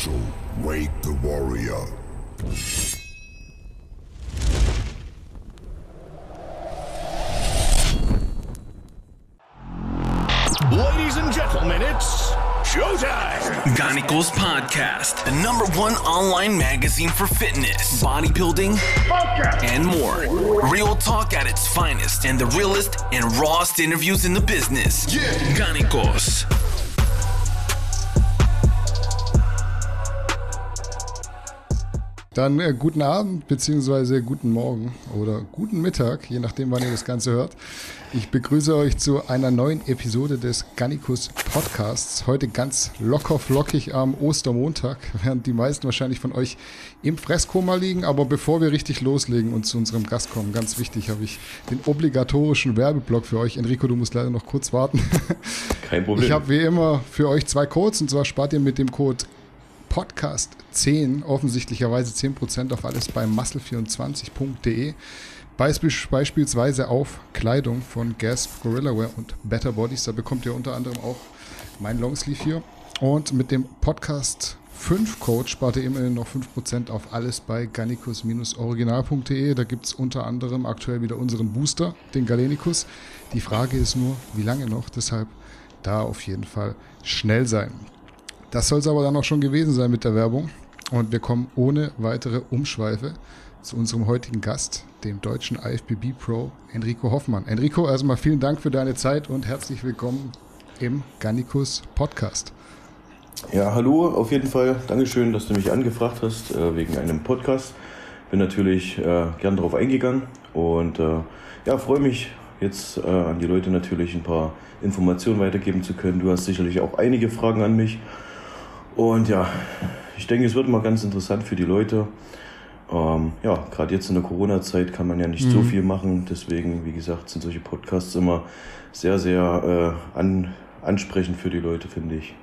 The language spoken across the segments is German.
Marshall, Wade the Warrior. Ladies and gentlemen, it's showtime. Ganicos Podcast, the number one online magazine for fitness, bodybuilding, and more. Real talk at its finest and the realest and rawest interviews in the business. Yeah. Ganicos. Dann äh, guten Abend bzw. guten Morgen oder guten Mittag, je nachdem, wann ihr das Ganze hört. Ich begrüße euch zu einer neuen Episode des Gannikus Podcasts. Heute ganz locker flockig am Ostermontag, während die meisten wahrscheinlich von euch im Fresskoma liegen. Aber bevor wir richtig loslegen und zu unserem Gast kommen, ganz wichtig, habe ich den obligatorischen Werbeblock für euch. Enrico, du musst leider noch kurz warten. Kein Problem. Ich habe wie immer für euch zwei Codes und zwar spart ihr mit dem Code Podcast 10, offensichtlicherweise 10% auf alles bei muscle24.de. beispielsweise auf Kleidung von Gasp, Gorillaware und Better Bodies. Da bekommt ihr unter anderem auch mein Longsleeve hier. Und mit dem Podcast 5 Code spart ihr immerhin noch 5% auf alles bei gallicus-original.de. Da gibt es unter anderem aktuell wieder unseren Booster, den Galenicus. Die Frage ist nur, wie lange noch? Deshalb da auf jeden Fall schnell sein. Das soll es aber dann auch schon gewesen sein mit der Werbung. Und wir kommen ohne weitere Umschweife zu unserem heutigen Gast, dem deutschen IFBB Pro Enrico Hoffmann. Enrico, erstmal vielen Dank für deine Zeit und herzlich willkommen im Gannikus Podcast. Ja, hallo, auf jeden Fall. Dankeschön, dass du mich angefragt hast äh, wegen einem Podcast. Bin natürlich äh, gern darauf eingegangen und äh, ja, freue mich jetzt äh, an die Leute natürlich ein paar Informationen weitergeben zu können. Du hast sicherlich auch einige Fragen an mich. Und ja, ich denke, es wird mal ganz interessant für die Leute. Ähm, ja, gerade jetzt in der Corona-Zeit kann man ja nicht mhm. so viel machen. Deswegen, wie gesagt, sind solche Podcasts immer sehr, sehr äh, an, ansprechend für die Leute, finde ich.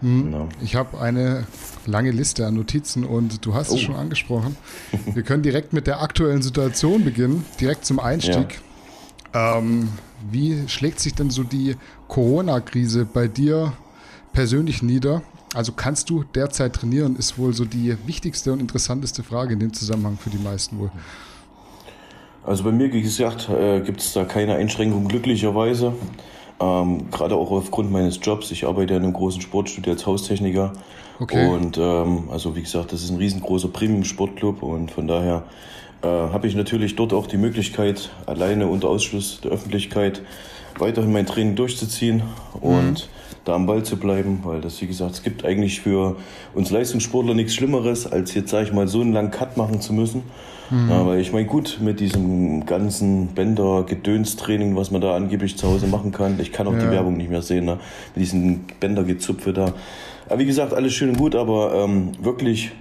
Mhm. Ich habe eine lange Liste an Notizen und du hast oh. es schon angesprochen. Wir können direkt mit der aktuellen Situation beginnen, direkt zum Einstieg. Ja. Ähm, wie schlägt sich denn so die Corona-Krise bei dir persönlich nieder? Also kannst du derzeit trainieren, ist wohl so die wichtigste und interessanteste Frage in dem Zusammenhang für die meisten wohl. Also bei mir, wie gesagt, äh, gibt es da keine Einschränkung, glücklicherweise. Ähm, Gerade auch aufgrund meines Jobs. Ich arbeite in einem großen Sportstudio als Haustechniker. Okay. Und ähm, also wie gesagt, das ist ein riesengroßer Premium-Sportclub und von daher äh, habe ich natürlich dort auch die Möglichkeit, alleine unter Ausschluss der Öffentlichkeit weiterhin mein Training durchzuziehen. Und mhm da am Ball zu bleiben, weil das, wie gesagt, es gibt eigentlich für uns Leistungssportler nichts Schlimmeres, als jetzt, sage ich mal, so einen langen Cut machen zu müssen. Mhm. Ja, weil ich meine, gut, mit diesem ganzen Bänder-Gedönstraining, was man da angeblich zu Hause machen kann, ich kann auch ja. die Werbung nicht mehr sehen, ne? mit diesen Bändergezupfe da. Aber wie gesagt, alles schön und gut, aber ähm, wirklich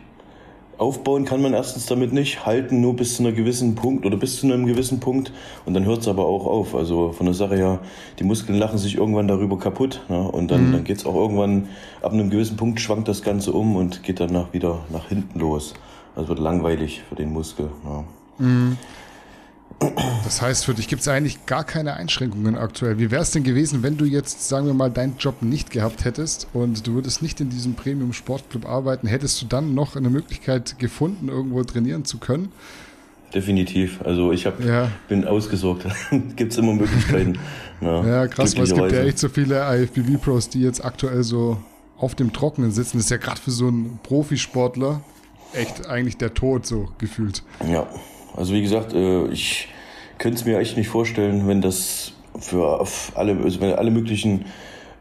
Aufbauen kann man erstens damit nicht, halten nur bis zu einer gewissen Punkt oder bis zu einem gewissen Punkt und dann hört es aber auch auf. Also von der Sache her, die Muskeln lachen sich irgendwann darüber kaputt ne? und dann, mhm. dann geht es auch irgendwann, ab einem gewissen Punkt schwankt das Ganze um und geht danach wieder nach hinten los. Also wird langweilig für den Muskel. Ne? Mhm. Das heißt, für dich gibt es eigentlich gar keine Einschränkungen aktuell. Wie wäre es denn gewesen, wenn du jetzt, sagen wir mal, deinen Job nicht gehabt hättest und du würdest nicht in diesem Premium-Sportclub arbeiten? Hättest du dann noch eine Möglichkeit gefunden, irgendwo trainieren zu können? Definitiv. Also ich hab, ja. bin ausgesorgt. gibt es immer Möglichkeiten. Ja, ja krass, weil es gibt ja echt so viele IFBB-Pros, die jetzt aktuell so auf dem Trockenen sitzen. Das ist ja gerade für so einen Profisportler echt eigentlich der Tod so gefühlt. Ja, also wie gesagt, äh, ich könnte es mir echt nicht vorstellen, wenn das für alle, also wenn alle möglichen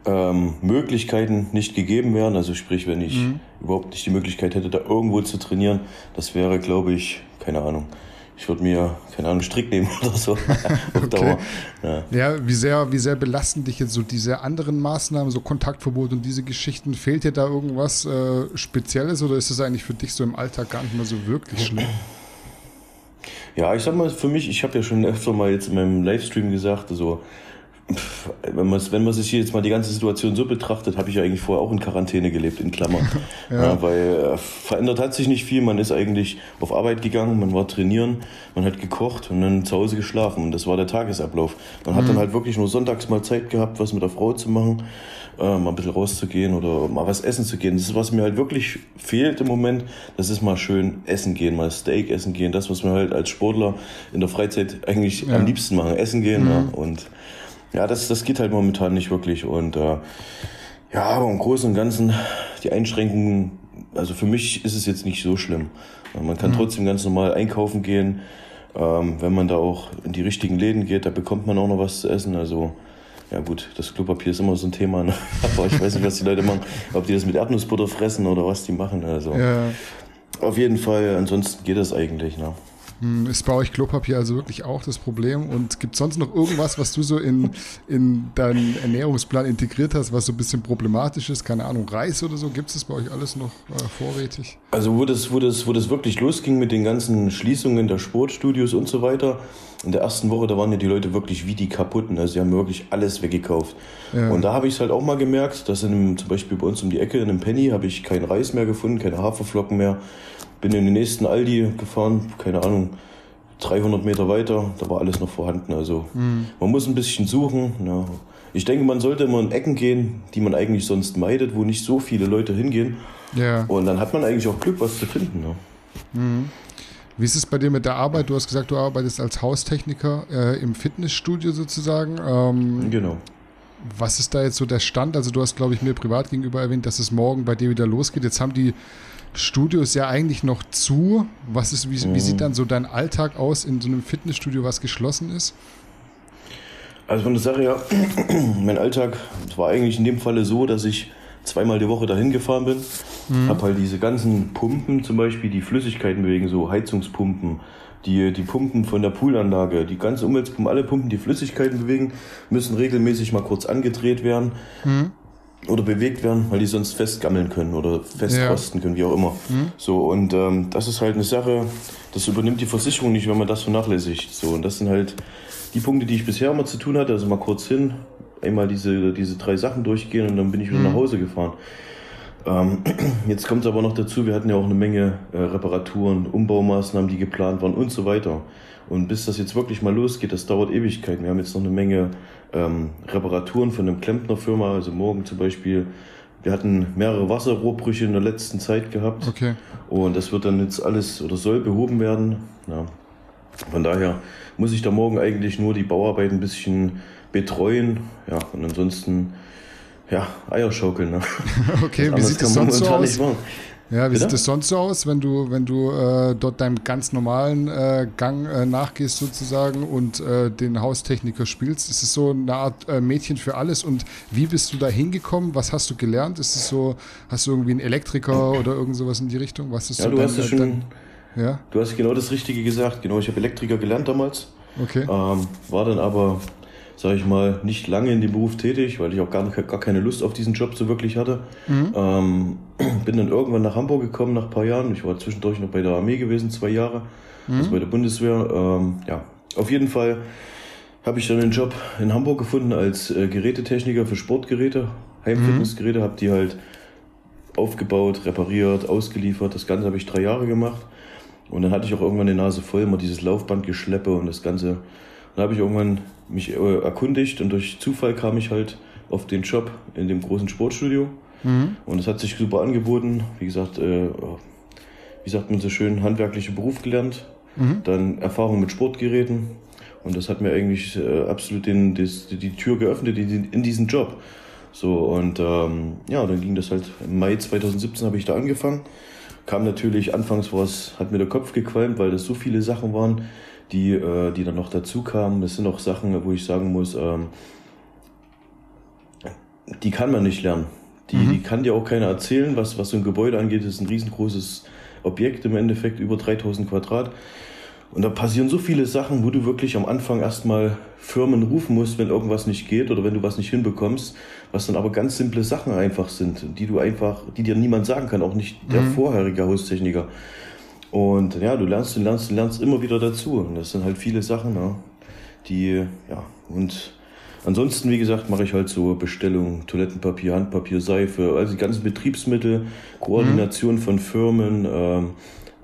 ähm, Möglichkeiten nicht gegeben wären. Also sprich, wenn ich mhm. überhaupt nicht die Möglichkeit hätte, da irgendwo zu trainieren, das wäre, glaube ich, keine Ahnung. Ich würde mir, keine Ahnung, Strick nehmen oder so. auf Dauer. Ja. ja, wie sehr, wie sehr belasten dich jetzt so diese anderen Maßnahmen, so Kontaktverbot und diese Geschichten? Fehlt dir da irgendwas äh, Spezielles oder ist es eigentlich für dich so im Alltag gar nicht mehr so wirklich schlimm? Ja, ich sag mal, für mich, ich habe ja schon öfter mal jetzt in meinem Livestream gesagt, also wenn man, wenn man sich hier jetzt mal die ganze Situation so betrachtet, habe ich ja eigentlich vorher auch in Quarantäne gelebt, in Klammern. ja. ja. weil äh, verändert hat sich nicht viel. Man ist eigentlich auf Arbeit gegangen, man war trainieren, man hat gekocht und dann zu Hause geschlafen. Und das war der Tagesablauf. Man mhm. hat dann halt wirklich nur sonntags mal Zeit gehabt, was mit der Frau zu machen. Äh, mal ein bisschen rauszugehen oder mal was essen zu gehen. Das ist, was mir halt wirklich fehlt im Moment. Das ist mal schön essen gehen, mal Steak essen gehen. Das, was wir halt als Sportler in der Freizeit eigentlich ja. am liebsten machen. Essen gehen. Mhm. Ja. Und ja, das, das geht halt momentan nicht wirklich. Und äh, ja, aber im Großen und Ganzen, die Einschränkungen, also für mich ist es jetzt nicht so schlimm. Man kann mhm. trotzdem ganz normal einkaufen gehen. Ähm, wenn man da auch in die richtigen Läden geht, da bekommt man auch noch was zu essen. Also ja gut, das Klopapier ist immer so ein Thema. Ne? Aber ich weiß nicht, was die Leute machen. Ob die das mit Erdnussbutter fressen oder was die machen. Also ja. auf jeden Fall, ansonsten geht das eigentlich. Ne? Hm, ist bei euch Klopapier also wirklich auch das Problem? Und gibt es sonst noch irgendwas, was du so in, in deinen Ernährungsplan integriert hast, was so ein bisschen problematisch ist? Keine Ahnung, Reis oder so? Gibt es das bei euch alles noch äh, vorrätig? Also wo das, wo, das, wo das wirklich losging mit den ganzen Schließungen der Sportstudios und so weiter, in der ersten Woche, da waren ja die Leute wirklich wie die kaputten. Also sie haben wirklich alles weggekauft. Ja. Und da habe ich es halt auch mal gemerkt, dass in einem, zum Beispiel bei uns um die Ecke in einem Penny habe ich keinen Reis mehr gefunden, keine Haferflocken mehr bin in den nächsten Aldi gefahren, keine Ahnung, 300 Meter weiter, da war alles noch vorhanden. Also mhm. man muss ein bisschen suchen. Ja. Ich denke, man sollte immer in Ecken gehen, die man eigentlich sonst meidet, wo nicht so viele Leute hingehen. Ja. Und dann hat man eigentlich auch Glück, was zu finden. Ja. Mhm. Wie ist es bei dir mit der Arbeit? Du hast gesagt, du arbeitest als Haustechniker äh, im Fitnessstudio sozusagen. Ähm, genau. Was ist da jetzt so der Stand? Also du hast, glaube ich, mir privat gegenüber erwähnt, dass es morgen bei dir wieder losgeht. Jetzt haben die Studio ist ja eigentlich noch zu. Was ist, wie, mhm. wie sieht dann so dein Alltag aus in so einem Fitnessstudio, was geschlossen ist? Also von der Sache her, mein Alltag war eigentlich in dem Falle so, dass ich zweimal die Woche dahin gefahren bin. Mhm. Habe halt diese ganzen Pumpen, zum Beispiel die Flüssigkeiten bewegen, so Heizungspumpen, die, die Pumpen von der Poolanlage, die ganzen Umweltpumpen, alle Pumpen, die Flüssigkeiten bewegen, müssen regelmäßig mal kurz angedreht werden. Mhm oder bewegt werden, weil die sonst festgammeln können oder festrosten ja. können, wie auch immer. Mhm. So, und ähm, das ist halt eine Sache, das übernimmt die Versicherung nicht, wenn man das vernachlässigt. So, und das sind halt die Punkte, die ich bisher immer zu tun hatte. Also mal kurz hin, einmal diese, diese drei Sachen durchgehen und dann bin ich wieder mhm. nach Hause gefahren. Ähm, jetzt kommt es aber noch dazu, wir hatten ja auch eine Menge äh, Reparaturen, Umbaumaßnahmen, die geplant waren und so weiter. Und bis das jetzt wirklich mal losgeht, das dauert Ewigkeiten. Wir haben jetzt noch eine Menge ähm, Reparaturen von einem Klempnerfirma, also morgen zum Beispiel. Wir hatten mehrere Wasserrohrbrüche in der letzten Zeit gehabt. Okay. Und das wird dann jetzt alles oder soll behoben werden. Ja. Von daher muss ich da morgen eigentlich nur die Bauarbeit ein bisschen betreuen. Ja, und ansonsten, ja, Eier schaukeln. Ne? okay, wie sieht das sonst so aus? Ja, wie Bitte? sieht das sonst so aus, wenn du, wenn du äh, dort deinem ganz normalen äh, Gang äh, nachgehst sozusagen und äh, den Haustechniker spielst? Ist es so eine Art äh, Mädchen für alles? Und wie bist du da hingekommen? Was hast du gelernt? Ist es so, hast du irgendwie einen Elektriker oder irgend sowas in die Richtung? Was ist ja, so du dein, hast ja schon, dein, ja? Du hast genau das Richtige gesagt. Genau, ich habe Elektriker gelernt damals. Okay. Ähm, war dann aber sage ich mal, nicht lange in dem Beruf tätig, weil ich auch gar, gar keine Lust auf diesen Job so wirklich hatte. Mhm. Ähm, bin dann irgendwann nach Hamburg gekommen nach ein paar Jahren. Ich war zwischendurch noch bei der Armee gewesen, zwei Jahre, mhm. also bei der Bundeswehr. Ähm, ja, auf jeden Fall habe ich dann einen Job in Hamburg gefunden als äh, Gerätetechniker für Sportgeräte, Heimfitnessgeräte, mhm. habe die halt aufgebaut, repariert, ausgeliefert. Das Ganze habe ich drei Jahre gemacht. Und dann hatte ich auch irgendwann die Nase voll, immer dieses Laufbandgeschleppe und das Ganze dann habe ich irgendwann mich äh, erkundigt und durch Zufall kam ich halt auf den Job in dem großen Sportstudio. Mhm. Und es hat sich super angeboten. Wie gesagt, äh, wie sagt man so schön, handwerklicher Beruf gelernt. Mhm. Dann Erfahrung mit Sportgeräten. Und das hat mir eigentlich äh, absolut den, des, die Tür geöffnet in, in diesen Job. So, und ähm, ja, dann ging das halt im Mai 2017 habe ich da angefangen. Kam natürlich, anfangs was, hat mir der Kopf gequalmt, weil das so viele Sachen waren, die, äh, die dann noch dazu kamen. Das sind auch Sachen, wo ich sagen muss, ähm, die kann man nicht lernen. Die, mhm. die kann dir auch keiner erzählen, was, was so ein Gebäude angeht. Das ist ein riesengroßes Objekt im Endeffekt, über 3000 Quadrat. Und da passieren so viele Sachen, wo du wirklich am Anfang erstmal Firmen rufen musst, wenn irgendwas nicht geht oder wenn du was nicht hinbekommst, was dann aber ganz simple Sachen einfach sind, die du einfach, die dir niemand sagen kann, auch nicht der mhm. vorherige Haustechniker. Und ja, du lernst, du lernst, du lernst immer wieder dazu. Und das sind halt viele Sachen, ja, die, ja, und ansonsten, wie gesagt, mache ich halt so Bestellungen, Toilettenpapier, Handpapier, Seife, also die ganzen Betriebsmittel, Koordination mhm. von Firmen, ähm,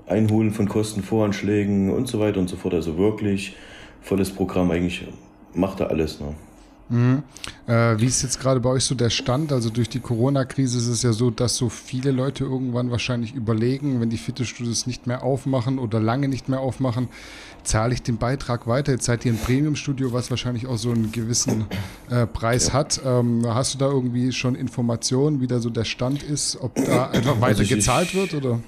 Einholen von Kostenvoranschlägen und so weiter und so fort. Also wirklich volles Programm eigentlich, macht er alles. Ne? Mhm. Äh, wie ist jetzt gerade bei euch so der Stand? Also durch die Corona-Krise ist es ja so, dass so viele Leute irgendwann wahrscheinlich überlegen, wenn die Fitnessstudios nicht mehr aufmachen oder lange nicht mehr aufmachen, zahle ich den Beitrag weiter? Jetzt seid ihr ein Premium-Studio, was wahrscheinlich auch so einen gewissen äh, Preis ja. hat. Ähm, hast du da irgendwie schon Informationen, wie da so der Stand ist, ob da einfach weiter also gezahlt wird oder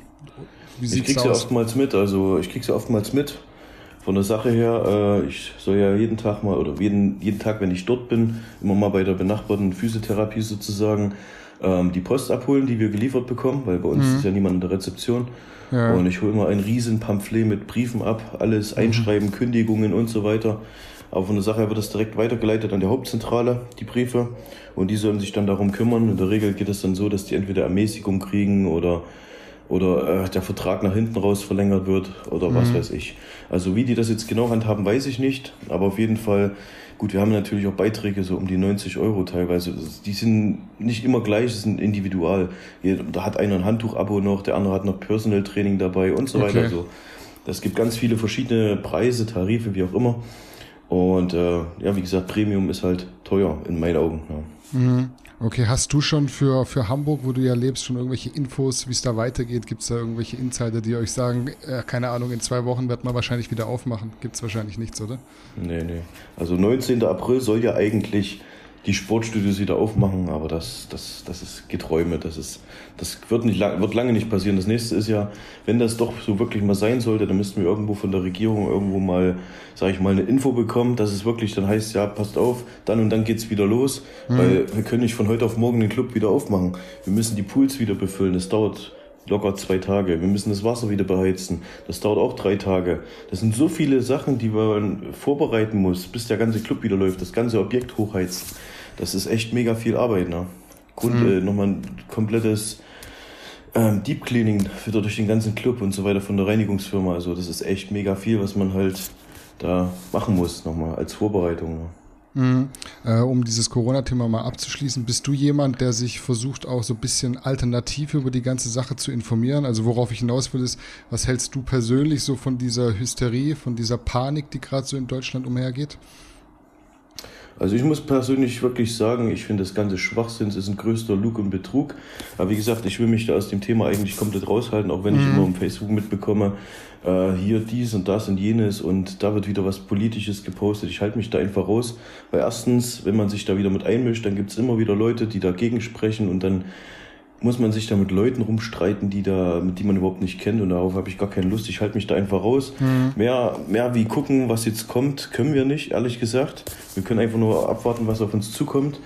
wie ich krieg's aus? ja oftmals mit, also ich krieg's ja oftmals mit von der Sache her, äh, ich soll ja jeden Tag mal oder jeden, jeden Tag, wenn ich dort bin, immer mal bei der benachbarten Physiotherapie sozusagen ähm, die Post abholen, die wir geliefert bekommen, weil bei uns mhm. ist ja niemand in der Rezeption. Ja. Und ich hole immer ein riesen Pamphlet mit Briefen ab, alles mhm. einschreiben, mhm. Kündigungen und so weiter. Aber von der Sache her wird das direkt weitergeleitet an die Hauptzentrale, die Briefe. Und die sollen sich dann darum kümmern. In der Regel geht es dann so, dass die entweder Ermäßigung kriegen oder oder äh, der Vertrag nach hinten raus verlängert wird oder mhm. was weiß ich. Also wie die das jetzt genau handhaben, weiß ich nicht. Aber auf jeden Fall, gut, wir haben natürlich auch Beiträge so um die 90 Euro teilweise. Die sind nicht immer gleich, sind individual. Da hat einer ein Handtuch-Abo noch, der andere hat noch Personal Training dabei und so okay. weiter. Also, das gibt ganz viele verschiedene Preise, Tarife, wie auch immer. Und äh, ja, wie gesagt, Premium ist halt teuer in meinen Augen. Ja. Mhm. Okay, hast du schon für, für Hamburg, wo du ja lebst, schon irgendwelche Infos, wie es da weitergeht? Gibt es da irgendwelche Insider, die euch sagen, äh, keine Ahnung, in zwei Wochen wird man wahrscheinlich wieder aufmachen? Gibt es wahrscheinlich nichts, oder? Nee, nee. Also 19. April soll ja eigentlich die Sportstudios wieder aufmachen, aber das, das, das ist Geträume, das ist, das wird nicht wird lange nicht passieren. Das nächste ist ja, wenn das doch so wirklich mal sein sollte, dann müssten wir irgendwo von der Regierung irgendwo mal, sage ich mal, eine Info bekommen, dass es wirklich dann heißt, ja, passt auf, dann und dann geht's wieder los, mhm. weil wir können nicht von heute auf morgen den Club wieder aufmachen. Wir müssen die Pools wieder befüllen. Das dauert locker zwei Tage. Wir müssen das Wasser wieder beheizen. Das dauert auch drei Tage. Das sind so viele Sachen, die man vorbereiten muss, bis der ganze Club wieder läuft, das ganze Objekt hochheizt. Das ist echt mega viel Arbeit. Ne? Grund, mhm. äh, nochmal ein komplettes ähm, Deep Cleaning wieder durch den ganzen Club und so weiter von der Reinigungsfirma. Also das ist echt mega viel, was man halt da machen muss, nochmal als Vorbereitung. Ne? Mhm. Äh, um dieses Corona-Thema mal abzuschließen, bist du jemand, der sich versucht, auch so ein bisschen alternativ über die ganze Sache zu informieren? Also worauf ich hinaus will, ist, was hältst du persönlich so von dieser Hysterie, von dieser Panik, die gerade so in Deutschland umhergeht? Also ich muss persönlich wirklich sagen, ich finde das ganze Schwachsinn, es ist ein größter Lug und Betrug. Aber wie gesagt, ich will mich da aus dem Thema eigentlich komplett raushalten, auch wenn mhm. ich immer auf Facebook mitbekomme, äh, hier dies und das und jenes und da wird wieder was Politisches gepostet. Ich halte mich da einfach raus, weil erstens, wenn man sich da wieder mit einmischt, dann gibt es immer wieder Leute, die dagegen sprechen und dann muss man sich da mit Leuten rumstreiten, die da, mit die man überhaupt nicht kennt und darauf habe ich gar keine Lust. Ich halte mich da einfach raus. Mhm. Mehr, mehr wie gucken, was jetzt kommt, können wir nicht, ehrlich gesagt. Wir können einfach nur abwarten, was auf uns zukommt.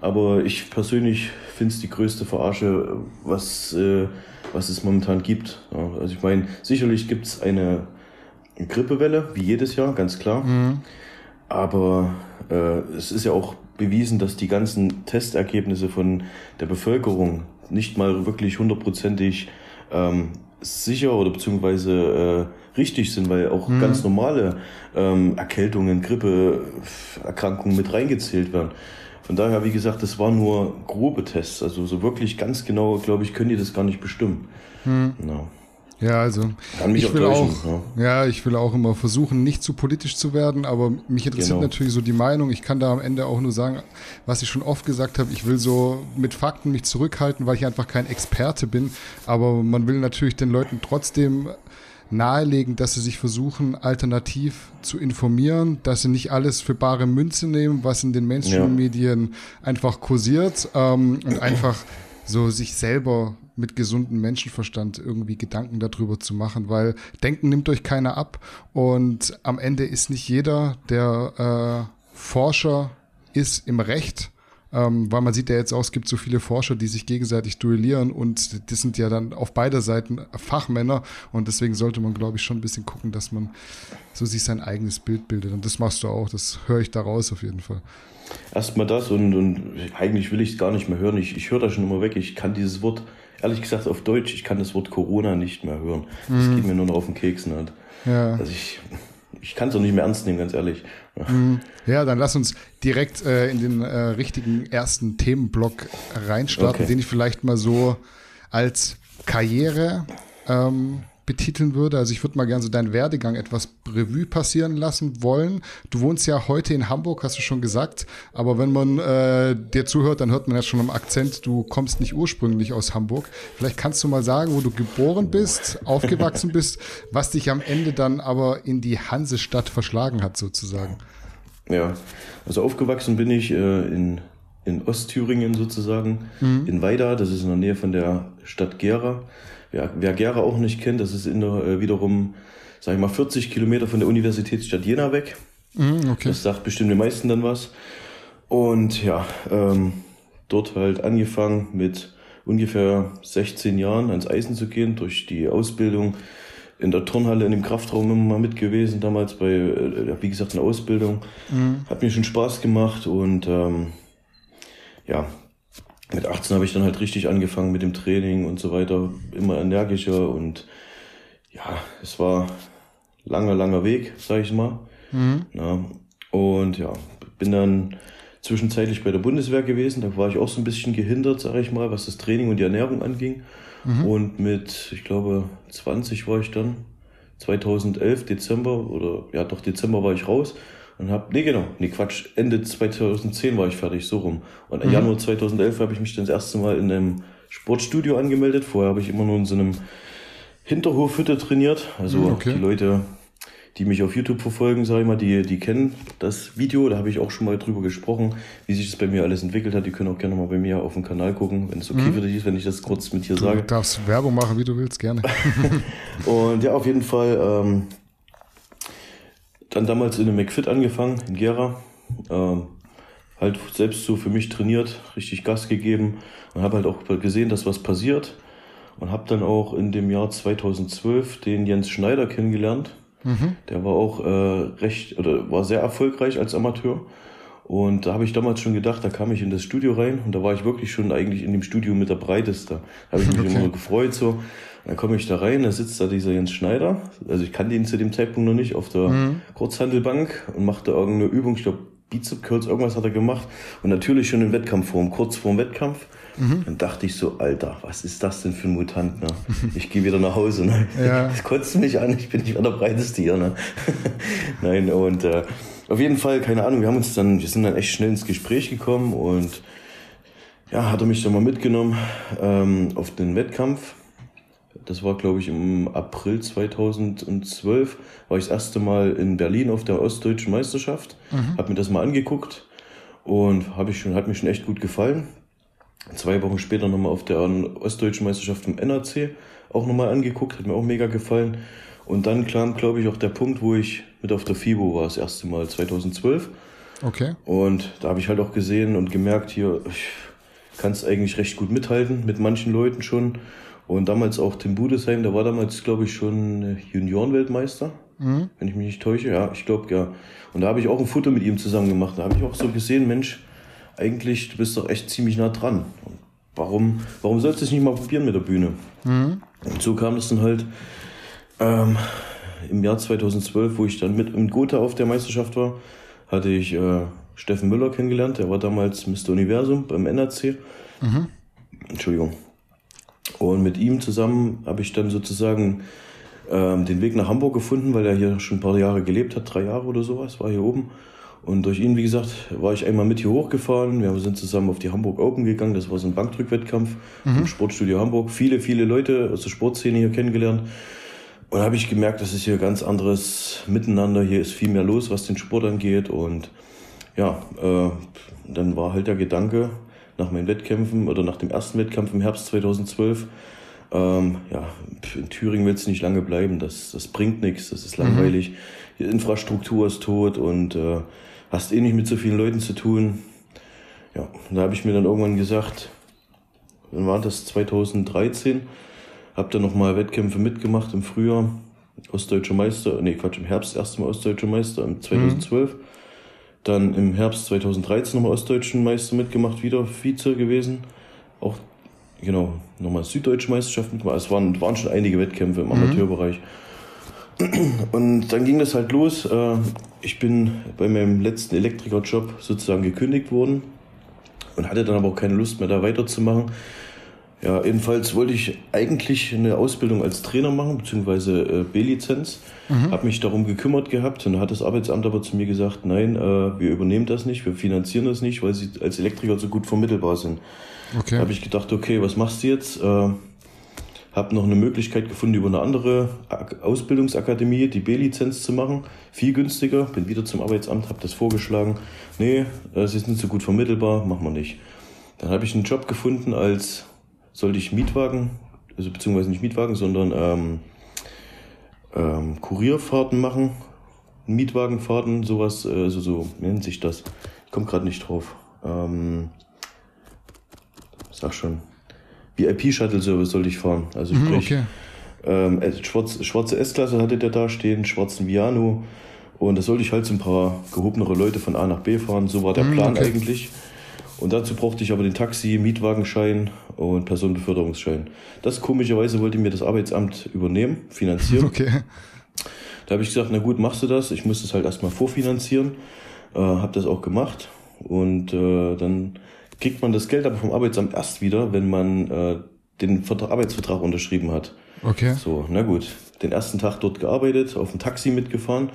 Aber ich persönlich finde es die größte Verarsche, was, äh, was es momentan gibt. Ja, also ich meine, sicherlich gibt es eine Grippewelle, wie jedes Jahr, ganz klar. Mhm. Aber äh, es ist ja auch bewiesen, dass die ganzen Testergebnisse von der Bevölkerung nicht mal wirklich hundertprozentig ähm, sicher oder beziehungsweise äh, richtig sind, weil auch mhm. ganz normale ähm, Erkältungen, Grippeerkrankungen mit reingezählt werden. Von daher, wie gesagt, das war nur grobe Tests. Also so wirklich ganz genau, glaube ich, können die das gar nicht bestimmen. Mhm. No. Ja, also ich will auch, ja. ja. ich will auch immer versuchen, nicht zu politisch zu werden, aber mich interessiert genau. natürlich so die Meinung. Ich kann da am Ende auch nur sagen, was ich schon oft gesagt habe, ich will so mit Fakten mich zurückhalten, weil ich einfach kein Experte bin. Aber man will natürlich den Leuten trotzdem nahelegen, dass sie sich versuchen, alternativ zu informieren, dass sie nicht alles für bare Münze nehmen, was in den Mainstream-Medien ja. einfach kursiert ähm, und einfach so sich selber mit gesundem Menschenverstand irgendwie Gedanken darüber zu machen, weil Denken nimmt euch keiner ab und am Ende ist nicht jeder, der äh, Forscher ist im Recht, ähm, weil man sieht ja jetzt auch, es gibt so viele Forscher, die sich gegenseitig duellieren und das sind ja dann auf beider Seiten Fachmänner und deswegen sollte man, glaube ich, schon ein bisschen gucken, dass man so sich sein eigenes Bild bildet und das machst du auch, das höre ich daraus auf jeden Fall. Erstmal das und, und eigentlich will ich es gar nicht mehr hören. Ich, ich höre da schon immer weg. Ich kann dieses Wort ehrlich gesagt auf Deutsch, ich kann das Wort Corona nicht mehr hören. Das mhm. geht mir nur noch auf den Keksen halt. Ja. Also ich, ich kann es auch nicht mehr ernst nehmen, ganz ehrlich. Mhm. Ja, dann lass uns direkt äh, in den äh, richtigen ersten Themenblock reinstarten, okay. den ich vielleicht mal so als Karriere ähm, betiteln würde. Also ich würde mal gerne so deinen Werdegang etwas Revue passieren lassen wollen. Du wohnst ja heute in Hamburg, hast du schon gesagt. Aber wenn man äh, dir zuhört, dann hört man ja schon am Akzent, du kommst nicht ursprünglich aus Hamburg. Vielleicht kannst du mal sagen, wo du geboren bist, aufgewachsen bist, was dich am Ende dann aber in die Hansestadt verschlagen hat sozusagen. Ja, also aufgewachsen bin ich äh, in, in Ostthüringen sozusagen, mhm. in Weida, das ist in der Nähe von der Stadt Gera. Wer, wer Gera auch nicht kennt, das ist in der, äh, wiederum, sag ich mal, 40 Kilometer von der Universitätsstadt Jena weg. Mhm, okay. Das sagt bestimmt den meisten dann was. Und ja, ähm, dort halt angefangen mit ungefähr 16 Jahren ans Eisen zu gehen, durch die Ausbildung in der Turnhalle in dem Kraftraum immer mal mit gewesen, damals bei, äh, wie gesagt, in der Ausbildung. Mhm. Hat mir schon Spaß gemacht und ähm, ja, mit 18 habe ich dann halt richtig angefangen mit dem Training und so weiter, immer energischer und ja, es war langer, langer Weg, sag ich mal. Mhm. Ja, und ja, bin dann zwischenzeitlich bei der Bundeswehr gewesen, da war ich auch so ein bisschen gehindert, sag ich mal, was das Training und die Ernährung anging. Mhm. Und mit, ich glaube, 20 war ich dann, 2011, Dezember, oder ja doch, Dezember war ich raus und hab, nee genau, nee Quatsch, Ende 2010 war ich fertig, so rum. Und im mhm. Januar 2011 habe ich mich dann das erste Mal in einem Sportstudio angemeldet. Vorher habe ich immer nur in so einem Hinterhofhütte trainiert. Also mhm, okay. die Leute, die mich auf YouTube verfolgen, sage ich mal, die, die kennen das Video. Da habe ich auch schon mal drüber gesprochen, wie sich das bei mir alles entwickelt hat. Die können auch gerne mal bei mir auf dem Kanal gucken, wenn es okay mhm. für dich ist, wenn ich das kurz mit dir du sage. Du darfst Werbung machen, wie du willst, gerne. und ja, auf jeden Fall ähm, dann damals in einem McFit angefangen, in Gera. Ähm, halt selbst so für mich trainiert, richtig Gas gegeben und habe halt auch gesehen, dass was passiert. Und habe dann auch in dem Jahr 2012 den Jens Schneider kennengelernt Mhm. Der war auch äh, recht oder war sehr erfolgreich als Amateur. Und da habe ich damals schon gedacht, da kam ich in das Studio rein und da war ich wirklich schon eigentlich in dem Studio mit der Breiteste. Da habe ich mich okay. immer gefreut so. Dann komme ich da rein, da sitzt da dieser Jens Schneider. Also ich kannte ihn zu dem Zeitpunkt noch nicht auf der mhm. Kurzhandelbank und machte irgendeine Übung, ich glaube Bizep Curls, irgendwas hat er gemacht. Und natürlich schon in Wettkampfform, kurz vor dem Wettkampf. Mhm. Dann dachte ich so, Alter, was ist das denn für ein Mutant? Ne? Ich gehe wieder nach Hause. Ne? Ja. Das kotzt mich an, ich bin nicht mehr der breiteste hier. Ne? Nein, und äh, auf jeden Fall, keine Ahnung, wir haben uns dann, wir sind dann echt schnell ins Gespräch gekommen und ja, hat er mich dann mal mitgenommen ähm, auf den Wettkampf. Das war, glaube ich, im April 2012, war ich das erste Mal in Berlin auf der Ostdeutschen Meisterschaft. Mhm. Habe mir das mal angeguckt und hab ich schon, hat mir schon echt gut gefallen. Zwei Wochen später nochmal auf der Ostdeutschen Meisterschaft im NRC auch nochmal angeguckt, hat mir auch mega gefallen. Und dann kam, glaube ich, auch der Punkt, wo ich mit auf der FIBO war, das erste Mal 2012. Okay. Und da habe ich halt auch gesehen und gemerkt, hier, ich kann es eigentlich recht gut mithalten mit manchen Leuten schon. Und damals auch Tim Budesheim, der war damals, glaube ich, schon Juniorenweltmeister, mhm. wenn ich mich nicht täusche. Ja, ich glaube, ja. Und da habe ich auch ein Foto mit ihm zusammen gemacht. Da habe ich auch so gesehen, Mensch, eigentlich, du bist doch echt ziemlich nah dran. Warum, warum sollst du es nicht mal probieren mit der Bühne? Mhm. Und so kam es dann halt ähm, im Jahr 2012, wo ich dann mit im Gotha auf der Meisterschaft war, hatte ich äh, Steffen Müller kennengelernt. Der war damals Mr. Universum beim NRC. Mhm. Entschuldigung. Und mit ihm zusammen habe ich dann sozusagen ähm, den Weg nach Hamburg gefunden, weil er hier schon ein paar Jahre gelebt hat, drei Jahre oder sowas, war hier oben. Und durch ihn, wie gesagt, war ich einmal mit hier hochgefahren. Wir sind zusammen auf die Hamburg Open gegangen. Das war so ein Bankdrückwettkampf mhm. im Sportstudio Hamburg. Viele, viele Leute aus der Sportszene hier kennengelernt. Und da habe ich gemerkt, das ist hier ganz anderes Miteinander. Hier ist viel mehr los, was den Sport angeht. Und ja, äh, dann war halt der Gedanke nach meinen Wettkämpfen oder nach dem ersten Wettkampf im Herbst 2012, ähm, ja, in Thüringen willst du nicht lange bleiben. Das, das bringt nichts, das ist langweilig. Mhm. Die Infrastruktur ist tot und äh, hast eh nicht mit so vielen Leuten zu tun. Ja, da habe ich mir dann irgendwann gesagt, dann war das 2013, habe dann nochmal Wettkämpfe mitgemacht im Frühjahr, Ostdeutscher Meister, nee Quatsch, im Herbst erstmal Ostdeutscher Meister, im 2012. Mhm. Dann im Herbst 2013 nochmal Ostdeutschen Meister mitgemacht, wieder Vize gewesen. Auch, genau, nochmal Süddeutsche Meisterschaft mitgemacht. Es waren, waren schon einige Wettkämpfe im mhm. Amateurbereich. Und dann ging das halt los. Äh, ich bin bei meinem letzten Elektrikerjob sozusagen gekündigt worden und hatte dann aber auch keine Lust mehr da weiterzumachen. Ja, jedenfalls wollte ich eigentlich eine Ausbildung als Trainer machen, beziehungsweise äh, B-Lizenz. Mhm. Habe mich darum gekümmert gehabt und hat das Arbeitsamt aber zu mir gesagt, nein, äh, wir übernehmen das nicht, wir finanzieren das nicht, weil sie als Elektriker so gut vermittelbar sind. Okay. Habe ich gedacht, okay, was machst du jetzt? Äh, habe noch eine Möglichkeit gefunden, über eine andere Ausbildungsakademie die B-Lizenz zu machen. Viel günstiger. Bin wieder zum Arbeitsamt, habe das vorgeschlagen. Nee, es ist nicht so gut vermittelbar, machen wir nicht. Dann habe ich einen Job gefunden als sollte ich Mietwagen, also beziehungsweise nicht Mietwagen, sondern ähm, ähm, Kurierfahrten machen. Mietwagenfahrten, sowas, äh, also so nennt sich das. Ich komme gerade nicht drauf. Ähm, sag schon. VIP-Shuttle-Service sollte ich fahren. Also mhm, sprich, okay. ähm, äh, schwarz, schwarze S-Klasse hatte der da stehen, schwarzen Viano. Und da sollte ich halt so ein paar gehobenere Leute von A nach B fahren. So war der mhm, Plan okay. eigentlich. Und dazu brauchte ich aber den Taxi, Mietwagenschein und Personenbeförderungsschein. Das komischerweise wollte mir das Arbeitsamt übernehmen, finanzieren. Okay. Da habe ich gesagt, na gut, machst du das. Ich muss das halt erstmal vorfinanzieren. Äh, habe das auch gemacht. Und äh, dann kriegt man das Geld aber vom Arbeitsamt erst wieder, wenn man äh, den Arbeitsvertrag unterschrieben hat. Okay. So, na gut. Den ersten Tag dort gearbeitet, auf dem Taxi mitgefahren.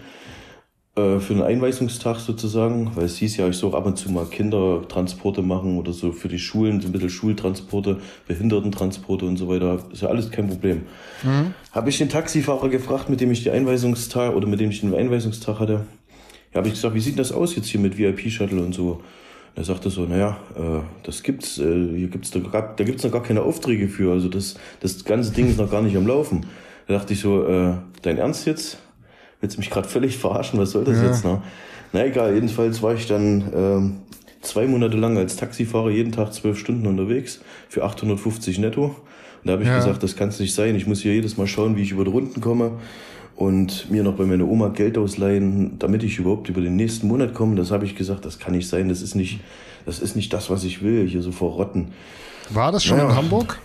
Äh, für einen Einweisungstag sozusagen, weil es hieß ja, ich soll ab und zu mal Kindertransporte machen oder so für die Schulen, so ein bisschen Schultransporte, Behindertentransporte und so weiter. Ist ja alles kein Problem. Mhm. Habe ich den Taxifahrer gefragt, mit dem ich die Einweisungstag oder mit dem ich den Einweisungstag hatte. Ja, habe ich gesagt, wie sieht das aus jetzt hier mit VIP-Shuttle und so? Er sagte so, naja, äh, das gibt's, äh, hier gibt's da, da gibt's noch gar keine Aufträge für, also das, das ganze Ding ist noch gar nicht am Laufen. Da dachte ich so, äh, dein Ernst jetzt? Willst du mich gerade völlig verarschen, was soll das ja. jetzt? Ne? Na egal, jedenfalls war ich dann ähm, zwei Monate lang als Taxifahrer jeden Tag zwölf Stunden unterwegs für 850 netto. Und da habe ich ja. gesagt, das kann es nicht sein. Ich muss hier jedes Mal schauen, wie ich über die Runden komme und mir noch bei meiner Oma Geld ausleihen, damit ich überhaupt über den nächsten Monat komme. Das habe ich gesagt, das kann nicht sein. Das ist nicht, das ist nicht das, was ich will, hier so verrotten. War das schon ja. in Hamburg?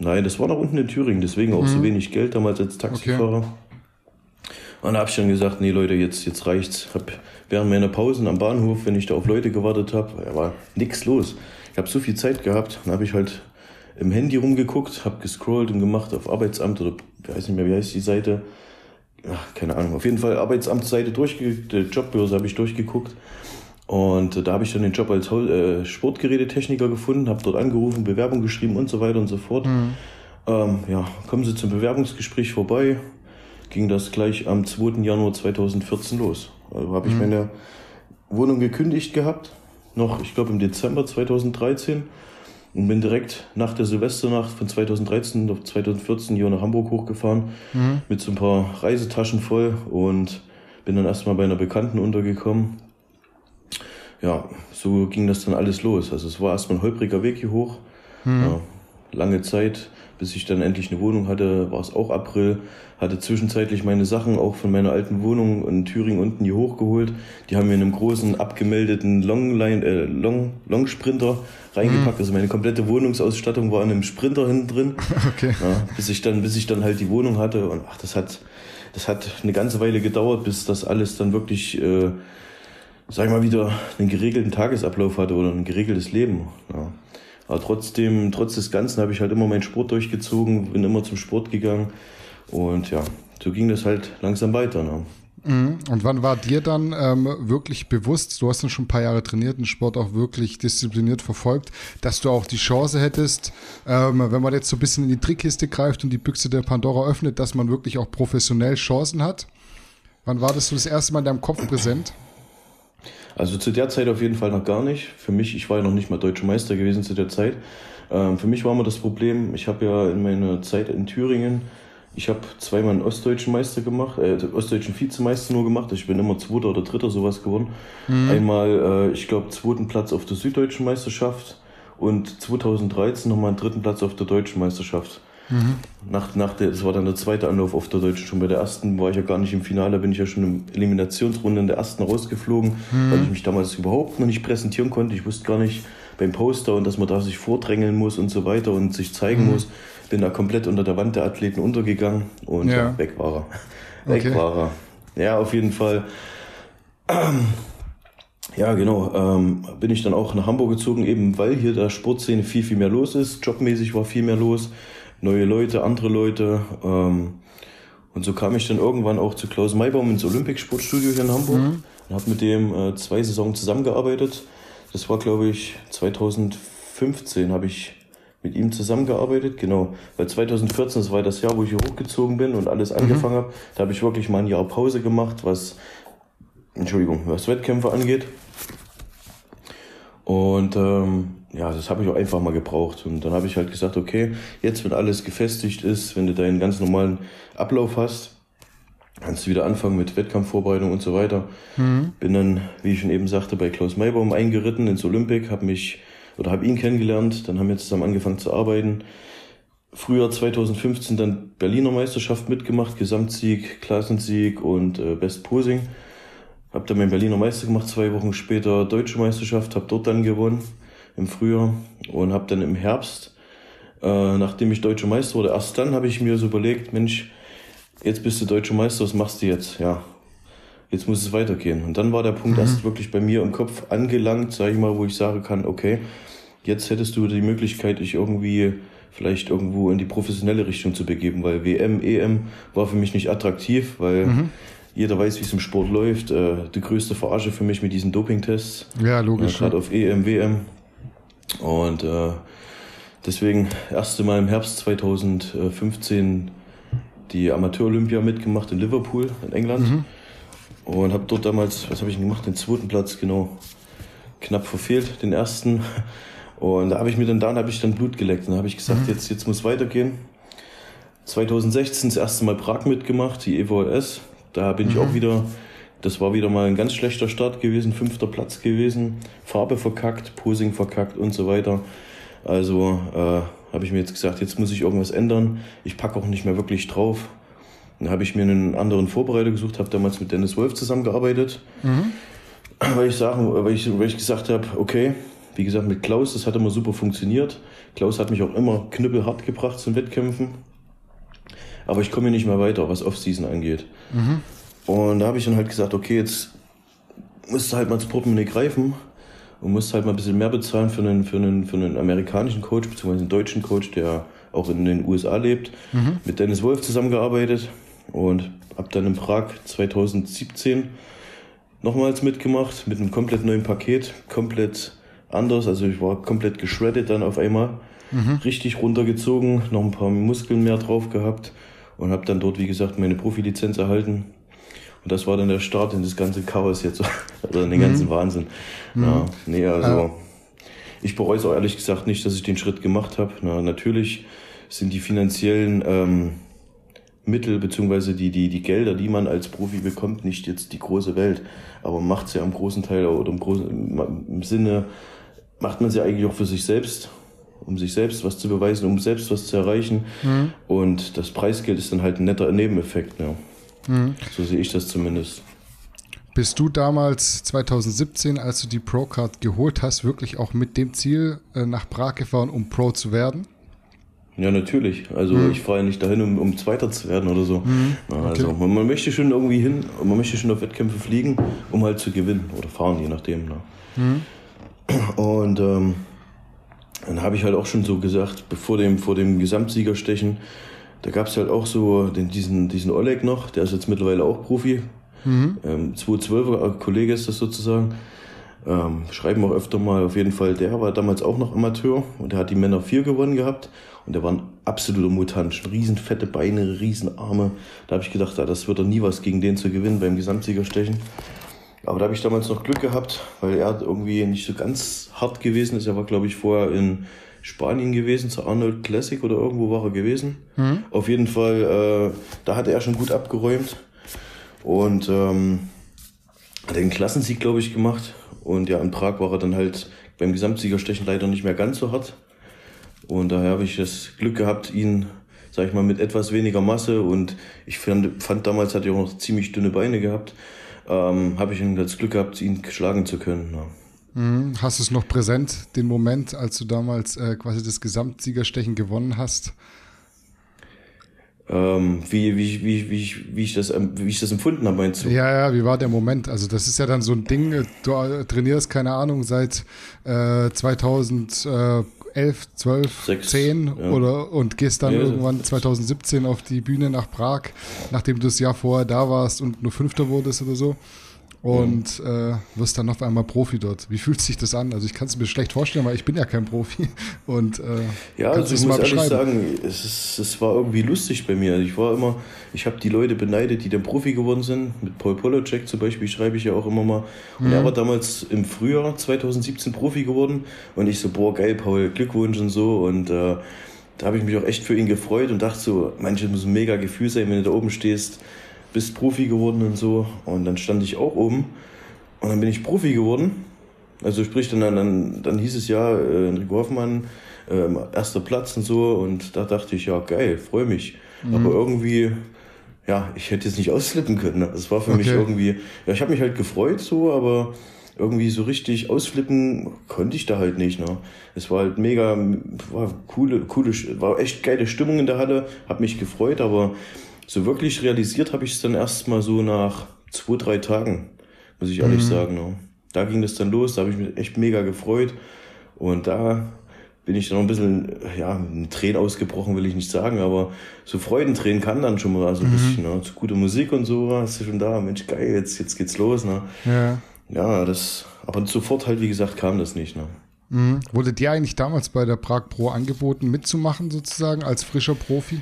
Nein, das war noch unten in Thüringen, deswegen auch mhm. so wenig Geld damals als Taxifahrer. Okay. Und da habe ich dann gesagt, nee Leute, jetzt, jetzt reicht's. Hab während meiner Pausen am Bahnhof, wenn ich da auf Leute gewartet habe, war nichts los. Ich habe so viel Zeit gehabt, dann habe ich halt im Handy rumgeguckt, habe gescrollt und gemacht auf Arbeitsamt oder ich weiß nicht mehr, wie heißt die Seite. Ach, keine Ahnung. Auf jeden Fall Arbeitsamtsseite durchgeguckt, Jobbörse habe ich durchgeguckt. Und da habe ich dann den Job als äh, Sportgerätetechniker gefunden, habe dort angerufen, Bewerbung geschrieben und so weiter und so fort. Mhm. Ähm, ja, kommen Sie zum Bewerbungsgespräch vorbei ging das gleich am 2. Januar 2014 los. Also habe ich mhm. meine Wohnung gekündigt gehabt, noch, ich glaube, im Dezember 2013 und bin direkt nach der Silvesternacht von 2013 auf 2014 hier nach Hamburg hochgefahren mhm. mit so ein paar Reisetaschen voll und bin dann erstmal bei einer Bekannten untergekommen. Ja, so ging das dann alles los. Also es war erstmal ein holpriger Weg hier hoch. Mhm. Ja, lange Zeit bis ich dann endlich eine Wohnung hatte, war es auch April. Hatte zwischenzeitlich meine Sachen auch von meiner alten Wohnung in Thüringen unten hier hochgeholt. Die haben wir in einem großen abgemeldeten Longline, äh, Long, Long Sprinter reingepackt. Mhm. Also meine komplette Wohnungsausstattung war in einem Sprinter hinten drin. Okay. Ja, bis ich dann, bis ich dann halt die Wohnung hatte. Und ach, das hat, das hat eine ganze Weile gedauert, bis das alles dann wirklich, äh, sag ich mal, wieder einen geregelten Tagesablauf hatte oder ein geregeltes Leben. Ja. Aber trotzdem, trotz des Ganzen habe ich halt immer meinen Sport durchgezogen, bin immer zum Sport gegangen. Und ja, so ging das halt langsam weiter. Ne? Mhm. Und wann war dir dann ähm, wirklich bewusst, du hast dann schon ein paar Jahre trainiert, den Sport auch wirklich diszipliniert verfolgt, dass du auch die Chance hättest, ähm, wenn man jetzt so ein bisschen in die Trickkiste greift und die Büchse der Pandora öffnet, dass man wirklich auch professionell Chancen hat? Wann war das so das erste Mal in deinem Kopf präsent? Also zu der Zeit auf jeden Fall noch gar nicht. Für mich, ich war ja noch nicht mal deutscher Meister gewesen zu der Zeit. Ähm, für mich war immer das Problem, ich habe ja in meiner Zeit in Thüringen, ich habe zweimal einen ostdeutschen Meister gemacht, äh, ostdeutschen Vizemeister nur gemacht. Ich bin immer Zweiter oder Dritter sowas geworden. Mhm. Einmal, äh, ich glaube, zweiten Platz auf der süddeutschen Meisterschaft und 2013 nochmal einen dritten Platz auf der deutschen Meisterschaft. Mhm. Nach, nach der, das war dann der zweite Anlauf auf der Deutschen. Schon bei der ersten war ich ja gar nicht im Finale, da bin ich ja schon in Eliminationsrunde in der ersten rausgeflogen, mhm. weil ich mich damals überhaupt noch nicht präsentieren konnte. Ich wusste gar nicht beim Poster und dass man da sich vordrängeln muss und so weiter und sich zeigen mhm. muss. Bin da komplett unter der Wand der Athleten untergegangen und ja. Ja, weg war er. Weg okay. war er. Ja, auf jeden Fall. ja, genau. Ähm, bin ich dann auch nach Hamburg gezogen, eben weil hier der Sportszene viel, viel mehr los ist. Jobmäßig war viel mehr los. Neue Leute, andere Leute. Ähm, und so kam ich dann irgendwann auch zu Klaus Maybaum ins Olympic-Sportstudio hier in Hamburg mhm. und habe mit dem äh, zwei Saisons zusammengearbeitet. Das war, glaube ich, 2015 habe ich mit ihm zusammengearbeitet, genau. Weil 2014, das war das Jahr, wo ich hier hochgezogen bin und alles mhm. angefangen habe. Da habe ich wirklich mal ein Jahr Pause gemacht, was, Entschuldigung, was Wettkämpfe angeht. Und ähm, ja, das habe ich auch einfach mal gebraucht. Und dann habe ich halt gesagt, okay, jetzt, wenn alles gefestigt ist, wenn du deinen ganz normalen Ablauf hast, kannst du wieder anfangen mit Wettkampfvorbereitung und so weiter. Mhm. Bin dann, wie ich schon eben sagte, bei Klaus Maybaum eingeritten ins Olympic, habe mich oder habe ihn kennengelernt, dann haben wir zusammen angefangen zu arbeiten. Früher 2015 dann Berliner Meisterschaft mitgemacht, Gesamtsieg, Klassensieg und äh, Best Posing. Hab dann meinen Berliner Meister gemacht, zwei Wochen später Deutsche Meisterschaft, hab dort dann gewonnen im Frühjahr und hab dann im Herbst, äh, nachdem ich Deutscher Meister wurde, erst dann habe ich mir so überlegt, Mensch, jetzt bist du Deutscher Meister, was machst du jetzt? Ja, jetzt muss es weitergehen. Und dann war der Punkt mhm. erst wirklich bei mir im Kopf angelangt, sage ich mal, wo ich sagen kann, okay, jetzt hättest du die Möglichkeit, dich irgendwie vielleicht irgendwo in die professionelle Richtung zu begeben, weil WM, EM war für mich nicht attraktiv, weil mhm. jeder weiß, wie es im Sport läuft. Äh, die größte Verarsche für mich mit diesen Dopingtests. Ja, logisch. Äh, Gerade auf EM, WM. Und äh, deswegen erste Mal im Herbst 2015 die Amateur-Olympia mitgemacht in Liverpool in England. Mhm. Und habe dort damals, was habe ich denn gemacht? Den zweiten Platz, genau. Knapp verfehlt, den ersten. Und da habe ich mir dann, da habe ich dann Blut geleckt. Und da habe ich gesagt, mhm. jetzt, jetzt muss weitergehen. 2016 das erste Mal Prag mitgemacht, die EVLS. Da bin mhm. ich auch wieder, das war wieder mal ein ganz schlechter Start gewesen, fünfter Platz gewesen. Farbe verkackt, Posing verkackt und so weiter. Also äh, habe ich mir jetzt gesagt, jetzt muss ich irgendwas ändern. Ich packe auch nicht mehr wirklich drauf. Dann habe ich mir einen anderen Vorbereiter gesucht, habe damals mit Dennis Wolf zusammengearbeitet. Mhm. Weil, ich sagen, weil, ich, weil ich gesagt habe, okay, wie gesagt, mit Klaus, das hat immer super funktioniert. Klaus hat mich auch immer knüppelhart gebracht zum Wettkämpfen. Aber ich komme hier nicht mehr weiter, was Off-Season angeht. Mhm. Und da habe ich dann halt gesagt, okay, jetzt musst du halt mal ins Portemonnaie greifen und musst halt mal ein bisschen mehr bezahlen für einen, für einen, für einen amerikanischen Coach, beziehungsweise einen deutschen Coach, der auch in den USA lebt. Mhm. Mit Dennis Wolf zusammengearbeitet und habe dann in Prag 2017 nochmals mitgemacht mit einem komplett neuen Paket, komplett anders. Also ich war komplett geschreddet dann auf einmal. Mhm. Richtig runtergezogen, noch ein paar Muskeln mehr drauf gehabt und habe dann dort, wie gesagt, meine Profilizenz erhalten. Und das war dann der Start in das ganze Chaos jetzt, also in den ganzen mhm. Wahnsinn. Mhm. Ja, nee, also ja. ich bereue es auch ehrlich gesagt nicht, dass ich den Schritt gemacht habe. Na, natürlich sind die finanziellen ähm, Mittel beziehungsweise die, die, die Gelder, die man als Profi bekommt, nicht jetzt die große Welt. Aber man macht es ja im großen Teil oder im, großen, im Sinne macht man sie eigentlich auch für sich selbst, um sich selbst was zu beweisen, um selbst was zu erreichen. Mhm. Und das Preisgeld ist dann halt ein netter Nebeneffekt. Ja. Mhm. So sehe ich das zumindest. Bist du damals 2017, als du die Pro-Card geholt hast, wirklich auch mit dem Ziel äh, nach Prag gefahren, um Pro zu werden? Ja, natürlich. Also mhm. ich fahre ja nicht dahin, um, um Zweiter zu werden oder so. Mhm. Also okay. man, man, möchte schon irgendwie hin, man möchte schon auf Wettkämpfe fliegen, um halt zu gewinnen oder fahren, je nachdem. Ne? Mhm. Und ähm, dann habe ich halt auch schon so gesagt, bevor dem, vor dem Gesamtsiegerstechen, da gab es halt auch so den, diesen, diesen Oleg noch, der ist jetzt mittlerweile auch Profi. Mhm. Ähm, 212er Kollege ist das sozusagen. Ähm, schreiben auch öfter mal, auf jeden Fall, der war damals auch noch Amateur und der hat die Männer 4 gewonnen gehabt und der war ein absoluter Mutant. Riesen fette Beine, riesen Arme. Da habe ich gedacht, ja, das wird doch nie was gegen den zu gewinnen beim Gesamtsiegerstechen. Aber da habe ich damals noch Glück gehabt, weil er irgendwie nicht so ganz hart gewesen ist. Er war, glaube ich, vorher in Spanien gewesen, zur Arnold Classic oder irgendwo war er gewesen. Mhm. Auf jeden Fall, äh, da hatte er schon gut abgeräumt und ähm, hat den Klassensieg, glaube ich, gemacht. Und ja, in Prag war er dann halt beim Gesamtsiegerstechen leider nicht mehr ganz so hart. Und daher habe ich das Glück gehabt, ihn, sag ich mal, mit etwas weniger Masse und ich fand, fand damals hat er auch noch ziemlich dünne Beine gehabt, ähm, habe ich das Glück gehabt, ihn schlagen zu können. Ja. Mhm. Hast du es noch präsent, den Moment, als du damals äh, quasi das Gesamtsiegerstechen gewonnen hast? Ähm, wie, wie, wie, wie, wie, ich das, wie ich das empfunden habe, meinst du? Ja, ja, wie war der Moment? Also das ist ja dann so ein Ding, du trainierst, keine Ahnung, seit äh, 2011, 12, Sechs, 10 ja. oder und gehst dann ja, irgendwann 2017 auf die Bühne nach Prag, nachdem du das Jahr vorher da warst und nur Fünfter wurdest oder so und äh, wirst dann auf einmal Profi dort. Wie fühlt sich das an? Also ich kann es mir schlecht vorstellen, weil ich bin ja kein Profi. Und, äh, ja, also ich muss ehrlich sagen, es, ist, es war irgendwie lustig bei mir. Also ich war immer, ich habe die Leute beneidet, die dann Profi geworden sind. Mit Paul Polacek zum Beispiel schreibe ich ja auch immer mal. Und mhm. er war damals im Frühjahr 2017 Profi geworden. Und ich so, boah, geil, Paul, Glückwunsch und so. Und äh, da habe ich mich auch echt für ihn gefreut und dachte so, manche muss ein mega Gefühl sein, wenn du da oben stehst bist Profi geworden und so. Und dann stand ich auch oben und dann bin ich Profi geworden. Also sprich, dann, dann, dann hieß es ja, äh, Enrico Hoffmann, äh, erster Platz und so. Und da dachte ich, ja, geil, freue mich. Mhm. Aber irgendwie, ja, ich hätte jetzt nicht ausflippen können. Ne? Das war für okay. mich irgendwie, ja, ich habe mich halt gefreut so, aber irgendwie so richtig ausflippen konnte ich da halt nicht. Ne? Es war halt mega, war coole, coole, war echt geile Stimmung in der Halle, habe mich gefreut, aber so wirklich realisiert habe ich es dann erst mal so nach zwei, drei Tagen, muss ich ehrlich mhm. sagen. Ne? Da ging das dann los, da habe ich mich echt mega gefreut. Und da bin ich dann noch ein bisschen, ja, ein Tränen ausgebrochen, will ich nicht sagen, aber so Freudentränen kann dann schon mal so ein mhm. bisschen, ne? Zu gute Musik und so, hast du schon da, Mensch, geil, jetzt, jetzt geht's los, ne? Ja. Ja, das, aber sofort halt, wie gesagt, kam das nicht, ne? Mhm. Wurde dir eigentlich damals bei der Prag Pro angeboten, mitzumachen, sozusagen, als frischer Profi?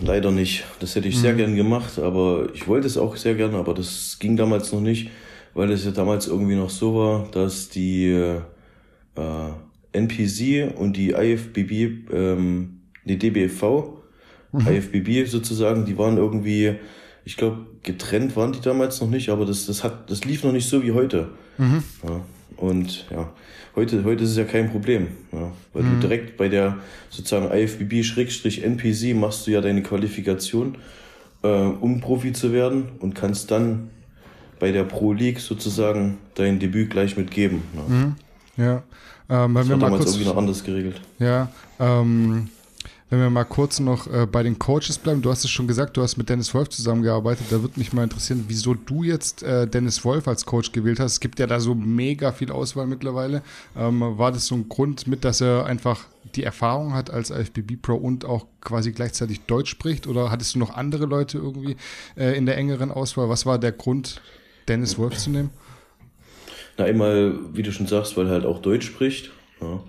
Leider nicht. Das hätte ich mhm. sehr gern gemacht, aber ich wollte es auch sehr gern, aber das ging damals noch nicht, weil es ja damals irgendwie noch so war, dass die äh, NPC und die IFBB, ähm, die DBFV, mhm. IFBB sozusagen, die waren irgendwie, ich glaube, getrennt waren die damals noch nicht, aber das, das hat, das lief noch nicht so wie heute. Mhm. Ja, und ja, Heute, heute ist es ja kein Problem, ja, weil mhm. du direkt bei der sozusagen IFBB-NPC machst du ja deine Qualifikation, äh, um Profi zu werden und kannst dann bei der Pro League sozusagen dein Debüt gleich mitgeben. Ja. Mhm. Ja, ähm, das mal damals irgendwie noch anders geregelt. Ja, ähm, wenn wir mal kurz noch äh, bei den Coaches bleiben, du hast es schon gesagt, du hast mit Dennis Wolf zusammengearbeitet. Da würde mich mal interessieren, wieso du jetzt äh, Dennis Wolf als Coach gewählt hast. Es gibt ja da so mega viel Auswahl mittlerweile. Ähm, war das so ein Grund mit, dass er einfach die Erfahrung hat als IFBB Pro und auch quasi gleichzeitig Deutsch spricht? Oder hattest du noch andere Leute irgendwie äh, in der engeren Auswahl? Was war der Grund, Dennis Wolf zu nehmen? Na, einmal, wie du schon sagst, weil er halt auch Deutsch spricht. Ja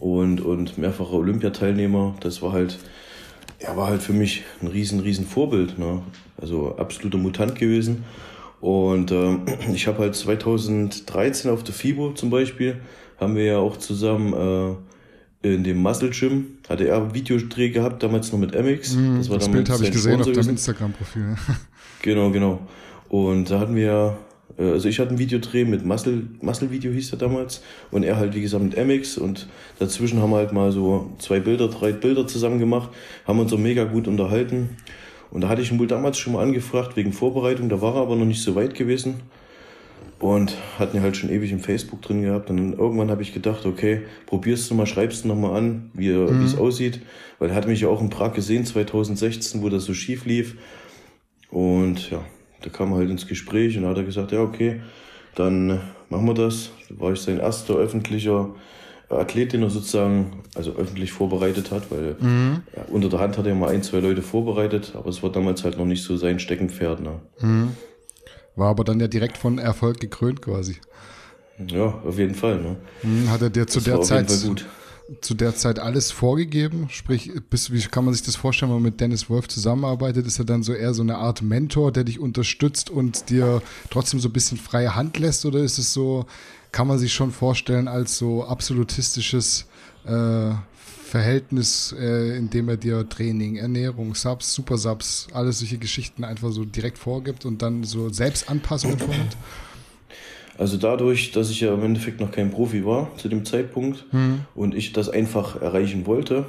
und, und mehrfacher Olympiateilnehmer. Das war halt, er war halt für mich ein riesen, riesen Vorbild. Ne? Also absoluter Mutant gewesen. Und äh, ich habe halt 2013 auf der FIBO zum Beispiel, haben wir ja auch zusammen äh, in dem Muscle Gym, hatte er Videodreh gehabt, damals noch mit MX. Mm, das, war das Bild habe ich gesehen Sponsor auf deinem Instagram-Profil. genau, genau. Und da hatten wir also ich hatte ein Videodreh mit Muscle, Muscle Video hieß er damals und er halt wie gesagt mit MX und dazwischen haben wir halt mal so zwei Bilder, drei Bilder zusammen gemacht, haben uns so mega gut unterhalten. Und da hatte ich ihn wohl damals schon mal angefragt wegen Vorbereitung, da war er aber noch nicht so weit gewesen und hatten ihn halt schon ewig im Facebook drin gehabt. Und irgendwann habe ich gedacht, okay, probierst du mal, schreibst du noch mal an, wie mhm. es aussieht, weil er hat mich ja auch in Prag gesehen 2016, wo das so schief lief. Und ja, da kam er halt ins Gespräch und hat er gesagt, ja, okay, dann machen wir das. Da war ich sein erster öffentlicher Athlet, den er sozusagen also öffentlich vorbereitet hat, weil mhm. ja, unter der Hand hat er mal ein, zwei Leute vorbereitet, aber es war damals halt noch nicht so sein Steckenpferd. Ne? Mhm. War aber dann ja direkt von Erfolg gekrönt quasi. Ja, auf jeden Fall. Ne? Mhm, hat er dir zu das der Zeit zu der Zeit alles vorgegeben? Sprich, bis, wie kann man sich das vorstellen, wenn man mit Dennis Wolf zusammenarbeitet? Ist er dann so eher so eine Art Mentor, der dich unterstützt und dir trotzdem so ein bisschen freie Hand lässt? Oder ist es so, kann man sich schon vorstellen, als so absolutistisches äh, Verhältnis, äh, in dem er dir Training, Ernährung, Subs, Super Subs, alles solche Geschichten einfach so direkt vorgibt und dann so Selbstanpassungen vornimmt? Also dadurch, dass ich ja im Endeffekt noch kein Profi war zu dem Zeitpunkt mhm. und ich das einfach erreichen wollte,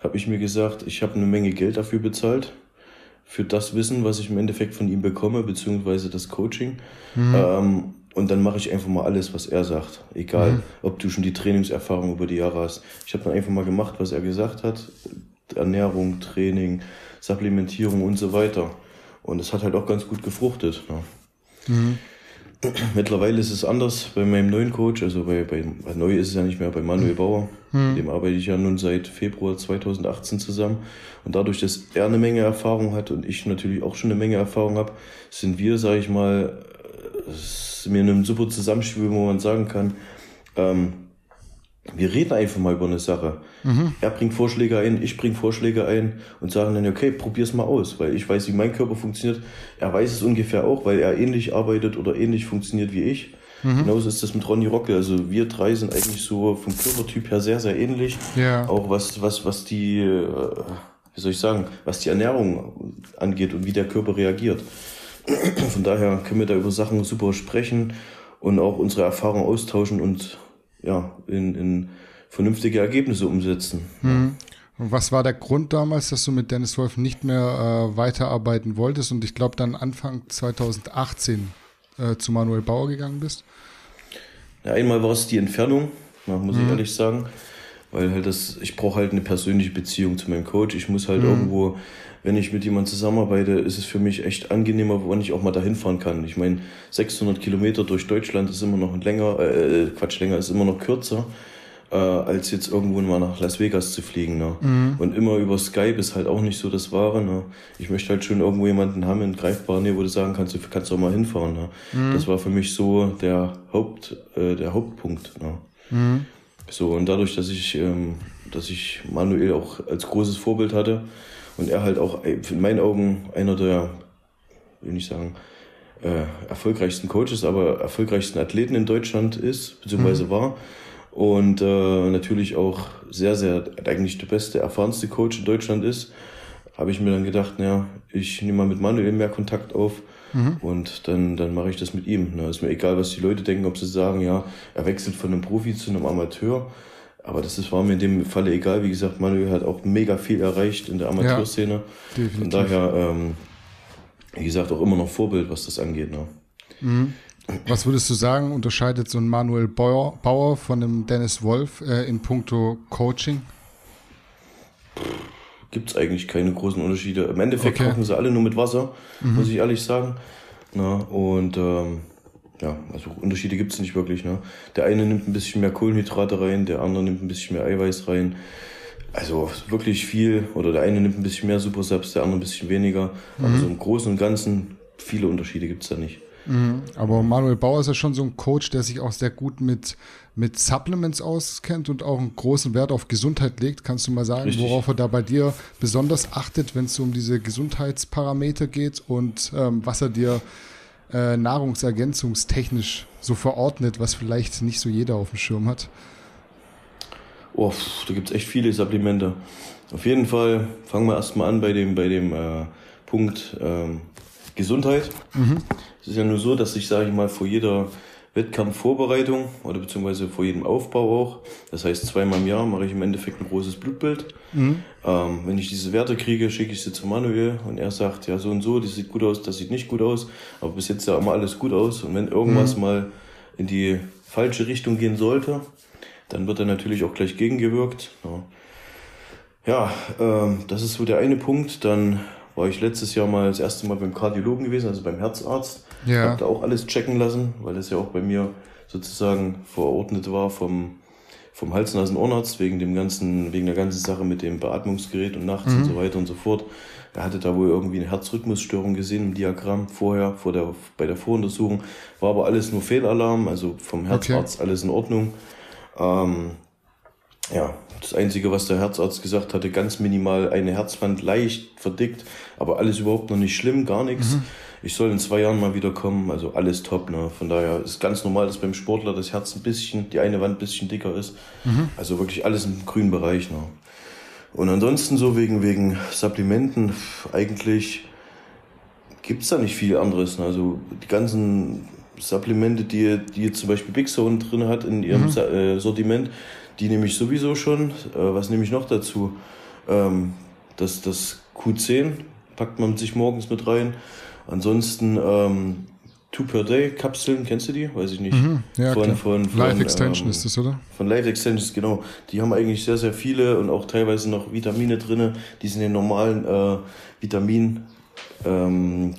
habe ich mir gesagt, ich habe eine Menge Geld dafür bezahlt, für das Wissen, was ich im Endeffekt von ihm bekomme, beziehungsweise das Coaching. Mhm. Ähm, und dann mache ich einfach mal alles, was er sagt. Egal, mhm. ob du schon die Trainingserfahrung über die Jahre hast. Ich habe dann einfach mal gemacht, was er gesagt hat. Ernährung, Training, Supplementierung und so weiter. Und es hat halt auch ganz gut gefruchtet. Ne? Mhm. Mittlerweile ist es anders bei meinem neuen Coach, also bei, bei neu ist es ja nicht mehr bei Manuel Bauer. Mhm. Mit dem arbeite ich ja nun seit Februar 2018 zusammen. Und dadurch, dass er eine Menge Erfahrung hat und ich natürlich auch schon eine Menge Erfahrung habe, sind wir, sage ich mal, sind wir in einem super Zusammenspiel, wo man sagen kann, ähm, wir reden einfach mal über eine Sache. Mhm. Er bringt Vorschläge ein, ich bringe Vorschläge ein und sagen dann, okay, probier's mal aus, weil ich weiß, wie mein Körper funktioniert. Er weiß es ungefähr auch, weil er ähnlich arbeitet oder ähnlich funktioniert wie ich. Mhm. Genauso ist das mit Ronny Rocke. Also wir drei sind eigentlich so vom Körpertyp her sehr, sehr ähnlich. Ja. Auch was, was, was die, äh, wie soll ich sagen, was die Ernährung angeht und wie der Körper reagiert. Von daher können wir da über Sachen super sprechen und auch unsere Erfahrungen austauschen und ja, in, in vernünftige Ergebnisse umsetzen. Mhm. Und was war der Grund damals, dass du mit Dennis Wolf nicht mehr äh, weiterarbeiten wolltest und ich glaube dann Anfang 2018 äh, zu Manuel Bauer gegangen bist? Ja, einmal war es die Entfernung, muss mhm. ich ehrlich sagen, weil halt das, ich brauche halt eine persönliche Beziehung zu meinem Coach. Ich muss halt mhm. irgendwo wenn ich mit jemandem zusammenarbeite, ist es für mich echt angenehmer, wenn ich auch mal dahin fahren kann. Ich meine, 600 Kilometer durch Deutschland ist immer noch länger, äh, Quatsch, länger ist immer noch kürzer, äh, als jetzt irgendwo mal nach Las Vegas zu fliegen. Ne? Mhm. Und immer über Skype ist halt auch nicht so das Wahre. Ne? Ich möchte halt schon irgendwo jemanden haben in greifbarer Nähe, wo du sagen kannst, du kannst auch mal hinfahren. Ne? Mhm. Das war für mich so der Haupt, äh, der Hauptpunkt. Ne? Mhm. So, und dadurch, dass ich, ähm, dass ich Manuel auch als großes Vorbild hatte, und er halt auch in meinen Augen einer der, will ich sagen, äh, erfolgreichsten Coaches, aber erfolgreichsten Athleten in Deutschland ist, beziehungsweise mhm. war. Und äh, natürlich auch sehr, sehr, eigentlich der beste, erfahrenste Coach in Deutschland ist, habe ich mir dann gedacht, naja, ich nehme mal mit Manuel mehr Kontakt auf mhm. und dann, dann mache ich das mit ihm. Ne? Ist mir egal, was die Leute denken, ob sie sagen, ja, er wechselt von einem Profi zu einem Amateur aber das ist, war mir in dem Falle egal. Wie gesagt, Manuel hat auch mega viel erreicht in der Amateurszene. Ja, Von daher, ähm, wie gesagt, auch immer noch Vorbild, was das angeht. Ne? Mhm. Was würdest du sagen, unterscheidet so ein Manuel Bauer, Bauer von dem Dennis Wolf äh, in puncto Coaching? Gibt es eigentlich keine großen Unterschiede. Im Endeffekt okay. kochen sie alle nur mit Wasser, mhm. muss ich ehrlich sagen. Na, und ähm, ja, also Unterschiede gibt es nicht wirklich. Ne? Der eine nimmt ein bisschen mehr Kohlenhydrate rein, der andere nimmt ein bisschen mehr Eiweiß rein. Also wirklich viel, oder der eine nimmt ein bisschen mehr Supersubs, der andere ein bisschen weniger. Mhm. Aber so im Großen und Ganzen, viele Unterschiede gibt es da nicht. Mhm. Aber Manuel Bauer ist ja schon so ein Coach, der sich auch sehr gut mit, mit Supplements auskennt und auch einen großen Wert auf Gesundheit legt. Kannst du mal sagen, Richtig. worauf er da bei dir besonders achtet, wenn es um diese Gesundheitsparameter geht und ähm, was er dir äh, nahrungsergänzungstechnisch so verordnet, was vielleicht nicht so jeder auf dem Schirm hat? Oh, da gibt es echt viele Supplemente. Auf jeden Fall fangen wir erstmal an bei dem, bei dem äh, Punkt ähm, Gesundheit. Mhm. Es ist ja nur so, dass ich, sage ich mal, vor jeder Wettkampfvorbereitung oder beziehungsweise vor jedem Aufbau auch. Das heißt, zweimal im Jahr mache ich im Endeffekt ein großes Blutbild. Mhm. Ähm, wenn ich diese Werte kriege, schicke ich sie zu Manuel und er sagt, ja, so und so, das sieht gut aus, das sieht nicht gut aus. Aber bis jetzt sah immer alles gut aus. Und wenn irgendwas mhm. mal in die falsche Richtung gehen sollte, dann wird er natürlich auch gleich gegengewirkt. Ja, ja ähm, das ist so der eine Punkt. Dann war ich letztes Jahr mal das erste Mal beim Kardiologen gewesen, also beim Herzarzt. Ja. Hab da auch alles checken lassen, weil das ja auch bei mir sozusagen verordnet war vom, vom Hals-Nasen-Ohrenarzt wegen dem ganzen, wegen der ganzen Sache mit dem Beatmungsgerät und nachts mhm. und so weiter und so fort. Er hatte da wohl irgendwie eine Herzrhythmusstörung gesehen im Diagramm vorher, vor der, bei der Voruntersuchung. War aber alles nur Fehlalarm, also vom Herzarzt okay. alles in Ordnung. Ähm, ja, das Einzige, was der Herzarzt gesagt hatte, ganz minimal eine Herzwand leicht verdickt, aber alles überhaupt noch nicht schlimm, gar nichts. Mhm. Ich soll in zwei Jahren mal wieder kommen, also alles top. Ne? Von daher ist ganz normal, dass beim Sportler das Herz ein bisschen, die eine Wand ein bisschen dicker ist. Mhm. Also wirklich alles im grünen Bereich. Ne? Und ansonsten so wegen, wegen Supplementen, eigentlich gibt's da nicht viel anderes. Ne? Also die ganzen Supplemente, die, die zum Beispiel Big Zone drin hat in ihrem mhm. Äh, Sortiment, die nehme ich sowieso schon. Äh, was nehme ich noch dazu? Ähm, das, das Q10 packt man sich morgens mit rein. Ansonsten ähm, Two per Day Kapseln, kennst du die? Weiß ich nicht. Mhm, ja, von, klar. von, von, Life Extension ähm, ist das, oder? Von Life Extensions, genau. Die haben eigentlich sehr, sehr viele und auch teilweise noch Vitamine drin, die es in den normalen äh, Vitamin ähm,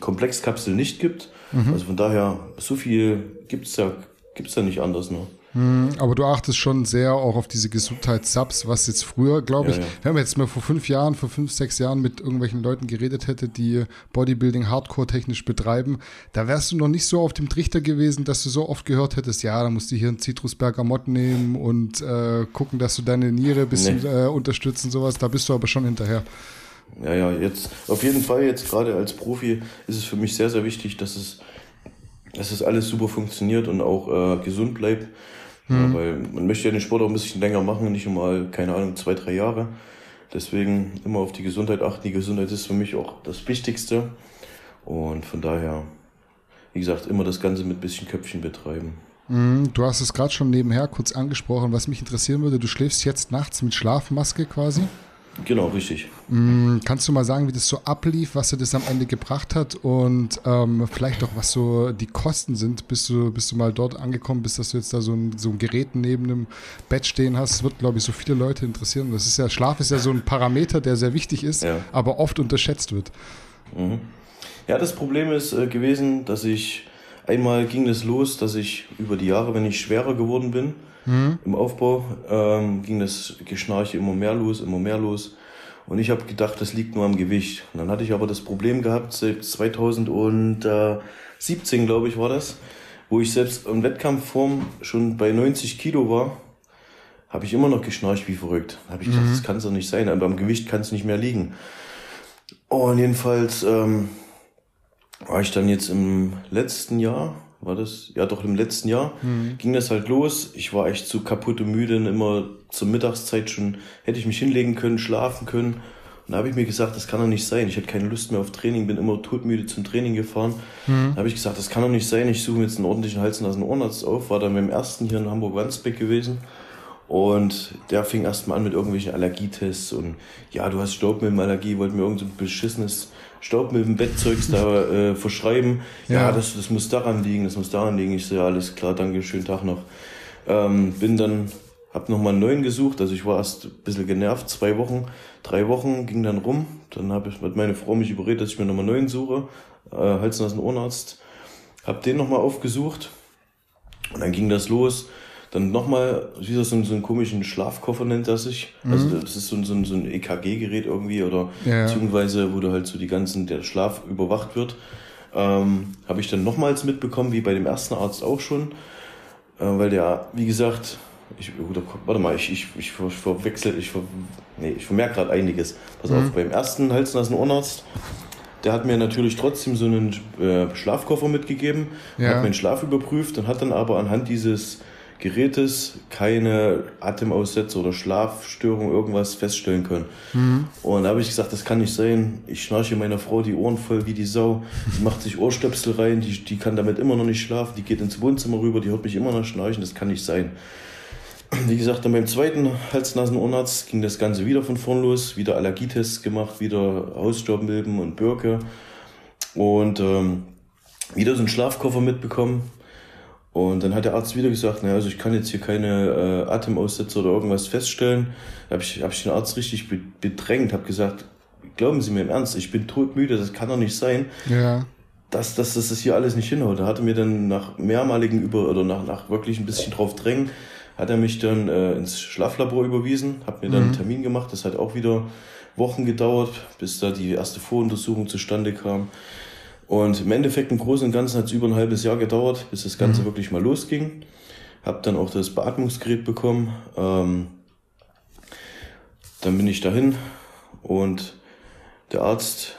nicht gibt. Mhm. Also von daher, so viel gibt's da, gibt's da nicht anders. Ne? Mhm, Aber du achtest schon sehr auch auf diese Gesundheitssubs, was jetzt früher, glaube ich, Ja, ja. wenn man jetzt mal vor fünf Jahren, vor fünf, sechs Jahren mit irgendwelchen Leuten geredet hätte, die Bodybuilding hardcore-technisch betreiben, da wärst du noch nicht so auf dem Trichter gewesen, dass du so oft gehört hättest, ja, da musst du hier einen Zitrusbergamott nehmen und äh, gucken, dass du deine Niere ein bisschen Nee. äh, unterstützen, sowas. Da bist du aber schon hinterher. Ja, ja, jetzt auf jeden Fall, jetzt gerade als Profi ist es für mich sehr, sehr wichtig, dass es, dass es alles super funktioniert und auch äh, gesund bleibt. Ja, weil man möchte ja den Sport auch ein bisschen länger machen, nicht mal, keine Ahnung, zwei, drei Jahre. Deswegen immer auf die Gesundheit achten. Die Gesundheit ist für mich auch das Wichtigste. Und von daher, wie gesagt, immer das Ganze mit bisschen Köpfchen betreiben. Mhm, Du hast es gerade schon nebenher kurz angesprochen. Was mich interessieren würde, du schläfst jetzt nachts mit Schlafmaske quasi. Genau, richtig. Mhm, Kannst du mal sagen, wie das so ablief, was dir das am Ende gebracht hat und ähm, vielleicht auch, was so die Kosten sind, bis du, bis du mal dort angekommen bist, dass du jetzt da so ein, so ein Gerät neben dem Bett stehen hast? Das wird, glaube ich, so viele Leute interessieren. Das ist ja, Schlaf ist ja so ein Parameter, der sehr wichtig ist, Ja. aber oft unterschätzt wird. Ja, das Problem ist äh, gewesen, dass ich einmal ging es los, dass ich über die Jahre, wenn ich schwerer geworden bin im Aufbau, ähm, ging das Geschnarche immer mehr los, immer mehr los. Und ich habe gedacht, das liegt nur am Gewicht. Und dann hatte ich aber das Problem gehabt, seit 2017, glaube ich, war das, wo ich selbst in Wettkampfform schon bei 90 Kilo war, habe ich immer noch geschnarcht wie verrückt. Habe ich gedacht, das kann es doch nicht sein, aber am Gewicht kann es nicht mehr liegen. Und jedenfalls ähm, war ich dann jetzt im letzten Jahr, war das? Ja, doch im letzten Jahr ging das halt los. Ich war echt zu kaputt und müde und immer zur Mittagszeit schon hätte ich mich hinlegen können, schlafen können. Und da habe ich mir gesagt, das kann doch nicht sein. Ich hatte keine Lust mehr auf Training, bin immer todmüde zum Training gefahren. Da habe ich gesagt, das kann doch nicht sein. Ich suche mir jetzt einen ordentlichen Hals- und Ohrenarzt auf. War dann beim ersten hier in Hamburg-Wandsbek gewesen. Und der fing erstmal an mit irgendwelchen Allergietests und ja, du hast Staubmilbenallergie, wollte mir irgend so ein beschissenes Staubmilbenbettzeugs da äh, verschreiben. Ja, Ja. das, das muss daran liegen, das muss daran liegen. Ich so, ja, alles klar, danke, schönen Tag noch. Ähm, bin dann, hab nochmal einen neuen gesucht, also ich war erst ein bisschen genervt, zwei Wochen, drei Wochen ging dann rum. Dann hab ich, hat meine Frau mich überredet, dass ich mir nochmal einen neuen suche, äh, Hals- und Ohrenarzt. Hab den nochmal aufgesucht und dann ging das los. Dann nochmal, wieder so, so einen komischen Schlafkoffer nennt er sich. Also das ist so ein, so ein, so ein EKG-Gerät irgendwie oder Ja. beziehungsweise wo du halt so die ganzen, der Schlaf überwacht wird. Ähm, Habe ich dann nochmals mitbekommen, wie bei dem ersten Arzt auch schon. Äh, weil der, wie gesagt, ich, oder, warte mal, ich, ich, ich ver- verwechsel, ich, ver, nee, ich vermerke gerade einiges. Pass auf, beim ersten Hals- und Ohrenarzt, der hat mir natürlich trotzdem so einen äh, Schlafkoffer mitgegeben, Ja. hat meinen Schlaf überprüft und hat dann aber anhand dieses Gerätes keine Atemaussätze oder Schlafstörung irgendwas feststellen können. Und da habe ich gesagt, das kann nicht sein. Ich schnarche meiner Frau die Ohren voll wie die Sau. Die macht sich Ohrstöpsel rein, die, die kann damit immer noch nicht schlafen. Die geht ins Wohnzimmer rüber, die hört mich immer noch schnarchen. Das kann nicht sein. Wie gesagt, dann beim zweiten Hals-Nasen-Ohrenarzt ging das Ganze wieder von vorn los. Wieder Allergietests gemacht, wieder Hausstaubmilben und Birke. Und ähm, wieder so einen Schlafkoffer mitbekommen. Und dann hat der Arzt wieder gesagt, naja, also ich kann jetzt hier keine äh, Atemaussätze oder irgendwas feststellen. Da habe ich, hab ich den Arzt richtig be- bedrängt, habe gesagt, glauben Sie mir im Ernst, ich bin todmüde, das kann doch nicht sein Ja. dass, dass, dass das hier alles nicht hinhaut. Da hatte mir dann nach mehrmaligen über oder nach, nach wirklich ein bisschen drauf drängen, hat er mich dann äh, ins Schlaflabor überwiesen, hat mir dann einen Termin gemacht. Das hat auch wieder Wochen gedauert, bis da die erste Voruntersuchung zustande kam. Und im Endeffekt im Großen und Ganzen hat es über ein halbes Jahr gedauert, bis das Ganze wirklich mal losging. Hab dann auch das Beatmungsgerät bekommen. Ähm, dann bin ich dahin und der Arzt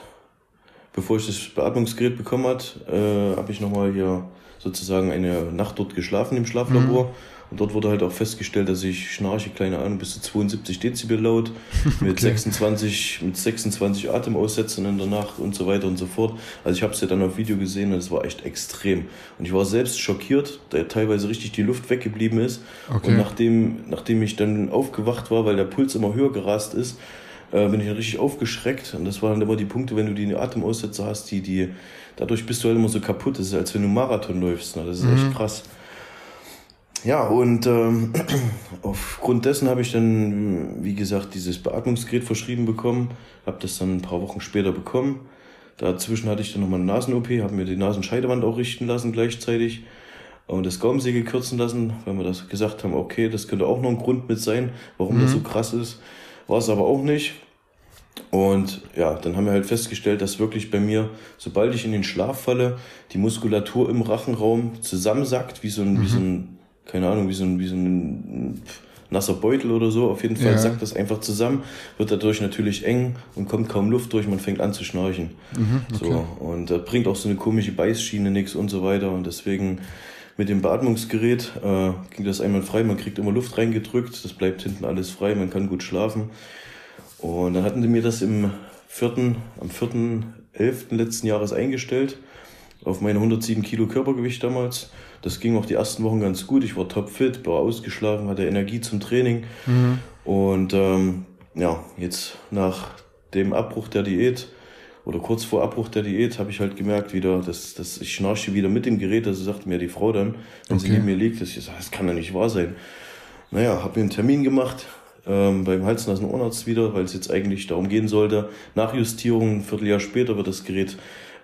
bevor ich das Beatmungsgerät bekommen hat, äh, habe ich nochmal hier sozusagen eine Nacht dort geschlafen im Schlaflabor. Und dort wurde halt auch festgestellt, dass ich schnarche, keine Ahnung, bis zu 72 Dezibel laut, mit 26, mit 26 Atemaussätzen in der Nacht und so weiter und so fort. Also ich habe es ja dann auf Video gesehen und es war echt extrem. Und ich war selbst schockiert, da teilweise richtig die Luft weggeblieben ist. Okay. Und nachdem, nachdem ich dann aufgewacht war, weil der Puls immer höher gerast ist, äh, bin ich dann richtig aufgeschreckt. Und das waren dann immer die Punkte, wenn du die Atemaussetzer hast, die, die, dadurch bist du halt immer so kaputt. Das ist, als wenn du Marathon läufst. Ne? Das ist mhm. echt krass. Ja, und ähm, aufgrund dessen habe ich dann, wie gesagt, dieses Beatmungsgerät verschrieben bekommen. Habe das dann ein paar Wochen später bekommen. Dazwischen hatte ich dann nochmal eine Nasen-OP, habe mir die Nasenscheidewand auch richten lassen gleichzeitig und das Gaumensegel kürzen lassen, weil wir das gesagt haben, okay, das könnte auch noch ein Grund mit sein, warum mhm. das so krass ist. War es aber auch nicht. Und ja, dann haben wir halt festgestellt, dass wirklich bei mir, sobald ich in den Schlaf falle, die Muskulatur im Rachenraum zusammensackt, wie so ein, mhm. wie so ein, keine Ahnung, wie so ein, wie so ein nasser Beutel oder so. Auf jeden Fall ja. sackt das einfach zusammen, wird dadurch natürlich eng und kommt kaum Luft durch, man fängt an zu schnarchen. Mhm, okay. So, und das bringt auch so eine komische Beißschiene nichts und so weiter. Und deswegen mit dem Beatmungsgerät äh, ging das einmal frei, man kriegt immer Luft reingedrückt, das bleibt hinten alles frei, man kann gut schlafen. Und dann hatten die mir das im vierten, am 4.11. letzten Jahres eingestellt, auf meine 107 Kilo Körpergewicht damals. Das ging auch die ersten Wochen ganz gut. Ich war topfit, war ausgeschlafen, hatte Energie zum Training. Mhm. Und ähm, ja, jetzt nach dem Abbruch der Diät oder kurz vor Abbruch der Diät habe ich halt gemerkt wieder, dass, dass ich schnarche wieder mit dem Gerät. Also sagte mir die Frau dann, wenn okay. sie neben mir liegt, dass ich sage, das kann ja nicht wahr sein. Naja, habe mir einen Termin gemacht ähm, beim Hals-Nasen-Ohrenarzt wieder, weil es jetzt eigentlich darum gehen sollte. Nachjustierung, ein Vierteljahr später wird das Gerät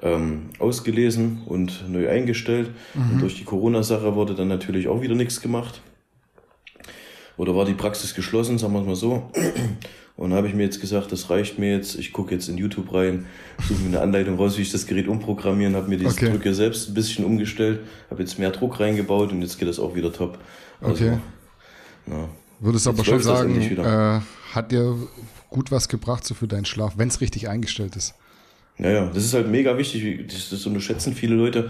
ähm, ausgelesen und neu eingestellt. Mhm. Und durch die Corona-Sache wurde dann natürlich auch wieder nichts gemacht. Oder war die Praxis geschlossen, sagen wir es mal so. Und habe ich mir jetzt gesagt, das reicht mir jetzt. Ich gucke jetzt in YouTube rein, suche mir eine Anleitung raus, wie ich das Gerät umprogrammieren, habe mir die okay. Drücke selbst ein bisschen umgestellt, habe jetzt mehr Druck reingebaut und jetzt geht das auch wieder top. Also, okay. Ja. Würdest aber schon sagen, äh, hat dir gut was gebracht so für deinen Schlaf, wenn es richtig eingestellt ist? Naja, das ist halt mega wichtig. Das, das unterschätzen viele Leute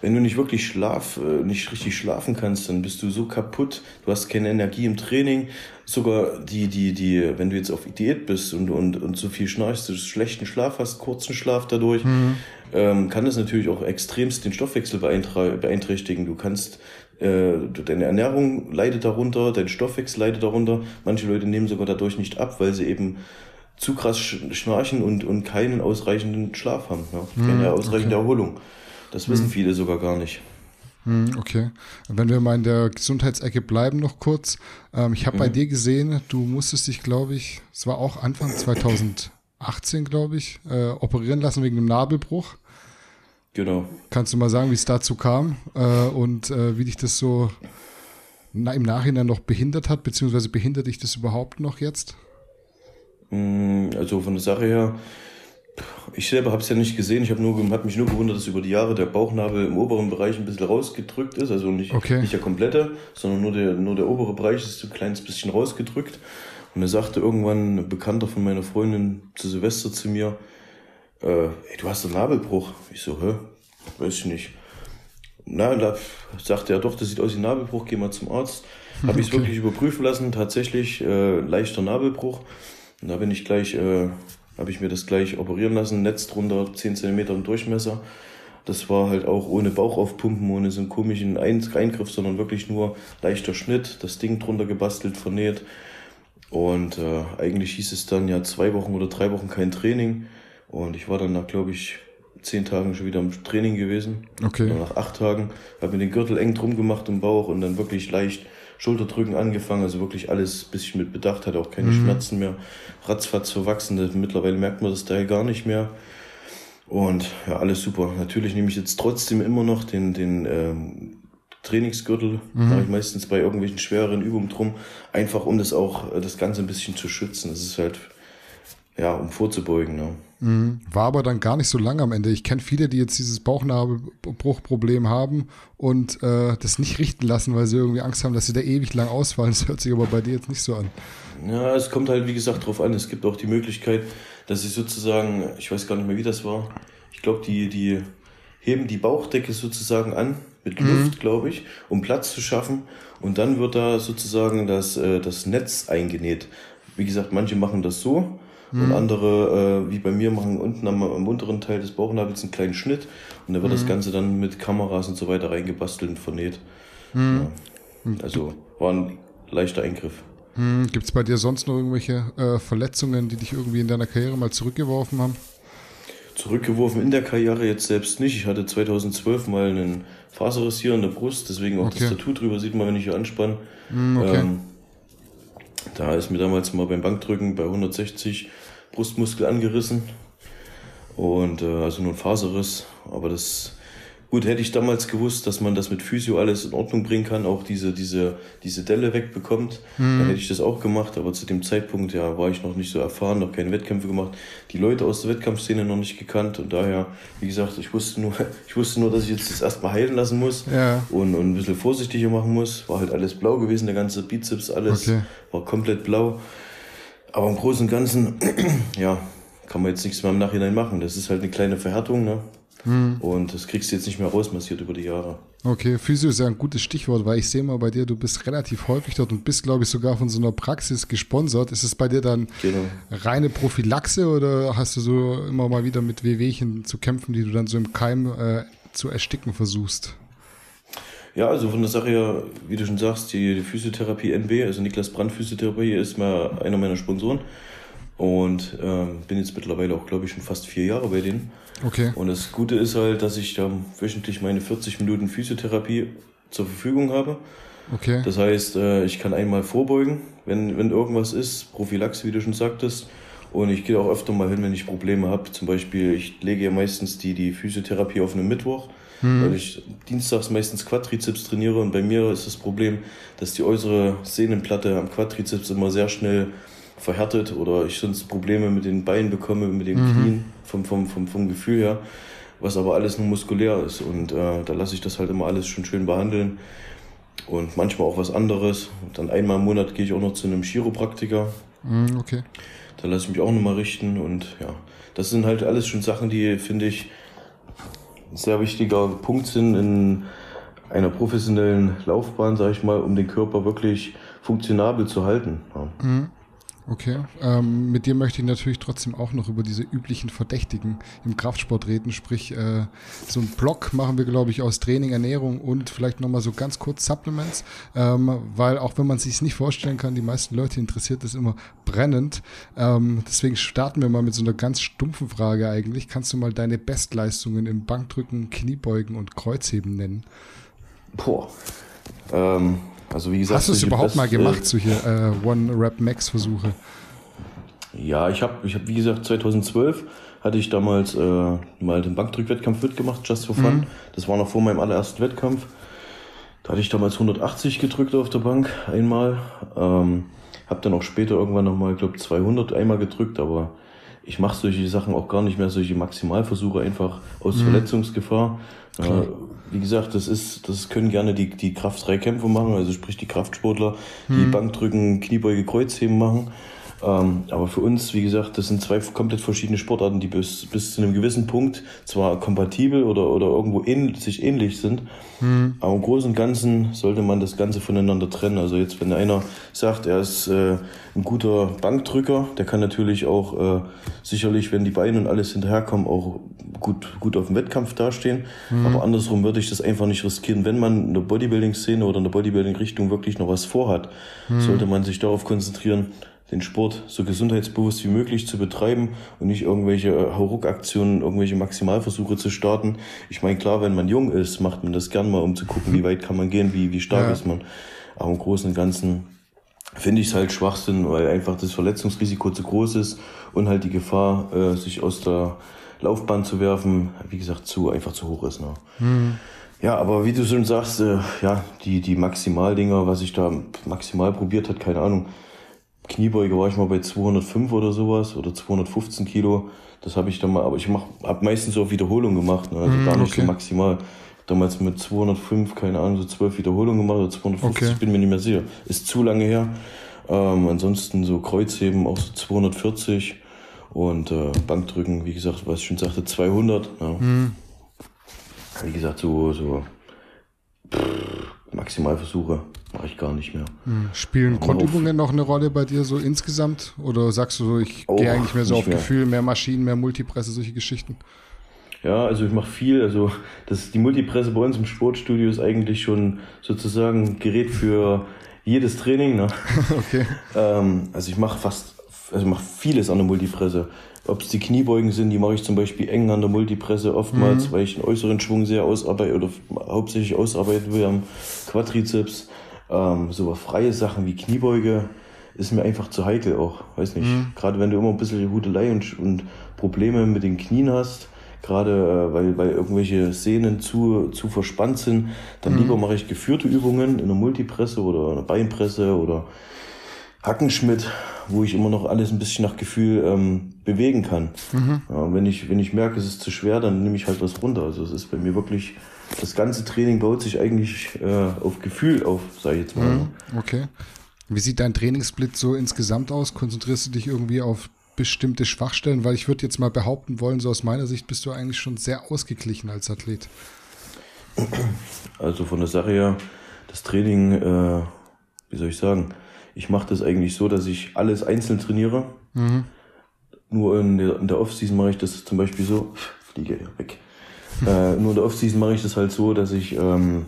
wenn du nicht wirklich schlaf, äh, nicht richtig schlafen kannst, dann bist du so kaputt. Du hast keine Energie im Training. Sogar die, die, die, wenn du jetzt auf Diät bist und, und, und so viel schnarchst, du schlechten Schlaf hast, kurzen Schlaf dadurch, mhm. ähm, kann das natürlich auch extremst den Stoffwechsel beeinträchtigen. Du kannst, äh, deine Ernährung leidet darunter, dein Stoffwechsel leidet darunter. Manche Leute nehmen sogar dadurch nicht ab, weil sie eben zu krass schnarchen und, und keinen ausreichenden Schlaf haben, ja? keine mhm, ausreichende okay. Erholung. Das wissen hm. viele sogar gar nicht. Hm, okay. Wenn wir mal in der Gesundheitsecke bleiben, noch kurz. Ähm, ich habe mhm. bei dir gesehen, du musstest dich, glaube ich, es war auch Anfang 2018, glaube ich, äh, operieren lassen wegen einem Nabelbruch. Genau. Kannst du mal sagen, wie es dazu kam äh, und äh, wie dich das so na, im Nachhinein noch behindert hat, beziehungsweise behindert dich das überhaupt noch jetzt? Hm, also von der Sache her, ich selber habe es ja nicht gesehen. Ich habe nur, hat mich nur gewundert, dass über die Jahre der Bauchnabel im oberen Bereich ein bisschen rausgedrückt ist. Also nicht, okay. nicht der komplette, sondern nur der, nur der obere Bereich ist ein kleines bisschen rausgedrückt. Und er sagte irgendwann ein Bekannter von meiner Freundin zu Silvester zu mir, äh, ey, du hast einen Nabelbruch. Ich so, hä? Weiß ich nicht. Na, da sagte er doch, das sieht aus wie ein Nabelbruch, geh mal zum Arzt. Habe okay. ich es wirklich überprüfen lassen, tatsächlich äh, leichter Nabelbruch. Und da bin ich gleich äh, habe ich mir das gleich operieren lassen, Netz drunter, 10 cm im Durchmesser. Das war halt auch ohne Bauch aufpumpen, ohne so einen komischen Eingriff, sondern wirklich nur leichter Schnitt, das Ding drunter gebastelt, vernäht. Und äh, eigentlich hieß es dann ja zwei Wochen oder drei Wochen kein Training. Und ich war dann nach, glaube ich, zehn Tagen schon wieder im Training gewesen. Okay. Oder nach acht Tagen. Habe mir den Gürtel eng drum gemacht im Bauch und dann wirklich leicht Schulterdrücken angefangen, also wirklich alles ein bisschen mit Bedacht, hatte auch keine mhm. Schmerzen mehr. Ratzfatz verwachsen, mittlerweile merkt man das Teil gar nicht mehr. Und ja, alles super. Natürlich nehme ich jetzt trotzdem immer noch den, den ähm, Trainingsgürtel, mhm. mache ich meistens bei irgendwelchen schwereren Übungen drum, einfach um das auch, das Ganze ein bisschen zu schützen. Das ist halt, ja, um vorzubeugen. Ne? Mhm. War aber dann gar nicht so lang am Ende. Ich kenne viele, die jetzt dieses Bauchnabelbruchproblem haben und äh, das nicht richten lassen, weil sie irgendwie Angst haben, dass sie da ewig lang ausfallen. Das hört sich aber bei dir jetzt nicht so an. Ja, es kommt halt, wie gesagt, drauf an. Es gibt auch die Möglichkeit, dass sie sozusagen, ich weiß gar nicht mehr, wie das war, ich glaube, die, die heben die Bauchdecke sozusagen an mit mhm. Luft, glaube ich, um Platz zu schaffen. Und dann wird da sozusagen das, äh, das Netz eingenäht. Wie gesagt, manche machen das so Mhm. Und andere, äh, wie bei mir, machen unten am, am, unteren Teil des Bauchnabels einen kleinen Schnitt und da wird mhm. das Ganze dann mit Kameras und so weiter reingebastelt und vernäht. Mhm. Ja. Also war ein leichter Eingriff. Hm, Gibt es bei dir sonst noch irgendwelche äh, Verletzungen, die dich irgendwie in deiner Karriere mal zurückgeworfen haben? Zurückgeworfen in der Karriere jetzt selbst nicht. Ich hatte 2012 mal einen Faserriss hier in der Brust, deswegen auch okay. das Tattoo drüber, sieht man, wenn ich hier anspanne. Hm, okay. ähm, da ist mir damals mal beim Bankdrücken bei 160 Brustmuskel angerissen. Und äh, also nur ein Faserriss, aber das Gut, hätte ich damals gewusst, dass man das mit Physio alles in Ordnung bringen kann, auch diese, diese, diese Delle wegbekommt, mhm. dann hätte ich das auch gemacht. Aber zu dem Zeitpunkt, ja, war ich noch nicht so erfahren, noch keine Wettkämpfe gemacht, die Leute aus der Wettkampfszene noch nicht gekannt. Und daher, wie gesagt, ich wusste nur, ich wusste nur, dass ich jetzt das erstmal heilen lassen muss ja. und, und ein bisschen vorsichtiger machen muss. War halt alles blau gewesen, der ganze Bizeps, alles okay. war komplett blau. Aber im Großen und Ganzen, ja, kann man jetzt nichts mehr im Nachhinein machen. Das ist halt eine kleine Verhärtung, ne? Hm. Und das kriegst du jetzt nicht mehr rausmassiert über die Jahre. Okay, Physio ist ja ein gutes Stichwort, weil ich sehe mal bei dir, du bist relativ häufig dort und bist, glaube ich, sogar von so einer Praxis gesponsert. Ist es bei dir dann genau. reine Prophylaxe oder hast du so immer mal wieder mit Wehwehchen zu kämpfen, die du dann so im Keim äh, zu ersticken versuchst? Ja, also von der Sache her, wie du schon sagst, die, Physiotherapie NB, also Niklas Brandt Physiotherapie, ist mal einer meiner Sponsoren. Und ähm, bin jetzt mittlerweile auch, glaube ich, schon fast vier Jahre bei denen. Okay. Und das Gute ist halt, dass ich da wöchentlich meine 40 Minuten Physiotherapie zur Verfügung habe. Okay. Das heißt, äh, ich kann einmal vorbeugen, wenn, wenn irgendwas ist, Prophylaxe, wie du schon sagtest. Und ich gehe auch öfter mal hin, wenn ich Probleme habe. Zum Beispiel, ich lege ja meistens die, die Physiotherapie auf einen Mittwoch, hm. weil ich dienstags meistens Quadrizeps trainiere. Und bei mir ist das Problem, dass die äußere Sehnenplatte am Quadrizeps immer sehr schnell verhärtet oder ich sonst Probleme mit den Beinen bekomme, mit den mhm. Knien, vom, vom, vom, vom Gefühl her, was aber alles nur muskulär ist. Und äh, da lasse ich das halt immer alles schon schön behandeln. Und manchmal auch was anderes. Und dann einmal im Monat gehe ich auch noch zu einem Chiropraktiker. Mhm, okay. Da lasse ich mich auch nochmal richten. Und ja, das sind halt alles schon Sachen, die, finde ich, sehr wichtiger Punkt sind in einer professionellen Laufbahn, sage ich mal, um den Körper wirklich funktionabel zu halten. Ja. Mhm. Okay, ähm, mit dir möchte ich natürlich trotzdem auch noch über diese üblichen Verdächtigen im Kraftsport reden. Sprich, äh, so ein Block machen wir, glaube ich, aus Training, Ernährung und vielleicht nochmal so ganz kurz Supplements, ähm, weil auch wenn man sich nicht vorstellen kann, die meisten Leute interessiert das immer brennend. Ähm, deswegen starten wir mal mit so einer ganz stumpfen Frage eigentlich. Kannst du mal deine Bestleistungen im Bankdrücken, Kniebeugen und Kreuzheben nennen? Boah. Ähm, also wie gesagt, Hast du es überhaupt mal gemacht, solche äh, One-Rap-Max-Versuche? Ja, ich habe, ich hab, wie gesagt, 2012 hatte ich damals äh, mal den Bankdrückwettkampf mitgemacht, just for fun. Mhm. Das war noch vor meinem allerersten Wettkampf. Da hatte ich damals 180 gedrückt auf der Bank einmal. Ähm, habe dann auch später irgendwann nochmal, ich glaube 200 einmal gedrückt, aber ich mache solche Sachen auch gar nicht mehr, solche Maximalversuche einfach aus mhm. Verletzungsgefahr. Äh, wie gesagt, das ist, das können gerne die, die Kraft-3-Kämpfe machen, also sprich die Kraftsportler, die Bankdrücken, Kniebeuge, Kreuzheben machen. Ähm, aber für uns, wie gesagt, das sind zwei komplett verschiedene Sportarten, die bis, bis zu einem gewissen Punkt zwar kompatibel oder, oder irgendwo ähn, sich ähnlich sind, mhm. aber im Großen und Ganzen sollte man das Ganze voneinander trennen. Also jetzt, wenn einer sagt, er ist äh, ein guter Bankdrücker, der kann natürlich auch äh, sicherlich, wenn die Beine und alles hinterherkommen, auch gut, gut auf dem Wettkampf dastehen. Mhm. Aber andersrum würde ich das einfach nicht riskieren. Wenn man in der Bodybuilding-Szene oder in der Bodybuilding-Richtung wirklich noch was vorhat, mhm. sollte man sich darauf konzentrieren, den Sport so gesundheitsbewusst wie möglich zu betreiben und nicht irgendwelche äh, Hauruck-Aktionen, irgendwelche Maximalversuche zu starten. Ich meine, klar, wenn man jung ist, macht man das gern mal, um zu gucken, wie weit kann man gehen, wie, wie stark ja. ist man. Aber im Großen und Ganzen finde ich es halt Schwachsinn, weil einfach das Verletzungsrisiko zu groß ist und halt die Gefahr, äh, sich aus der Laufbahn zu werfen, wie gesagt, zu einfach zu hoch ist. Ne? Mhm. Ja, aber wie du schon sagst, äh, ja, die, die Maximaldinger, was ich da maximal probiert hat, keine Ahnung, Kniebeuge war ich mal bei 205 oder sowas oder 215 Kilo. Das habe ich dann mal, aber ich mach, habe meistens so auf Wiederholung gemacht, ne? also mm, gar nicht okay. so maximal. Damals mit 205, keine Ahnung, so 12 Wiederholungen gemacht oder 250, okay. bin mir nicht mehr sicher. Ist zu lange her. Ähm, ansonsten so Kreuzheben auch so 240 und äh, Bankdrücken, wie gesagt, was ich schon sagte, 200. Ja. Mm. Wie gesagt, so, so pff, Maximalversuche mache ich gar nicht mehr. Hm. Spielen Grundübungen noch eine Rolle bei dir so insgesamt? Oder sagst du so, ich oh, gehe eigentlich mehr so auf mehr. Gefühl, mehr Maschinen, mehr Multipresse, solche Geschichten? Ja, also ich mache viel. Also das, die Multipresse bei uns im Sportstudio ist eigentlich schon sozusagen ein Gerät für jedes Training. Ne? okay. Ähm, also ich mache fast, also ich mache vieles an der Multipresse. Ob es die Kniebeugen sind, die mache ich zum Beispiel eng an der Multipresse oftmals, mhm. weil ich den äußeren Schwung sehr ausarbeite oder hauptsächlich ausarbeiten will am Quadrizeps. Ähm, so freie Sachen wie Kniebeuge ist mir einfach zu heikel auch. Weiß nicht. Mhm. Gerade wenn du immer ein bisschen Hudelei und, und Probleme mit den Knien hast, gerade äh, weil, weil irgendwelche Sehnen zu, zu verspannt sind, dann mhm. lieber mache ich geführte Übungen in der Multipresse oder einer Beinpresse oder Hackenschmidt, wo ich immer noch alles ein bisschen nach Gefühl ähm, bewegen kann. Mhm. Ja, wenn, ich, wenn ich merke, es ist zu schwer, dann nehme ich halt was runter. Also es ist bei mir wirklich, das ganze Training baut sich eigentlich äh, auf Gefühl auf, sage ich jetzt mal. Mhm. Okay. Wie sieht dein Trainingssplit so insgesamt aus? Konzentrierst du dich irgendwie auf bestimmte Schwachstellen? Weil ich würde jetzt mal behaupten wollen, so aus meiner Sicht bist du eigentlich schon sehr ausgeglichen als Athlet. Also von der Sache her, das Training, äh, wie soll ich sagen, ich mache das eigentlich so, dass ich alles einzeln trainiere. Mhm. Nur in der, in der Off-Season mache ich das zum Beispiel so, fliege weg. Äh, nur in der Off-Season mache ich das halt so, dass ich ähm,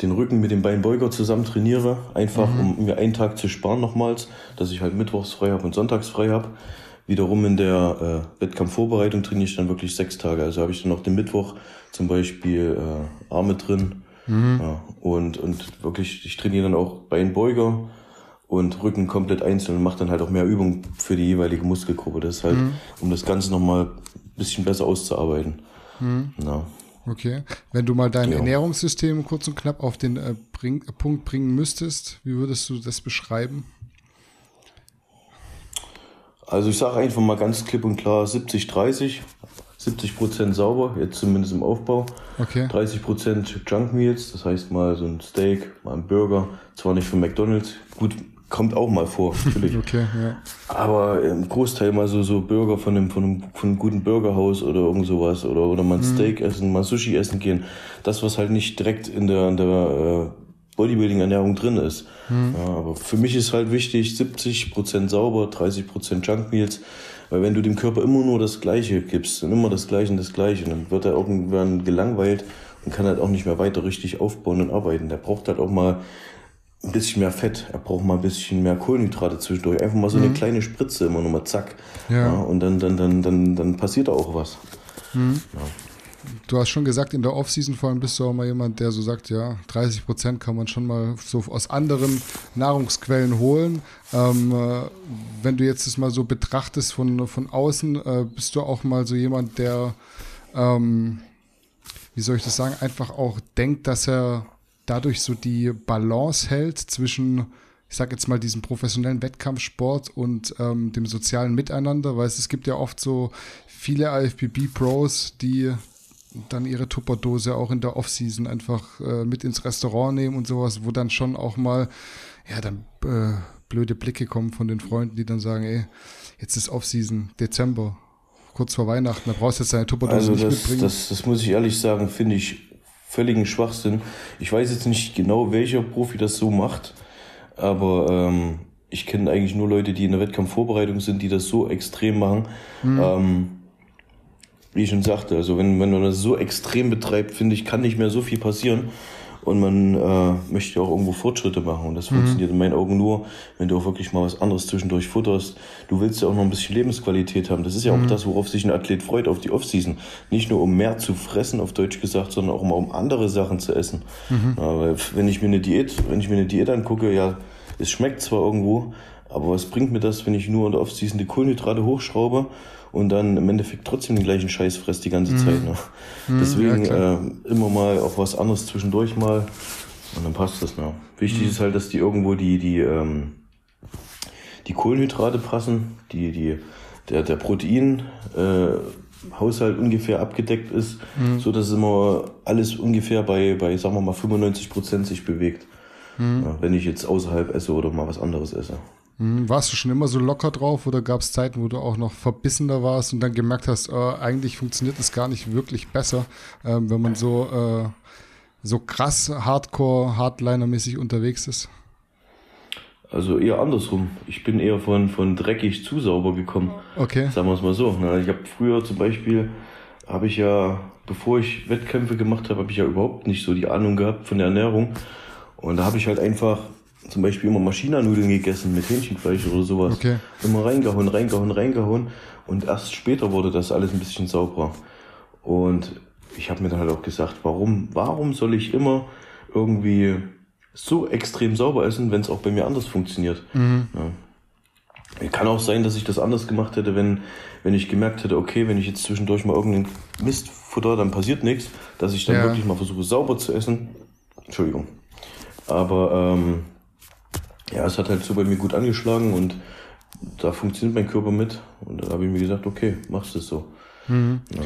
den Rücken mit dem Beinbeuger zusammen trainiere, einfach mhm. um mir einen Tag zu sparen nochmals, dass ich halt mittwochs frei habe und sonntags frei habe. Wiederum in der äh, Wettkampfvorbereitung trainiere ich dann wirklich sechs Tage. Also habe ich dann noch den Mittwoch zum Beispiel äh, Arme drin, Mhm. Ja, und, und wirklich, ich trainiere dann auch Beinbeuger und Rücken komplett einzeln und mache dann halt auch mehr Übung für die jeweilige Muskelgruppe. Das ist halt, mhm. um das Ganze nochmal ein bisschen besser auszuarbeiten. Mhm. Ja. Okay. Wenn du mal dein ja. Ernährungssystem kurz und knapp auf den äh, bring, Punkt bringen müsstest, wie würdest du das beschreiben? Also ich sage einfach mal ganz klipp und klar 70, 30. 70 Prozent sauber, jetzt zumindest im Aufbau. Okay. 30 Prozent Junk Meals, das heißt mal so ein Steak, mal ein Burger. Zwar nicht von McDonalds, gut, kommt auch mal vor, natürlich. okay, ja. Aber im Großteil mal so, so Burger von einem, von einem, von einem guten Burgerhaus oder irgend sowas. Oder, oder mal ein mhm. Steak essen, mal Sushi essen gehen. Das, was halt nicht direkt in der, in der äh, Bodybuilding-Ernährung drin ist. Mhm. Ja, aber für mich ist halt wichtig, 70% sauber, 30% Junk Meals. Weil wenn du dem Körper immer nur das Gleiche gibst und immer das Gleiche und das Gleiche, dann wird er irgendwann gelangweilt und kann halt auch nicht mehr weiter richtig aufbauen und arbeiten. Der braucht halt auch mal ein bisschen mehr Fett, er braucht mal ein bisschen mehr Kohlenhydrate zwischendurch. Einfach mal so eine mhm. kleine Spritze, immer nur mal zack. Ja. ja. und dann, dann, dann, dann, dann passiert da auch was. Mhm. Ja du hast schon gesagt, in der Offseason vor allem bist du auch mal jemand, der so sagt, ja, 30 Prozent kann man schon mal so aus anderen Nahrungsquellen holen. Ähm, äh, wenn du jetzt das mal so betrachtest von, von außen, äh, bist du auch mal so jemand, der, ähm, wie soll ich das sagen, einfach auch denkt, dass er dadurch so die Balance hält zwischen ich sag jetzt mal, diesem professionellen Wettkampfsport und ähm, dem sozialen Miteinander, weil es gibt ja oft so viele IFBB-Pros, die dann ihre Tupperdose auch in der Offseason einfach äh, mit ins Restaurant nehmen und sowas, wo dann schon auch mal, ja, dann äh, blöde Blicke kommen von den Freunden, die dann sagen, ey, jetzt ist Offseason, Dezember, kurz vor Weihnachten, da brauchst du jetzt deine Tupperdose also nicht das, mitbringen. Das, das muss ich ehrlich sagen, finde ich völligen Schwachsinn. Ich weiß jetzt nicht genau, welcher Profi das so macht, aber ähm, ich kenne eigentlich nur Leute, die in der Wettkampfvorbereitung sind, die das so extrem machen. Mhm. Ähm, wie ich schon sagte, also wenn, wenn man das so extrem betreibt, finde ich, kann nicht mehr so viel passieren. Und man äh, möchte auch irgendwo Fortschritte machen. Und das mhm. funktioniert in meinen Augen nur, wenn du auch wirklich mal was anderes zwischendurch futterst. Du willst ja auch noch ein bisschen Lebensqualität haben. Das ist ja mhm. auch das, worauf sich ein Athlet freut, auf die Offseason. Nicht nur um mehr zu fressen, auf Deutsch gesagt, sondern auch mal um andere Sachen zu essen. Mhm. Ja, wenn ich mir eine Diät, wenn ich mir eine Diät angucke, ja, es schmeckt zwar irgendwo, aber was bringt mir das, wenn ich nur in der Offseason die Kohlenhydrate hochschraube und dann im Endeffekt trotzdem den gleichen Scheiß frisst die ganze mhm. Zeit. Ne? Mhm, Deswegen ja, äh, immer mal auch was anderes zwischendurch mal und dann passt das. Ne? Wichtig mhm. ist halt, dass die irgendwo die, die, ähm, die Kohlenhydrate passen, die, die, der, der Protein, äh, Haushalt ungefähr abgedeckt ist, mhm. so dass immer alles ungefähr bei, bei sagen wir mal 95 Prozent sich bewegt. Mhm. Ja, wenn ich jetzt außerhalb esse oder mal was anderes esse. Hm, warst du schon immer so locker drauf oder gab es Zeiten, wo du auch noch verbissener warst und dann gemerkt hast, äh, eigentlich funktioniert es gar nicht wirklich besser, äh, wenn man so, äh, so krass Hardcore, Hardliner-mäßig unterwegs ist? Also eher andersrum. Ich bin eher von, von dreckig zu sauber gekommen. Okay. Sagen wir es mal so. Ich habe früher zum Beispiel, habe ich ja, bevor ich Wettkämpfe gemacht habe, habe ich ja überhaupt nicht so die Ahnung gehabt von der Ernährung Und da habe ich halt einfach zum Beispiel immer Maschinanudeln gegessen mit Hähnchenfleisch oder sowas. Okay. Immer reingehauen, reingehauen, reingehauen. Und erst später wurde das alles ein bisschen sauberer. Und ich habe mir dann halt auch gesagt, warum, warum soll ich immer irgendwie so extrem sauber essen, wenn es auch bei mir anders funktioniert? Mhm. Ja. Kann auch sein, dass ich das anders gemacht hätte, wenn, wenn ich gemerkt hätte, okay, wenn ich jetzt zwischendurch mal irgendeinen Mist futter, dann passiert nichts, dass ich dann Ja. wirklich mal versuche, sauber zu essen. Entschuldigung. Aber ähm, ja, es hat halt so bei mir gut angeschlagen und da funktioniert mein Körper mit. Und da habe ich mir gesagt, okay, machst du es so. Ja.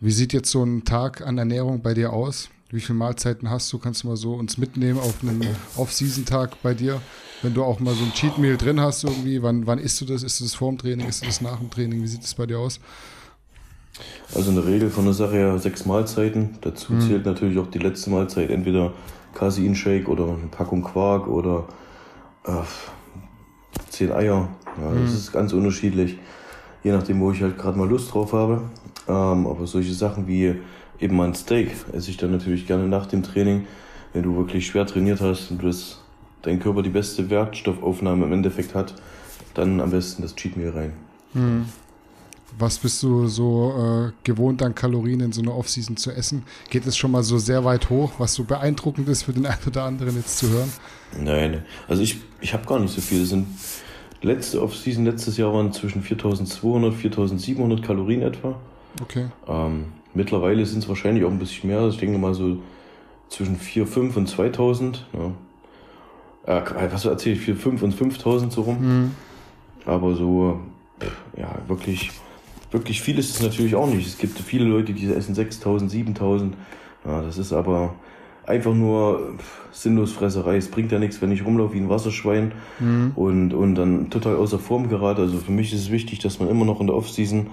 Wie sieht jetzt so ein Tag an Ernährung bei dir aus? Wie viele Mahlzeiten hast du? Kannst du mal so uns mitnehmen auf einen Off-Season-Tag bei dir? Wenn du auch mal so ein Cheat Meal drin hast irgendwie, wann, wann isst du das? Ist das vor dem Training? Ist das nach dem Training? Wie sieht es bei dir aus? Also eine Regel von der Sache her sechs Mahlzeiten. Dazu zählt natürlich auch die letzte Mahlzeit, entweder Casein-Shake oder eine Packung Quark oder äh, zehn Eier. Ja, Das ist ganz unterschiedlich, je nachdem, wo ich halt gerade mal Lust drauf habe. Ähm, aber solche Sachen wie eben mal ein Steak esse ich dann natürlich gerne nach dem Training, wenn du wirklich schwer trainiert hast und du das, dein Körper die beste Werkstoffaufnahme im Endeffekt hat, dann am besten das Cheat Meal rein. Was bist du so äh, gewohnt an Kalorien in so einer Off-Season zu essen? Geht es schon mal so sehr weit hoch, was so beeindruckend ist für den einen oder anderen jetzt zu hören? Nein, also ich, ich habe gar nicht so viel. Das sind letzte Off-Season letztes Jahr waren zwischen 4200, 4700 Kalorien etwa. Okay. Ähm, mittlerweile sind es wahrscheinlich auch ein bisschen mehr. Ich denke mal so zwischen 4, 5 und 2000. Ja. Äh, was erzähle ich? 4, 5 und 5000 so rum. Aber so, ja, wirklich, wirklich viel ist es natürlich auch nicht. Es gibt viele Leute, die essen 6000, 7000. Ja, das ist aber einfach nur sinnlos Fresserei. Es bringt ja nichts, wenn ich rumlaufe wie ein Wasserschwein und, und dann total außer Form gerate. Also für mich ist es wichtig, dass man immer noch in der Offseason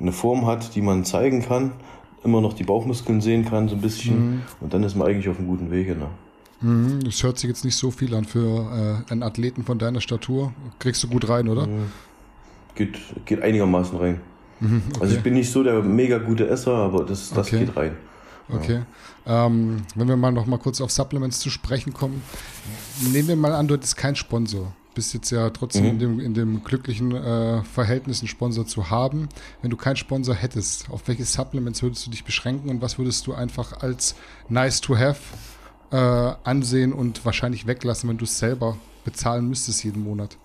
eine Form hat, die man zeigen kann, immer noch die Bauchmuskeln sehen kann, so ein bisschen. Und dann ist man eigentlich auf einem guten Wege. Ne? Mhm, Das hört sich jetzt nicht so viel an für äh, einen Athleten von deiner Statur. Kriegst du gut rein, oder? Geht, geht einigermaßen rein. Also ich bin nicht so der mega gute Esser, aber das, das Okay. geht rein. Okay. Ähm, wenn wir mal noch mal kurz auf Supplements zu sprechen kommen, nehmen wir mal an, du hättest keinen Sponsor. Bist jetzt ja trotzdem in, dem, in dem glücklichen äh, Verhältnis, einen Sponsor zu haben. Wenn du keinen Sponsor hättest, auf welche Supplements würdest du dich beschränken und was würdest du einfach als nice to have äh, ansehen und wahrscheinlich weglassen, wenn du es selber bezahlen müsstest jeden Monat?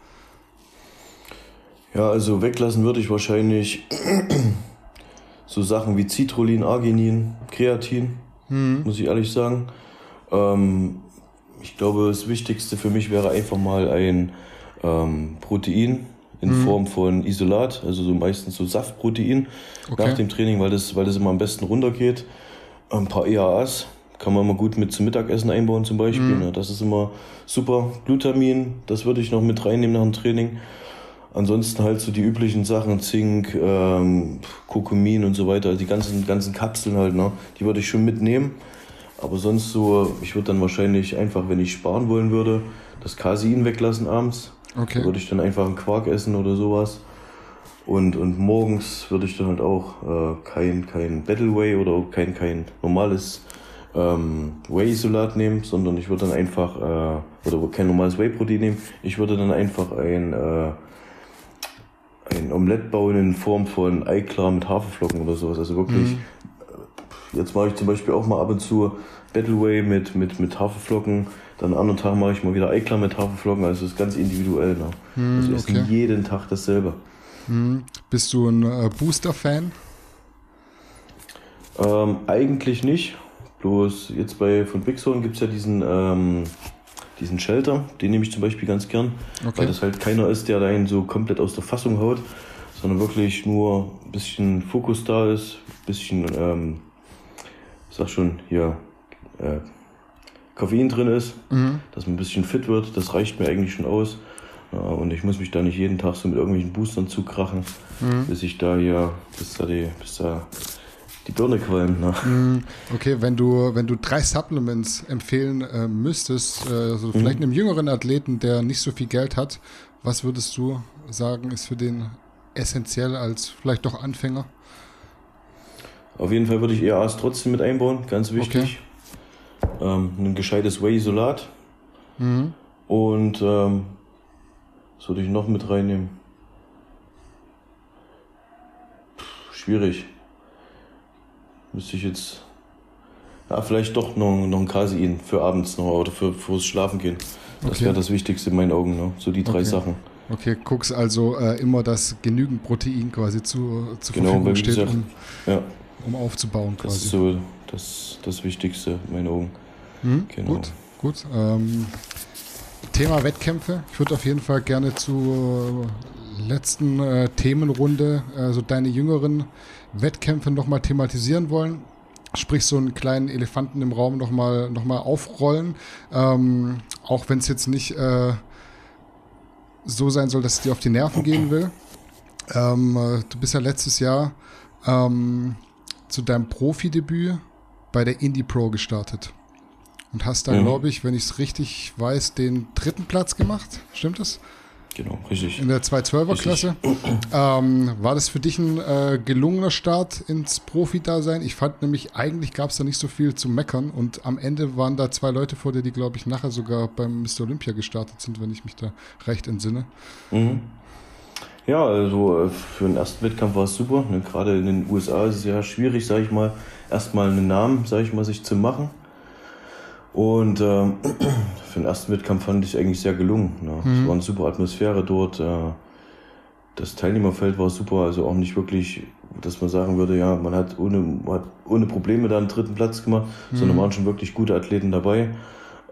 Ja, also weglassen würde ich wahrscheinlich so Sachen wie Citrullin, Arginin, Kreatin, muss ich ehrlich sagen. Ähm, ich glaube, das Wichtigste für mich wäre einfach mal ein ähm, Protein in Form von Isolat, also so meistens so Saftprotein Okay. nach dem Training, weil das, weil das immer am besten runtergeht. Ein paar EAAs kann man immer gut mit zum Mittagessen einbauen zum Beispiel. Ne? Das ist immer super. Glutamin, das würde ich noch mit reinnehmen nach dem Training. Ansonsten halt so die üblichen Sachen, Zink, ähm, Kurkumin und so weiter, also die ganzen, ganzen Kapseln halt, ne? die würde ich schon mitnehmen. Aber sonst so, ich würde dann wahrscheinlich einfach, wenn ich sparen wollen würde, das Casein weglassen abends. Okay. Da würde ich dann einfach einen Quark essen oder sowas. Und, und morgens würde ich dann halt auch äh, kein, kein Battle Whey oder kein, kein normales ähm, Whey-Isolat nehmen, sondern ich würde dann einfach, äh, oder kein normales Whey-Protein nehmen, ich würde dann einfach ein, äh, ein Omelett bauen in Form von Eiklar mit Haferflocken oder sowas. Also wirklich, äh, jetzt mache ich zum Beispiel auch mal ab und zu Battle Whey mit, mit, mit Haferflocken. Dann am anderen Tag mache ich mal wieder Eiklar mit Haferflocken. Also das ist ganz individuell. Ne? also ich esse okay. jeden Tag dasselbe. Bist du ein äh, Booster-Fan? Ähm, eigentlich nicht. Bloß jetzt bei von Big Zone gibt es ja diesen, ähm, diesen Shelter, den nehme ich zum Beispiel ganz gern. Okay. Weil das halt keiner ist, der einen so komplett aus der Fassung haut, sondern wirklich nur ein bisschen Fokus da ist, ein bisschen, ähm, ich sag schon, hier, äh, Koffein drin ist, dass man ein bisschen fit wird, das reicht mir eigentlich schon aus. Ja, und ich muss mich da nicht jeden Tag so mit irgendwelchen Boostern zukrachen, bis ich da hier, bis da die, bis da die Birne qualmt. Ne? Okay, wenn du, wenn du drei Supplements empfehlen äh, müsstest, äh, also vielleicht einem jüngeren Athleten, der nicht so viel Geld hat, was würdest du sagen, ist für den essentiell als vielleicht doch Anfänger? Auf jeden Fall würde ich EAAs trotzdem mit einbauen, ganz wichtig. Ähm, ein gescheites Whey-Isolat, Mhm. Und ähm, was würde ich noch mit reinnehmen? Puh, schwierig. Müsste ich jetzt. Ja, vielleicht doch noch, noch ein Casein für abends noch oder für fürs Schlafen gehen. Das okay. wäre das Wichtigste in meinen Augen, ne? So die drei okay. Sachen. Okay, guckst also äh, immer, dass genügend Protein quasi zu, zur genau, Verfügung steht, gesagt, um, ja. um aufzubauen quasi. Das ist so das, das Wichtigste in meinen Augen. Mhm, genau. Gut, gut. Ähm, Thema Wettkämpfe. Ich würde auf jeden Fall gerne zur letzten äh, Themenrunde, also deine jüngeren Wettkämpfe nochmal thematisieren wollen. Sprich, so einen kleinen Elefanten im Raum nochmal noch mal aufrollen. Ähm, auch wenn es jetzt nicht äh, so sein soll, dass es dir auf die Nerven gehen will. Ähm, äh, du bist ja letztes Jahr ähm, zu deinem Profidebüt bei der Indie Pro gestartet. Und hast da, mhm. glaube ich, wenn ich es richtig weiß, den dritten Platz gemacht. Stimmt das? Genau, richtig. In der 212er-Klasse. Ähm, war das für dich ein äh, gelungener Start ins Profi-Dasein? Ich fand nämlich, eigentlich gab es da nicht so viel zu meckern und am Ende waren da zwei Leute vor dir, die, glaube ich, nachher sogar beim Mr. Olympia gestartet sind, wenn ich mich da recht entsinne. Mhm. Ja, also äh, für den ersten Wettkampf war es super. Ne? Gerade in den USA ist es ja schwierig, sage ich mal, erstmal einen Namen, sage ich mal, sich zu machen. Und ähm, für den ersten Wettkampf fand ich eigentlich sehr gelungen. Ne? Mhm. Es war eine super Atmosphäre dort. Äh, das Teilnehmerfeld war super, also auch nicht wirklich, dass man sagen würde, ja, man hat ohne, hat ohne Probleme da einen dritten Platz gemacht, mhm. sondern waren schon wirklich gute Athleten dabei.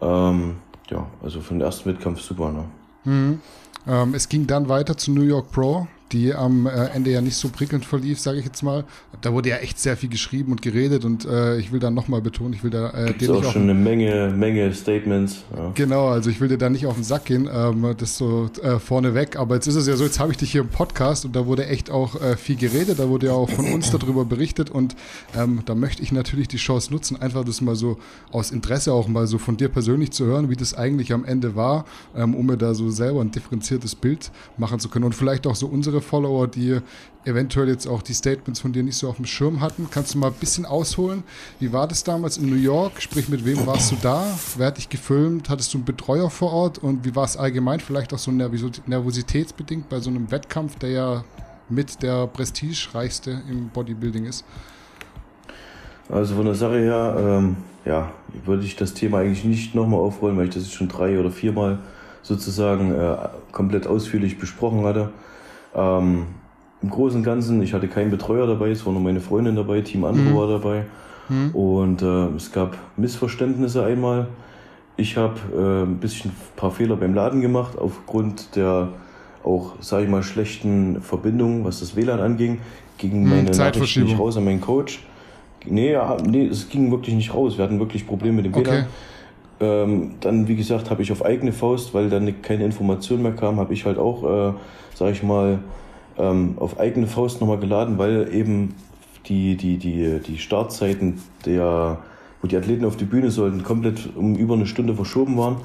Ähm, ja, also für den ersten Wettkampf super. Ne? Mhm. Ähm, es ging dann weiter zu New York Pro die am äh, Ende ja nicht so prickelnd verlief, sage ich jetzt mal. Da wurde ja echt sehr viel geschrieben und geredet und äh, ich will da nochmal betonen, ich will da äh, dir auch schon eine Menge, Menge Statements. Ja. Genau, also ich will dir da nicht auf den Sack gehen, ähm, das so äh, vorneweg. Aber jetzt ist es ja so, jetzt habe ich dich hier im Podcast und da wurde echt auch äh, viel geredet, da wurde ja auch von uns darüber berichtet und ähm, da möchte ich natürlich die Chance nutzen, einfach das mal so aus Interesse auch mal so von dir persönlich zu hören, wie das eigentlich am Ende war, ähm, um mir da so selber ein differenziertes Bild machen zu können und vielleicht auch so unsere andere Follower, die eventuell jetzt auch die Statements von dir nicht so auf dem Schirm hatten. Kannst du mal ein bisschen ausholen? Wie war das damals in New York? Sprich, mit wem warst du da? Wer hat dich gefilmt? Hattest du einen Betreuer vor Ort? Und wie war es allgemein? Vielleicht auch so nervositätsbedingt bei so einem Wettkampf, der ja mit der prestigereichste im Bodybuilding ist? Also von der Sache her, ähm, ja, würde ich das Thema eigentlich nicht nochmal aufrollen, weil ich das schon drei oder viermal sozusagen äh, komplett ausführlich besprochen hatte. Ähm, Im Großen und Ganzen, ich hatte keinen Betreuer dabei, es war nur meine Freundin dabei, Team Andro mhm. war dabei. Mhm. Und äh, es gab Missverständnisse einmal. Ich habe äh, ein bisschen ein paar Fehler beim Laden gemacht, aufgrund der auch, sage ich mal, schlechten Verbindung, was das WLAN anging. Ging mhm, meine Nachricht nicht raus an meinen Coach. Nee, ja, nee, es ging wirklich nicht raus. Wir hatten wirklich Probleme mit dem okay. WLAN. Ähm, dann, wie gesagt, habe ich auf eigene Faust, weil dann keine Information mehr kam, habe ich halt auch äh, sage ich mal, ähm, auf eigene Faust nochmal geladen, weil eben die, die, die, die Startzeiten, der, wo die Athleten auf die Bühne sollten, komplett um über eine Stunde verschoben waren.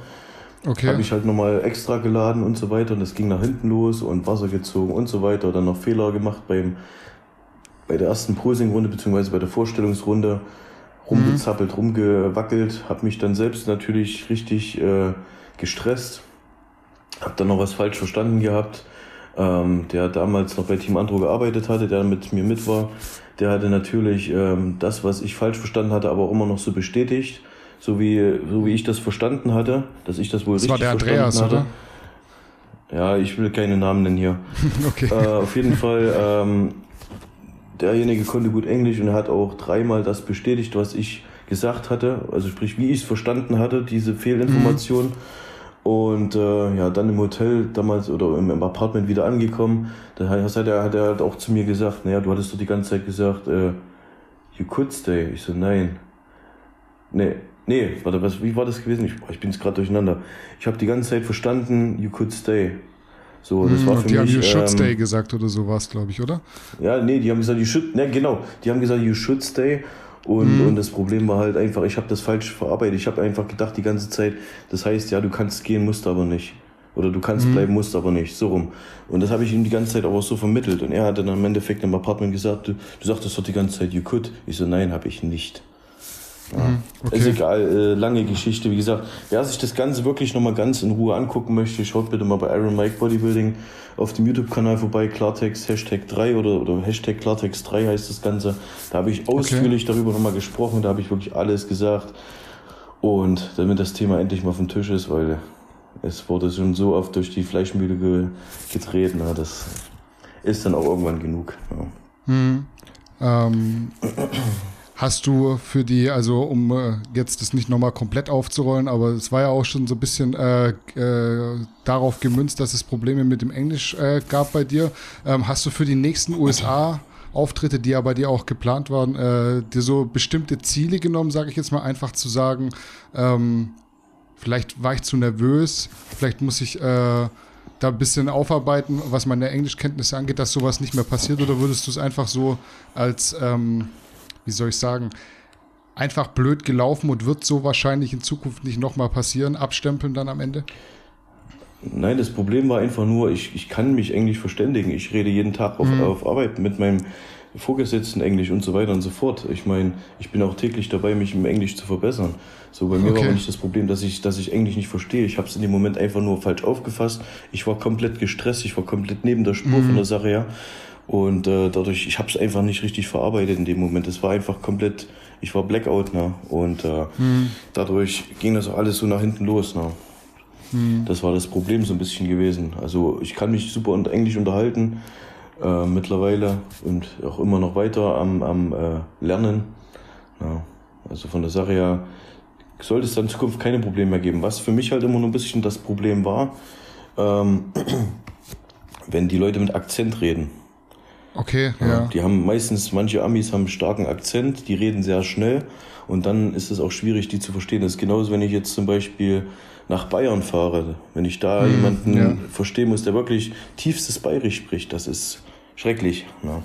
Okay. Habe ich halt nochmal extra geladen und so weiter und das ging nach hinten los und Wasser gezogen und so weiter. Dann noch Fehler gemacht beim, bei der ersten Prosing-Runde beziehungsweise bei der Vorstellungsrunde rumgezappelt, mhm. rumgewackelt, habe mich dann selbst natürlich richtig äh, gestresst, habe dann noch was falsch verstanden gehabt, ähm, der damals noch bei Team Andro gearbeitet hatte, der mit mir mit war, der hatte natürlich ähm, das, was ich falsch verstanden hatte, aber auch immer noch so bestätigt, so wie, so wie ich das verstanden hatte, dass ich das wohl das richtig war der Andreas, hatte. Oder? Ja, ich will keine Namen nennen hier. okay. Äh, auf jeden Fall, ähm, derjenige konnte gut Englisch und hat auch dreimal das bestätigt, was ich gesagt hatte, also sprich, wie ich es verstanden hatte, diese Fehlinformation. Mhm. Und äh, ja, dann im Hotel damals oder im, im Apartment wieder angekommen, da hat er, hat er halt auch zu mir gesagt, naja, du hattest doch die ganze Zeit gesagt, äh, you could stay. Ich so, nein. Nee, nee, warte, was, wie war das gewesen? Ich, ich bin jetzt gerade durcheinander. Ich habe die ganze Zeit verstanden, you could stay. So, das hm, war für die mich, haben you should ähm, stay gesagt oder so war es, glaube ich, oder? Ja, nee, die haben gesagt, you should, ne, genau, die haben gesagt, you should stay. Und, mhm. und das Problem war halt einfach, ich habe das falsch verarbeitet. Ich habe einfach gedacht die ganze Zeit, das heißt, ja, du kannst gehen, musst aber nicht. Oder du kannst mhm. bleiben, musst aber nicht. So rum. Und das habe ich ihm die ganze Zeit auch so vermittelt. Und er hat dann im Endeffekt im Apartment gesagt, du, du sagtest doch die ganze Zeit, you could. Ich so, nein, habe ich nicht. Ja. Mhm, okay. Ist egal, äh, lange Geschichte. Wie gesagt, wer sich das Ganze wirklich nochmal ganz in Ruhe angucken möchte, schaut bitte mal bei Iron Mike Bodybuilding auf dem YouTube-Kanal vorbei, Klartext Hashtag 3 oder, oder Hashtag Klartext 3 heißt das Ganze. Da habe ich ausführlich okay. darüber nochmal gesprochen, da habe ich wirklich alles gesagt. Und damit das Thema endlich mal vom Tisch ist, weil es wurde schon so oft durch die Fleischmühle ge getreten, na, das ist dann auch irgendwann genug. Ja. Hm. Ähm, Hast du für die, also um äh, jetzt das nicht nochmal komplett aufzurollen, aber es war ja auch schon so ein bisschen äh, äh, darauf gemünzt, dass es Probleme mit dem Englisch äh, gab bei dir. Ähm, hast du für die nächsten USA Auftritte, die ja bei dir auch geplant waren, äh, dir so bestimmte Ziele genommen, sage ich jetzt mal, einfach zu sagen, ähm, vielleicht war ich zu nervös, vielleicht muss ich äh, da ein bisschen aufarbeiten, was meine Englischkenntnisse angeht, dass sowas nicht mehr passiert, oder würdest du es einfach so als ähm, wie soll ich sagen, einfach blöd gelaufen und wird so wahrscheinlich in Zukunft nicht nochmal passieren, abstempeln dann am Ende? Nein, das Problem war einfach nur, ich, ich kann mich Englisch verständigen. Ich rede jeden Tag auf, mhm. auf Arbeit mit meinem Vorgesetzten Englisch und so weiter und so fort. Ich meine, ich bin auch täglich dabei, mich im Englisch zu verbessern. So, bei mir okay. war nicht das Problem, dass ich, dass ich Englisch nicht verstehe. Ich habe es in dem Moment einfach nur falsch aufgefasst. Ich war komplett gestresst, ich war komplett neben der Spur mhm. von der Sache her. Und äh, dadurch, ich habe es einfach nicht richtig verarbeitet in dem Moment. Es war einfach komplett, ich war Blackout, ne? Und äh, mhm. dadurch ging das alles so nach hinten los, ne? Mhm. Das war das Problem so ein bisschen gewesen. Also ich kann mich super und Englisch unterhalten äh, mittlerweile und auch immer noch weiter am, am äh, Lernen. Ja. Also von der Sache her sollte es dann in Zukunft keine Probleme mehr geben. Was für mich halt immer nur ein bisschen das Problem war, ähm, wenn die Leute mit Akzent reden. Okay, ja. ja. Die haben meistens, manche Amis haben einen starken Akzent, die reden sehr schnell und dann ist es auch schwierig, die zu verstehen. Das ist genauso, wenn ich jetzt zum Beispiel nach Bayern fahre, wenn ich da hm, jemanden ja. verstehen muss, der wirklich tiefstes Bayerisch spricht, das ist schrecklich. Ja.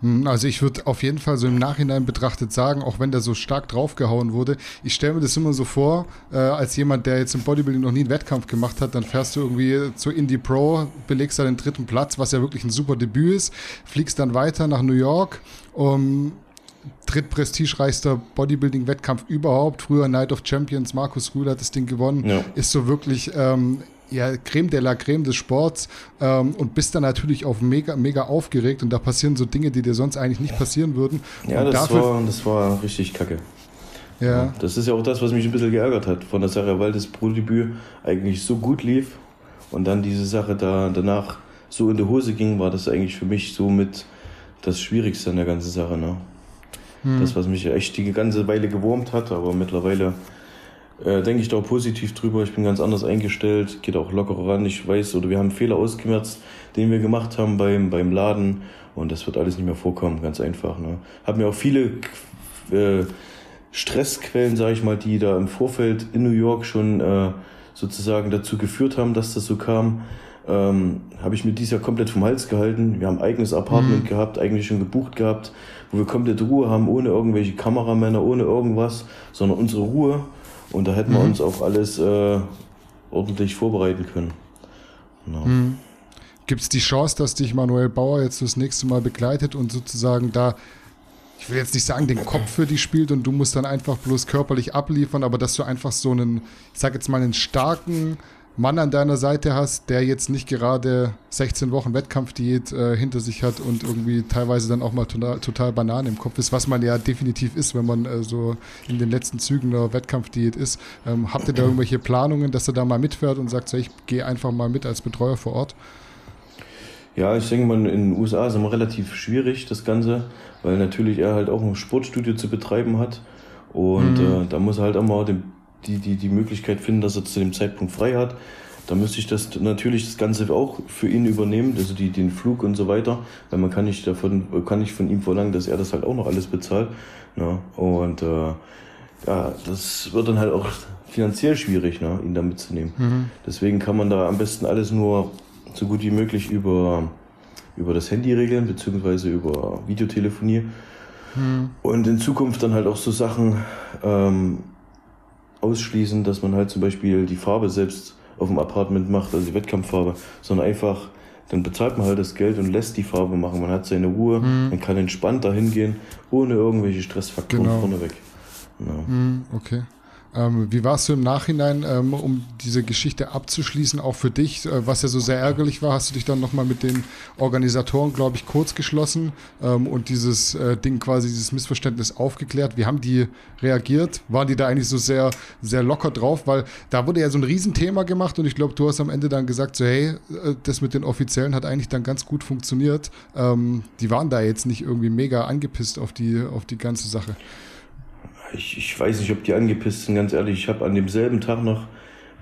Hm, also ich würde auf jeden Fall so im Nachhinein betrachtet sagen, auch wenn der so stark draufgehauen wurde, ich stelle mir das immer so vor, äh, als jemand, der jetzt im Bodybuilding noch nie einen Wettkampf gemacht hat, dann fährst du irgendwie zur Indie Pro, belegst da den dritten Platz, was ja wirklich ein super Debüt ist, fliegst dann weiter nach New York, um drittprestigereichster Bodybuilding-Wettkampf überhaupt. Früher Night of Champions, Markus Rühl hat das Ding gewonnen. Ja. Ist so wirklich ähm, ja, Creme de la Creme des Sports ähm, und bist dann natürlich auch mega, mega aufgeregt und da passieren so Dinge, die dir sonst eigentlich nicht passieren würden. Ja, das, dafür, war, das war richtig kacke. Ja. Das ist ja auch das, was mich ein bisschen geärgert hat von der Sache, weil das Pro-Debüt eigentlich so gut lief und dann diese Sache da danach so in die Hose ging, war das eigentlich für mich so mit das Schwierigste an der ganzen Sache. Ne? Hm. Das, was mich echt die ganze Weile gewurmt hat, aber mittlerweile äh, denke ich da auch positiv drüber. Ich bin ganz anders eingestellt, geht auch lockerer ran. Ich weiß, oder wir haben Fehler ausgemerzt, den wir gemacht haben beim, beim Laden. Und das wird alles nicht mehr vorkommen, ganz einfach. Ne? Hab mir auch viele äh, Stressquellen, sage ich mal, die da im Vorfeld in New York schon äh, sozusagen dazu geführt haben, dass das so kam. Ähm, habe ich mir dieses Jahr komplett vom Hals gehalten. Wir haben ein eigenes Apartment mhm. gehabt, eigentlich schon gebucht gehabt, wo wir komplett Ruhe haben, ohne irgendwelche Kameramänner, ohne irgendwas, sondern unsere Ruhe. Und da hätten wir mhm. uns auf alles äh, ordentlich vorbereiten können. Genau. Mhm. Gibt es die Chance, dass dich Manuel Bauer jetzt das nächste Mal begleitet und sozusagen da, ich will jetzt nicht sagen, den Kopf für dich spielt und du musst dann einfach bloß körperlich abliefern, aber dass du einfach so einen, ich sag jetzt mal, einen starken Mann an deiner Seite hast, der jetzt nicht gerade 16 Wochen Wettkampfdiät äh, hinter sich hat und irgendwie teilweise dann auch mal total, total Bananen im Kopf ist, was man ja definitiv ist, wenn man äh, so in den letzten Zügen der Wettkampfdiät ist. Ähm, habt ihr da irgendwelche Planungen, dass er da mal mitfährt und sagt, so, ich gehe einfach mal mit als Betreuer vor Ort? Ja, ich denke mal, in den USA ist immer relativ schwierig, das Ganze, weil natürlich er halt auch ein Sportstudio zu betreiben hat. Und mhm. äh, da muss er halt auch mal den die, die, die Möglichkeit finden, dass er zu dem Zeitpunkt frei hat. Da müsste ich das natürlich das Ganze auch für ihn übernehmen, also die, den Flug und so weiter, weil man kann nicht davon, kann nicht von ihm verlangen, dass er das halt auch noch alles bezahlt. Ja, und äh, ja, das wird dann halt auch finanziell schwierig, ne, ihn da mitzunehmen. Mhm. Deswegen kann man da am besten alles nur so gut wie möglich über, über das Handy regeln, beziehungsweise über Videotelefonie. Mhm. Und in Zukunft dann halt auch so Sachen ähm, ausschließen, dass man halt zum Beispiel die Farbe selbst auf dem Apartment macht, also die Wettkampffarbe, sondern einfach, dann bezahlt man halt das Geld und lässt die Farbe machen. Man hat seine Ruhe, mhm. man kann entspannt dahin gehen, ohne irgendwelche Stressfaktoren genau. vorneweg. Ja. Mhm, okay. Ähm, wie war es so im Nachhinein, ähm, um diese Geschichte abzuschließen, auch für dich, äh, was ja so sehr ärgerlich war? Hast du dich dann nochmal mit den Organisatoren, glaube ich, kurz geschlossen ähm, und dieses äh, Ding quasi, dieses Missverständnis aufgeklärt? Wie haben die reagiert? Waren die da eigentlich so sehr, sehr locker drauf? Weil da wurde ja so ein Riesenthema gemacht und ich glaube, du hast am Ende dann gesagt, so hey, äh, das mit den Offiziellen hat eigentlich dann ganz gut funktioniert. Ähm, die waren da jetzt nicht irgendwie mega angepisst auf die, auf die ganze Sache ich, ich weiß nicht, ob die angepisst sind, ganz ehrlich. Ich habe an demselben Tag noch,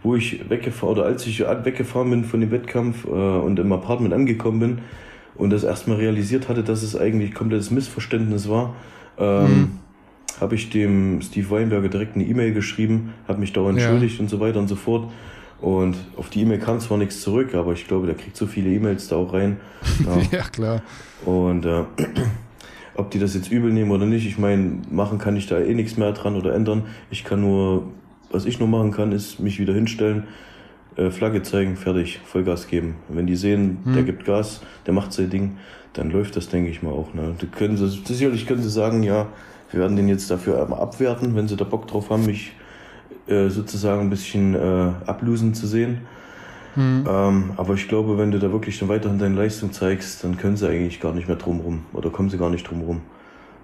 wo ich weggefahren, oder als ich weggefahren bin von dem Wettkampf äh, und im Apartment angekommen bin und das erstmal realisiert hatte, dass es eigentlich komplettes Missverständnis war, ähm, mhm. habe ich dem Steve Weinberger direkt eine E-Mail geschrieben, habe mich da entschuldigt ja. und so weiter und so fort. Und auf die E-Mail kam zwar nichts zurück, aber ich glaube, der kriegt so viele E-Mails da auch rein. Ja, ja klar. Und äh, ob die das jetzt übel nehmen oder nicht, ich meine, machen kann ich da eh nichts mehr dran oder ändern. Ich kann nur, was ich nur machen kann, ist mich wieder hinstellen, äh, Flagge zeigen, fertig, Vollgas geben. Und wenn die sehen, hm. der gibt Gas, der macht sein Ding, dann läuft das, denke ich mal, auch. Ne? Die können sie, sicherlich können sie sagen, ja, wir werden den jetzt dafür einmal abwerten, wenn sie da Bock drauf haben, mich äh, sozusagen ein bisschen äh, ablosen zu sehen. Mhm. Ähm, aber ich glaube, wenn du da wirklich dann weiterhin deine Leistung zeigst, dann können sie eigentlich gar nicht mehr drumrum oder kommen sie gar nicht drumrum.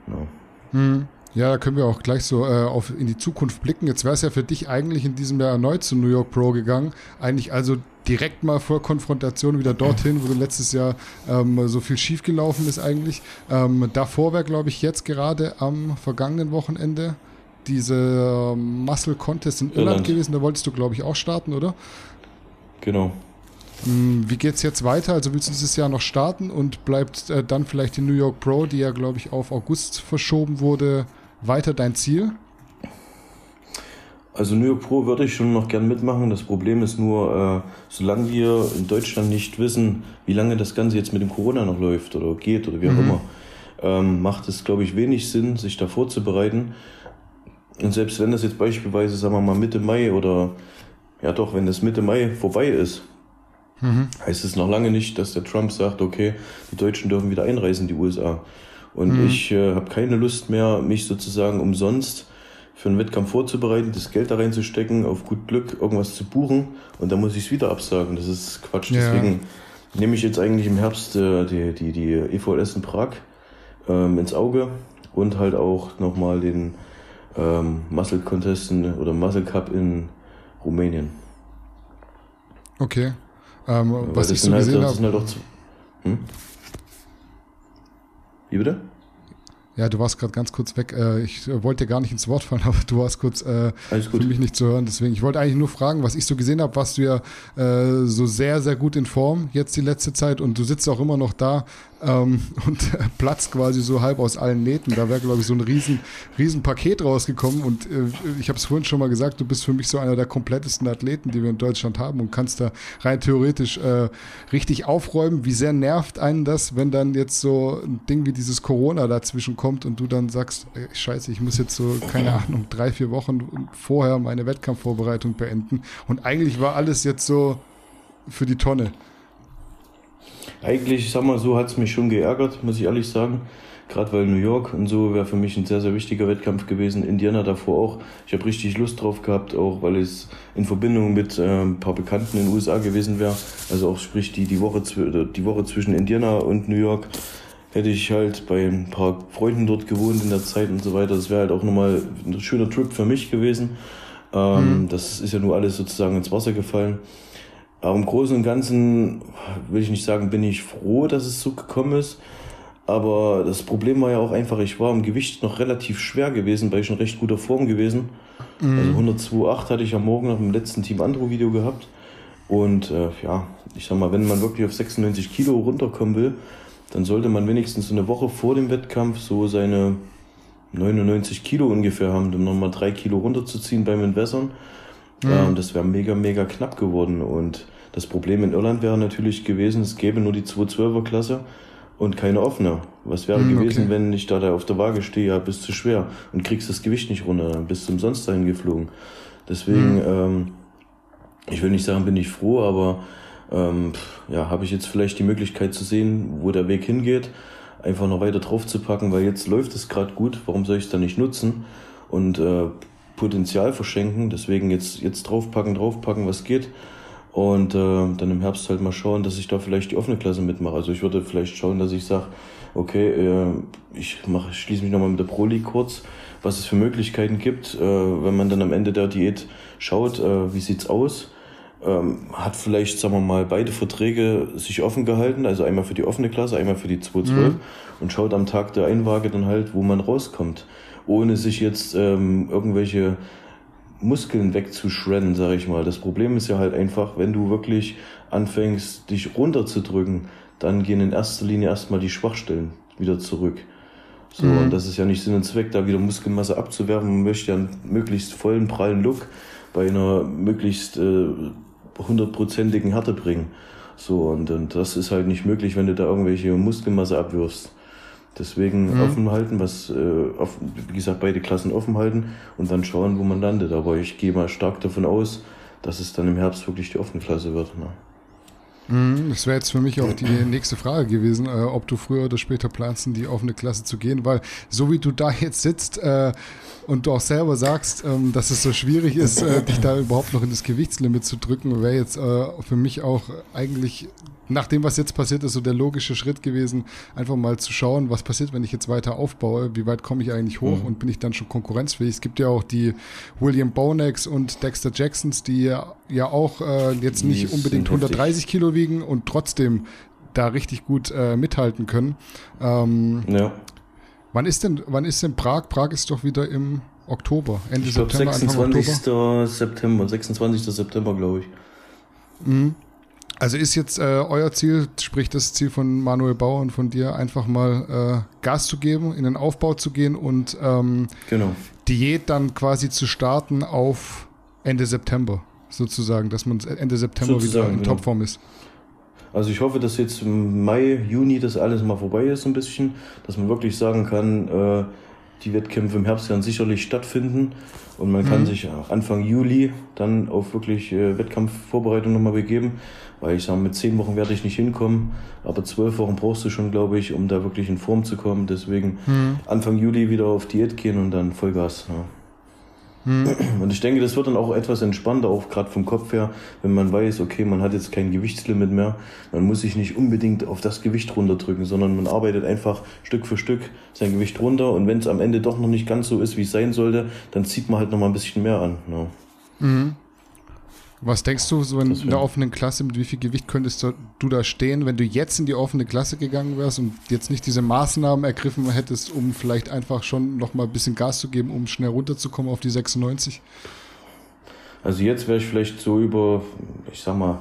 Ja. Mhm. Ja, da können wir auch gleich so äh, auf in die Zukunft blicken. Jetzt wäre es ja für dich eigentlich in diesem Jahr erneut zum New York Pro gegangen. Eigentlich also direkt mal vor Konfrontation wieder dorthin, wo du letztes Jahr ähm, so viel schiefgelaufen ist eigentlich. Ähm, davor wäre, glaube ich, jetzt gerade am vergangenen Wochenende diese Muscle Contest in Irland, Irland gewesen. Da wolltest du, glaube ich, auch starten, oder? Genau. Hm, wie geht es jetzt weiter? Also willst du dieses Jahr noch starten und bleibt äh, dann vielleicht die New York Pro, die ja, glaube ich, auf August verschoben wurde, weiter dein Ziel? Also New York Pro würde ich schon noch gern mitmachen. Das Problem ist nur, äh, solange wir in Deutschland nicht wissen, wie lange das Ganze jetzt mit dem Corona noch läuft oder geht oder wie auch mhm. immer, ähm, macht es, glaube ich, wenig Sinn, sich da vorzubereiten. Und selbst wenn das jetzt beispielsweise, sagen wir mal, Mitte Mai oder ja doch, wenn das Mitte Mai vorbei ist, mhm. heißt es noch lange nicht, dass der Trump sagt, okay, die Deutschen dürfen wieder einreisen in die USA. Und mhm. ich äh, habe keine Lust mehr, mich sozusagen umsonst für einen Wettkampf vorzubereiten, das Geld da reinzustecken, auf gut Glück irgendwas zu buchen und dann muss ich es wieder absagen. Das ist Quatsch. Ja. Deswegen nehme ich jetzt eigentlich im Herbst äh, die, die, die EVLS in Prag ähm, ins Auge und halt auch nochmal den ähm, Muscle Contest in, oder Muscle Cup in Rumänien. Okay. Ähm, was ich so halt, gesehen habe. Halt hm? Wie bitte? Ja, du warst gerade ganz kurz weg. Äh, ich wollte dir gar nicht ins Wort fallen, aber du warst kurz äh, für mich nicht zu hören. Deswegen, ich wollte eigentlich nur fragen, was ich so gesehen habe, warst du ja äh, so sehr, sehr gut in Form jetzt die letzte Zeit und du sitzt auch immer noch da ähm, und platzt quasi so halb aus allen Nähten. Da wäre, glaube ich, so ein riesen, riesen Paket rausgekommen. Und äh, ich habe es vorhin schon mal gesagt, du bist für mich so einer der komplettesten Athleten, die wir in Deutschland haben und kannst da rein theoretisch äh, richtig aufräumen. Wie sehr nervt einen das, wenn dann jetzt so ein Ding wie dieses Corona dazwischen kommt und du dann sagst, ey, scheiße, ich muss jetzt so, keine Ahnung, drei, vier Wochen vorher meine Wettkampfvorbereitung beenden. Und eigentlich war alles jetzt so für die Tonne. Eigentlich, ich sag mal so, hat es mich schon geärgert, muss ich ehrlich sagen. Gerade weil New York und so wäre für mich ein sehr, sehr wichtiger Wettkampf gewesen. Indiana davor auch. Ich habe richtig Lust drauf gehabt, auch weil es in Verbindung mit äh, ein paar Bekannten in den USA gewesen wäre. Also auch sprich die, die, Woche, die Woche zwischen Indiana und New York hätte ich halt bei ein paar Freunden dort gewohnt in der Zeit und so weiter. Das wäre halt auch nochmal ein schöner Trip für mich gewesen. Ähm, mhm. Das ist ja nur alles sozusagen ins Wasser gefallen. Aber im Großen und Ganzen will ich nicht sagen, bin ich froh, dass es so gekommen ist. Aber das Problem war ja auch einfach, ich war im Gewicht noch relativ schwer gewesen, weil ich in recht guter Form gewesen. Mhm. Also 102,8 hatte ich am Morgen nach dem letzten Team Andro Video gehabt. Und äh, ja, ich sag mal, wenn man wirklich auf 96 Kilo runterkommen will, dann sollte man wenigstens eine Woche vor dem Wettkampf so seine 99 Kilo ungefähr haben, um nochmal drei Kilo runterzuziehen beim Entwässern. Mhm. Ähm, das wäre mega, mega knapp geworden. Und das Problem in Irland wäre natürlich gewesen, es gäbe nur die 212er Klasse und keine offene. Was wäre mhm, gewesen, okay. wenn ich da, da auf der Waage stehe, ja, bist zu schwer und kriegst das Gewicht nicht runter, dann bist du umsonst dahin geflogen. Deswegen, mhm. ähm, ich will nicht sagen, bin ich froh, aber ähm, ja, habe ich jetzt vielleicht die Möglichkeit zu sehen, wo der Weg hingeht, einfach noch weiter drauf zu packen, weil jetzt läuft es gerade gut, warum soll ich es dann nicht nutzen? und äh, Potenzial verschenken. Deswegen jetzt, jetzt draufpacken, draufpacken, was geht. Und äh, dann im Herbst halt mal schauen, dass ich da vielleicht die offene Klasse mitmache. Also ich würde vielleicht schauen, dass ich sage, okay, äh, ich mache, schließe mich nochmal mit der Pro League kurz, was es für Möglichkeiten gibt, äh, wenn man dann am Ende der Diät schaut, äh, wie sieht's aus. Ähm, hat vielleicht, sagen wir mal, beide Verträge sich offen gehalten, also einmal für die offene Klasse, einmal für die 212 mhm. und schaut am Tag der Einwaage dann halt, wo man rauskommt, ohne sich jetzt ähm, irgendwelche Muskeln wegzuschrennen, sage ich mal. Das Problem ist ja halt einfach, wenn du wirklich anfängst, dich runterzudrücken, dann gehen in erster Linie erstmal die Schwachstellen wieder zurück. So, mhm. und das ist ja nicht Sinn und Zweck, da wieder Muskelmasse abzuwerfen. Man möchte ja einen möglichst vollen, prallen Look bei einer möglichst äh, hundertprozentigen Härte bringen. So, und, und das ist halt nicht möglich, wenn du da irgendwelche Muskelmasse abwirfst. Deswegen mhm. offen halten, was, äh, offen, wie gesagt, beide Klassen offen halten und dann schauen, wo man landet. Aber ich gehe mal stark davon aus, dass es dann im Herbst wirklich die offene Klasse wird. Ne? Mhm, das wäre jetzt für mich auch die nächste Frage gewesen, äh, ob du früher oder später planst, in die offene Klasse zu gehen, weil so wie du da jetzt sitzt, äh, und du auch selber sagst, ähm, dass es so schwierig ist, äh, dich da überhaupt noch in das Gewichtslimit zu drücken, wäre jetzt äh, für mich auch eigentlich nach dem, was jetzt passiert ist, so der logische Schritt gewesen, einfach mal zu schauen, was passiert, wenn ich jetzt weiter aufbaue, wie weit komme ich eigentlich hoch mhm. und bin ich dann schon konkurrenzfähig. Es gibt ja auch die William Bonecks und Dexter Jacksons, die ja auch äh, jetzt nicht die unbedingt 130 Kilo wiegen und trotzdem da richtig gut äh, mithalten können. Ähm, ja. Wann ist denn, wann ist denn Prag? Prag ist doch wieder im Oktober, Ende ich glaub, September, 26. Oktober. September, 26. September, glaube ich. Mhm. Also ist jetzt äh, euer Ziel, sprich das Ziel von Manuel Bauer und von dir, einfach mal äh, Gas zu geben, in den Aufbau zu gehen und ähm, genau. Diät dann quasi zu starten auf Ende September, sozusagen, dass man Ende September sozusagen, wieder in genau. Topform ist. Also ich hoffe, dass jetzt im Mai, Juni das alles mal vorbei ist ein bisschen, dass man wirklich sagen kann, äh, die Wettkämpfe im Herbst werden sicherlich stattfinden und man mhm. kann sich Anfang Juli dann auf wirklich äh, Wettkampfvorbereitung nochmal begeben, weil ich sage, mit zehn Wochen werde ich nicht hinkommen, aber zwölf Wochen brauchst du schon, glaube ich, um da wirklich in Form zu kommen. Deswegen mhm. Anfang Juli wieder auf Diät gehen und dann Vollgas. Ja. Hm. Und ich denke, das wird dann auch etwas entspannter, auch gerade vom Kopf her, wenn man weiß, okay, man hat jetzt kein Gewichtslimit mehr. Man muss sich nicht unbedingt auf das Gewicht runterdrücken, sondern man arbeitet einfach Stück für Stück sein Gewicht runter. Und wenn es am Ende doch noch nicht ganz so ist, wie es sein sollte, dann zieht man halt noch mal ein bisschen mehr an. Ja. Mhm. Was denkst du, so in, in der offenen Klasse, mit wie viel Gewicht könntest du, du, da stehen, wenn du jetzt in die offene Klasse gegangen wärst und jetzt nicht diese Maßnahmen ergriffen hättest, um vielleicht einfach schon noch mal ein bisschen Gas zu geben, um schnell runterzukommen auf die 96? Also jetzt wäre ich vielleicht so über, ich sag mal,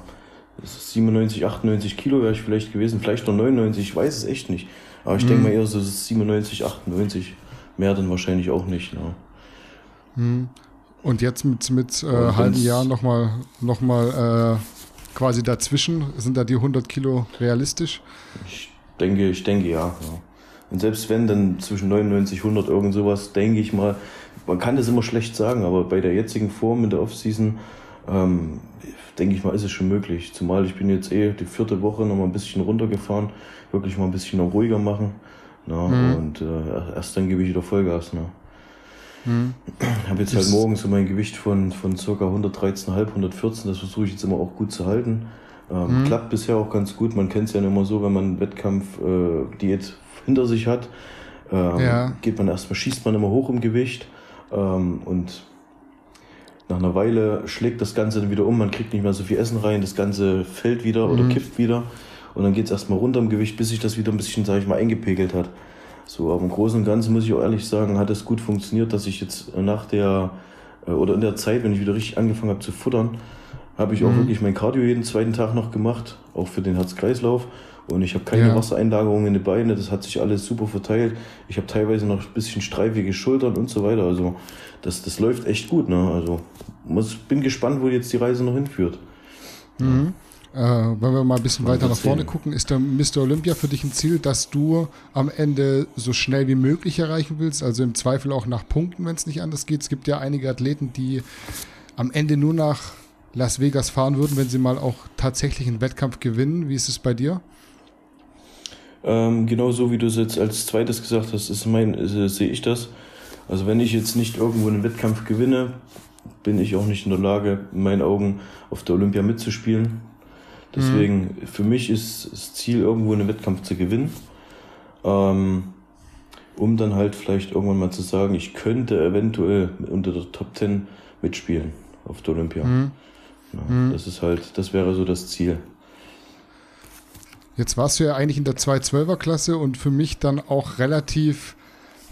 97, 98 Kilo wäre ich vielleicht gewesen, vielleicht noch 99, ich weiß es echt nicht. Aber ich mhm. denke mal eher so 97, 98, mehr dann wahrscheinlich auch nicht. Ne? Mhm. Und jetzt mit, mit äh, halben Jahr nochmal noch mal, äh, quasi dazwischen, sind da die 100 Kilo realistisch? Ich denke, ich denke ja. ja. Und selbst wenn dann zwischen 99 100 irgend sowas, denke ich mal, man kann das immer schlecht sagen, aber bei der jetzigen Form in der Offseason, ähm, denke ich mal, ist es schon möglich. Zumal ich bin jetzt eh die vierte Woche noch mal ein bisschen runtergefahren, wirklich mal ein bisschen noch ruhiger machen. Na, mhm. Und äh, erst dann gebe ich wieder Vollgas. Ne? Mhm. Ich habe jetzt halt morgen so mein Gewicht von, von ca. 113,5, 114. Das versuche ich jetzt immer auch gut zu halten. Ähm, mhm. Klappt bisher auch ganz gut. Man kennt es ja immer so, wenn man Wettkampf äh, hinter sich hat, ähm, ja. geht man erstmal, schießt man immer hoch im Gewicht ähm, und nach einer Weile schlägt das Ganze dann wieder um, man kriegt nicht mehr so viel Essen rein, das Ganze fällt wieder mhm. oder kippt wieder und dann geht es erstmal runter im Gewicht, bis sich das wieder ein bisschen, sage ich mal, eingepegelt hat. So, aber im Großen und Ganzen muss ich auch ehrlich sagen, hat es gut funktioniert, dass ich jetzt nach der äh, oder in der Zeit, wenn ich wieder richtig angefangen habe zu futtern, habe ich auch mhm. wirklich mein Cardio jeden zweiten Tag noch gemacht, auch für den Herz-Kreislauf. Und ich habe keine ja. Wassereinlagerungen in die Beine, das hat sich alles super verteilt. Ich habe teilweise noch ein bisschen streifige Schultern und so weiter. Also das, das läuft echt gut. Ne? Also muss, bin gespannt, wo jetzt die Reise noch hinführt. Mhm. Äh, wenn wir mal ein bisschen weiter nach vorne gucken, ist der Mr. Olympia für dich ein Ziel, dass du am Ende so schnell wie möglich erreichen willst? Also im Zweifel auch nach Punkten, wenn es nicht anders geht. Es gibt ja einige Athleten, die am Ende nur nach Las Vegas fahren würden, wenn sie mal auch tatsächlich einen Wettkampf gewinnen. Wie ist es bei dir? Ähm, genau so wie du es jetzt als zweites gesagt hast, ist mein, äh, sehe ich das. Also wenn ich jetzt nicht irgendwo einen Wettkampf gewinne, bin ich auch nicht in der Lage, in meinen Augen auf der Olympia mitzuspielen. Deswegen, mhm. für mich ist das Ziel, irgendwo einen Wettkampf zu gewinnen. Ähm, um dann halt vielleicht irgendwann mal zu sagen, ich könnte eventuell unter der Top 10 mitspielen auf der Olympia. Mhm. Ja, mhm. Das ist halt, das wäre so das Ziel. Jetzt warst du ja eigentlich in der 212er Klasse und für mich dann auch relativ,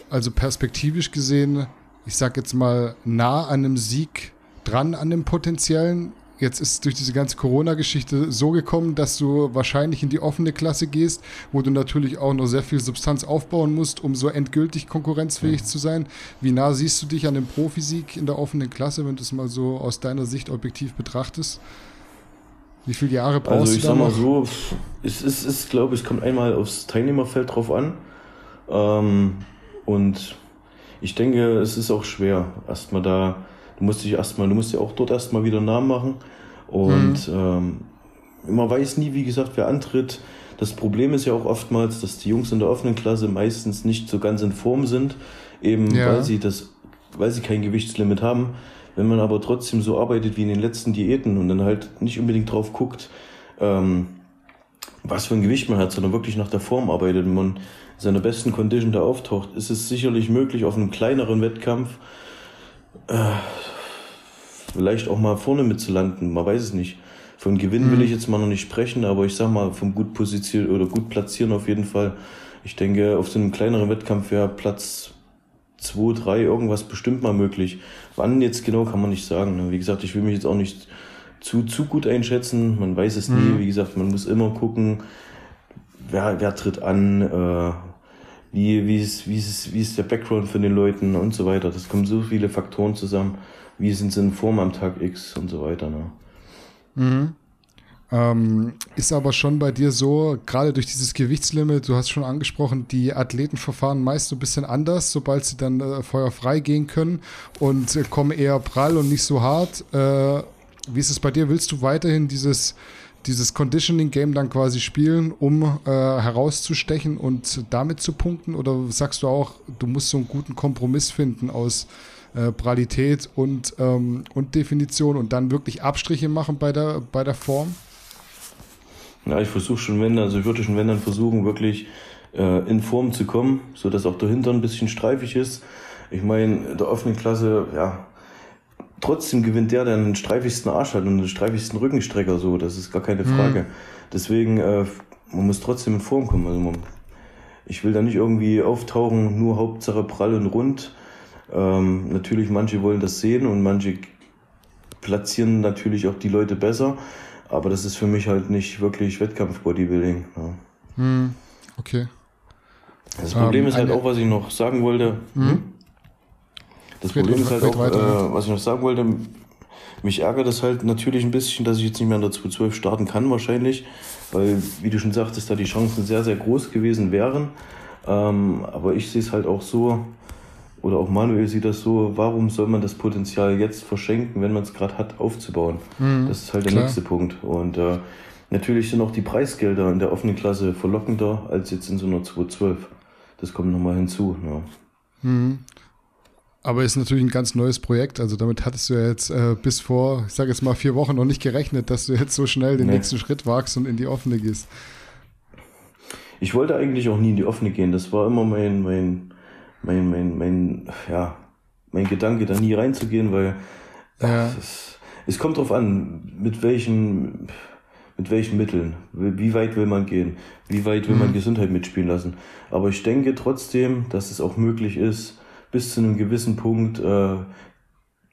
also perspektivisch gesehen, ich sag jetzt mal, nah an einem Sieg dran, an dem potenziellen. Jetzt ist durch diese ganze Corona-Geschichte so gekommen, dass du wahrscheinlich in die offene Klasse gehst, wo du natürlich auch noch sehr viel Substanz aufbauen musst, um so endgültig konkurrenzfähig mhm. zu sein. Wie nah siehst du dich an dem Profisieg in der offenen Klasse, wenn du es mal so aus deiner Sicht objektiv betrachtest? Wie viele Jahre brauchst also ich du sag mal so, es ist, ist glaube ich, kommt einmal aufs Teilnehmerfeld drauf an. Ähm, und ich denke, es ist auch schwer, erstmal da Du musst dich erstmal, du musst ja auch dort erstmal wieder Namen machen. Und mhm. ähm, man weiß nie, wie gesagt, wer antritt. Das Problem ist ja auch oftmals, dass die Jungs in der offenen Klasse meistens nicht so ganz in Form sind, eben ja. weil sie das, weil sie kein Gewichtslimit haben. Wenn man aber trotzdem so arbeitet wie in den letzten Diäten und dann halt nicht unbedingt drauf guckt, ähm, was für ein Gewicht man hat, sondern wirklich nach der Form arbeitet und man in seiner besten Condition da auftaucht, ist es sicherlich möglich, auf einem kleineren Wettkampf äh, vielleicht auch mal vorne mitzulanden. Man weiß es nicht. Von Gewinn mhm. will ich jetzt mal noch nicht sprechen, aber ich sag mal, vom gut positionieren oder gut platzieren auf jeden Fall. Ich denke, auf so einem kleineren Wettkampf wäre Platz 2, 3 irgendwas bestimmt mal möglich. Wann jetzt genau, kann man nicht sagen. Ne? Wie gesagt, ich will mich jetzt auch nicht zu, zu gut einschätzen. Man weiß es mhm. nie. Wie gesagt, man muss immer gucken, wer, wer tritt an, äh, wie, wie, ist, wie, ist, wie ist der Background von den Leuten und so weiter. Das kommen so viele Faktoren zusammen wie sind sie in Form am Tag X und so weiter. Ne? Mhm. Ähm, ist aber schon bei dir so, gerade durch dieses Gewichtslimit, du hast schon angesprochen, die Athleten verfahren meist so ein bisschen anders, sobald sie dann äh, feuerfrei gehen können und äh, kommen eher prall und nicht so hart. Äh, wie ist es bei dir? Willst du weiterhin dieses, dieses Conditioning-Game dann quasi spielen, um äh, herauszustechen und damit zu punkten? Oder sagst du auch, du musst so einen guten Kompromiss finden aus äh, Pralität und, ähm, und Definition und dann wirklich Abstriche machen bei der, bei der Form? Ja, ich versuche schon, wenn, also ich würde schon, wenn dann versuchen, wirklich äh, in Form zu kommen, sodass auch der Hintern ein bisschen streifig ist. Ich meine, der offenen Klasse, ja, trotzdem gewinnt der, der den streifigsten Arsch hat und den streifigsten Rückenstrecker, so, das ist gar keine mhm. Frage. Mhm. Deswegen, äh, man muss trotzdem in Form kommen. Also man, ich will da nicht irgendwie auftauchen, nur Hauptsache prall und rund. Ähm, natürlich, manche wollen das sehen und manche platzieren natürlich auch die Leute besser. Aber das ist für mich halt nicht wirklich Wettkampf-Bodybuilding. Ja. Hm, okay. Das Problem ähm, ist halt auch, was ich noch sagen wollte. Hm? Das Problem ist halt auch, äh, was ich noch sagen wollte, mich ärgert es halt natürlich ein bisschen, dass ich jetzt nicht mehr in der 212 starten kann wahrscheinlich, weil, wie du schon sagtest, da die Chancen sehr, sehr groß gewesen wären. Ähm, aber ich sehe es halt auch so, oder auch Manuel sieht das so, warum soll man das Potenzial jetzt verschenken, wenn man es gerade hat, aufzubauen? Mhm, das ist halt der klar. nächste Punkt. Und äh, natürlich sind auch die Preisgelder in der offenen Klasse verlockender als jetzt in so einer 212. Das kommt nochmal hinzu. Ja. Mhm. Aber ist natürlich ein ganz neues Projekt. Also damit hattest du ja jetzt äh, bis vor, ich sage jetzt mal vier Wochen noch nicht gerechnet, dass du jetzt so schnell den nee. nächsten Schritt wagst und in die offene gehst. Ich wollte eigentlich auch nie in die offene gehen. Das war immer mein, mein, mein, mein, mein, ja, mein Gedanke, da nie reinzugehen, weil ja. es, es kommt drauf an, mit welchen, mit welchen Mitteln, wie weit will man gehen, wie weit will man mhm. Gesundheit mitspielen lassen. Aber ich denke trotzdem, dass es auch möglich ist, bis zu einem gewissen Punkt äh,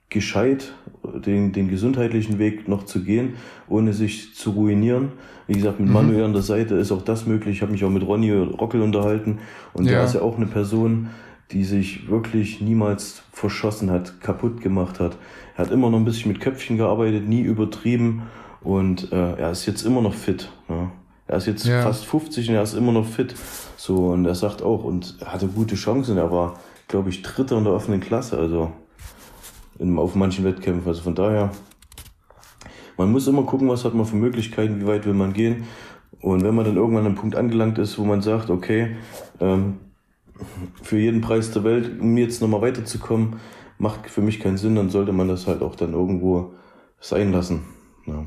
gescheit den, den gesundheitlichen Weg noch zu gehen, ohne sich zu ruinieren. Wie gesagt, mit mhm. Manuel an der Seite ist auch das möglich. Ich habe mich auch mit Ronny Rockel unterhalten und ja. der ist ja auch eine Person, die sich wirklich niemals verschossen hat, kaputt gemacht hat. Er hat immer noch ein bisschen mit Köpfchen gearbeitet, nie übertrieben und äh, er ist jetzt immer noch fit. Ne? Er ist jetzt ja. fast 50 und er ist immer noch fit. So, und er sagt auch, und er hatte gute Chancen. Er war, glaube ich, Dritter in der offenen Klasse, also in, auf manchen Wettkämpfen. Also von daher, man muss immer gucken, was hat man für Möglichkeiten, wie weit will man gehen. Und wenn man dann irgendwann an einem Punkt angelangt ist, wo man sagt, okay, ähm, für jeden Preis der Welt, um jetzt nochmal weiterzukommen, macht für mich keinen Sinn, dann sollte man das halt auch dann irgendwo sein lassen. Ja.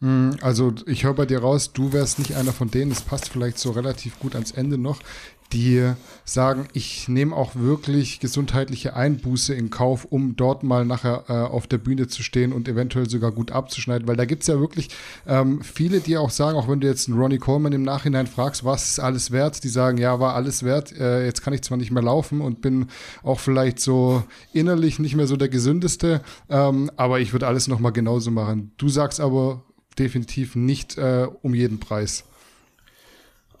Hm, also ich höre bei dir raus, du wärst nicht einer von denen, es passt vielleicht so relativ gut ans Ende noch, die sagen, ich nehme auch wirklich gesundheitliche Einbuße in Kauf, um dort mal nachher äh, auf der Bühne zu stehen und eventuell sogar gut abzuschneiden, weil da gibt es ja wirklich ähm, viele, die auch sagen, auch wenn du jetzt einen Ronnie Coleman im Nachhinein fragst, was ist alles wert, die sagen, ja, war alles wert, äh, jetzt kann ich zwar nicht mehr laufen und bin auch vielleicht so innerlich nicht mehr so der gesündeste, ähm, aber ich würde alles nochmal genauso machen. Du sagst aber definitiv nicht äh, um jeden Preis.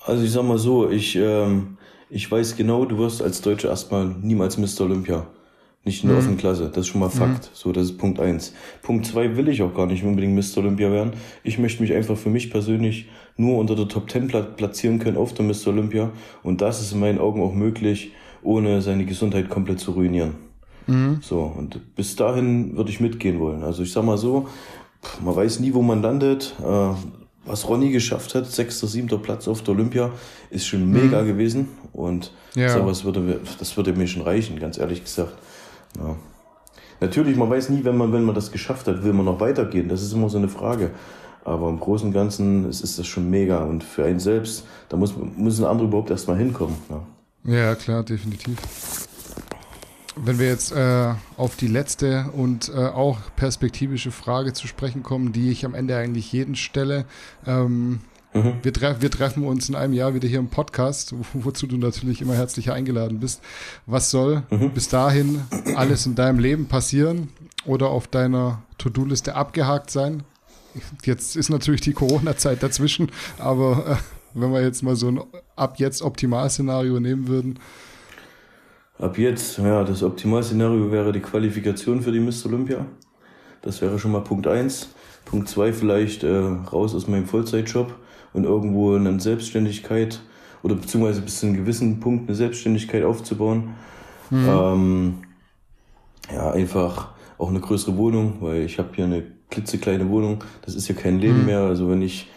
Also ich sag mal so, ich, ähm, ich weiß genau, du wirst als Deutscher erstmal niemals Mr. Olympia. Nicht in der mhm. offenen Klasse. Das ist schon mal Fakt. Mhm. So, das ist Punkt eins. Punkt zwei will ich auch gar nicht unbedingt Mr. Olympia werden. Ich möchte mich einfach für mich persönlich nur unter der Top Ten platzieren können auf der Mr. Olympia. Und das ist in meinen Augen auch möglich, ohne seine Gesundheit komplett zu ruinieren. Mhm. So, und bis dahin würde ich mitgehen wollen. Also ich sag mal so, man weiß nie, wo man landet. Was Ronny geschafft hat, sechster, siebter Platz auf der Olympia, ist schon mega mhm. gewesen. Und ja. sowas würde, das würde mir schon reichen, ganz ehrlich gesagt. Ja. Natürlich, man weiß nie, wenn man, wenn man das geschafft hat, will man noch weitergehen. Das ist immer so eine Frage. Aber im Großen und Ganzen ist, ist das schon mega. Und für einen selbst, da muss, müssen andere überhaupt erstmal hinkommen. Ja. ja, klar, definitiv. Wenn wir jetzt äh, auf die letzte und äh, auch perspektivische Frage zu sprechen kommen, die ich am Ende eigentlich jeden stelle. Ähm, mhm. wir, treff, wir, treffen uns in einem Jahr wieder hier im Podcast, wo, wozu du natürlich immer herzlich eingeladen bist. Was soll mhm. bis dahin alles in deinem Leben passieren oder auf deiner To-Do-Liste abgehakt sein? Jetzt ist natürlich die Corona-Zeit dazwischen, aber äh, wenn wir jetzt mal so ein ab jetzt Optimalszenario nehmen würden, Ab jetzt, ja, das Optimalszenario wäre die Qualifikation für die Mr. Olympia. Das wäre schon mal Punkt eins. Punkt zwei vielleicht äh, raus aus meinem Vollzeitjob und irgendwo eine Selbstständigkeit oder beziehungsweise bis zu einem gewissen Punkt eine Selbstständigkeit aufzubauen. Mhm. Ähm, ja, einfach auch eine größere Wohnung, weil ich habe hier eine klitzekleine Wohnung. Das ist ja kein Leben mhm. mehr. Also wenn ich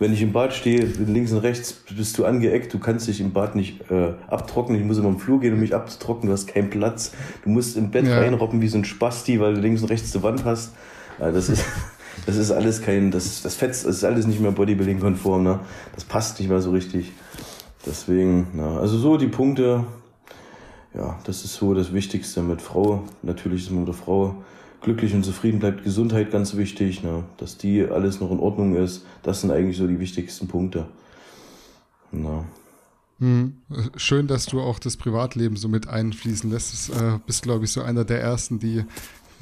wenn ich im Bad stehe, links und rechts bist du angeeckt, du kannst dich im Bad nicht äh, abtrocknen. Ich muss immer im Flur gehen, um mich abzutrocknen, du hast keinen Platz. Du musst im Bett ja. reinroppen wie so ein Spasti, weil du links und rechts die Wand hast. Also das ist, das ist alles kein, das, das Fett, das ist alles nicht mehr Bodybuilding-konform, ne? Das passt nicht mehr so richtig. Deswegen, na, also so die Punkte, ja, das ist so das Wichtigste mit Frau. Natürlich ist man mit der Frau glücklich und zufrieden bleibt. Gesundheit ganz wichtig, ne? dass die alles noch in Ordnung ist. Das sind eigentlich so die wichtigsten Punkte. Na. Hm. Schön, dass du auch das Privatleben so mit einfließen lässt. Du äh, bist, glaube ich, so einer der ersten, die,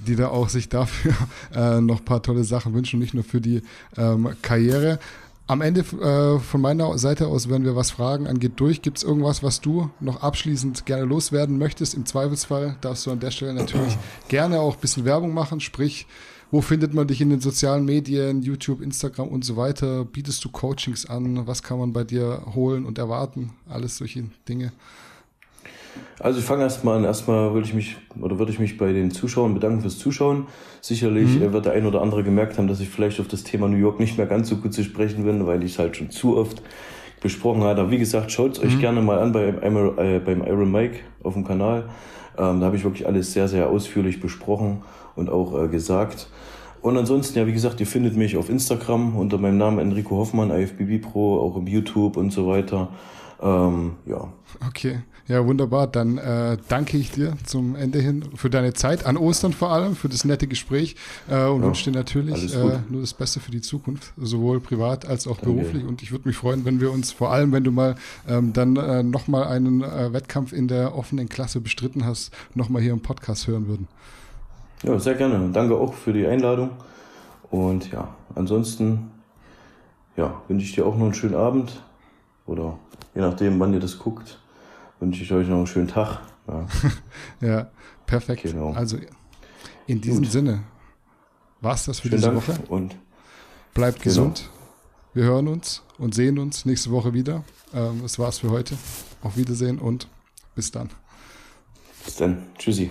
die da auch sich dafür äh, noch ein paar tolle Sachen wünschen, nicht nur für die ähm, Karriere. Am Ende äh, von meiner Seite aus, wenn wir was Fragen angeht, durch. Gibt es irgendwas, was du noch abschließend gerne loswerden möchtest? Im Zweifelsfall darfst du an der Stelle natürlich gerne auch ein bisschen Werbung machen. Sprich, wo findet man dich in den sozialen Medien, YouTube, Instagram und so weiter? Bietest du Coachings an? Was kann man bei dir holen und erwarten? Alles solche Dinge. Also ich fange erstmal an. Erstmal würde ich mich oder würde ich mich bei den Zuschauern bedanken fürs Zuschauen. Sicherlich mhm. wird der ein oder andere gemerkt haben, dass ich vielleicht auf das Thema New York nicht mehr ganz so gut zu sprechen bin, weil ich es halt schon zu oft besprochen habe. Aber wie gesagt, schaut es euch mhm. gerne mal an bei, äh, beim Iron Mike auf dem Kanal. Ähm, da habe ich wirklich alles sehr, sehr ausführlich besprochen und auch äh, gesagt. Und ansonsten, ja, wie gesagt, ihr findet mich auf Instagram unter meinem Namen Enrico Hoffmann, IFBB Pro, auch im YouTube und so weiter. Ähm, ja. Okay. Ja, wunderbar. Dann äh, danke ich dir zum Ende hin für deine Zeit, an Ostern vor allem, für das nette Gespräch äh, und ja, wünsche dir natürlich äh, nur das Beste für die Zukunft, sowohl privat als auch danke. beruflich. Und ich würde mich freuen, wenn wir uns vor allem, wenn du mal ähm, dann äh, nochmal einen äh, Wettkampf in der offenen Klasse bestritten hast, nochmal hier im Podcast hören würden. Ja, sehr gerne. Danke auch für die Einladung. Und ja, ansonsten ja, wünsche ich dir auch noch einen schönen Abend oder je nachdem, wann ihr das guckt wünsche ich euch noch einen schönen Tag. Ja, ja perfekt. Genau. Also in diesem Gut. Sinne war es das für Schönen diese Dank Woche. Und bleibt genau. gesund. Wir hören uns und sehen uns nächste Woche wieder. Ähm, das war's für heute. Auf Wiedersehen und bis dann. Bis dann. Tschüssi.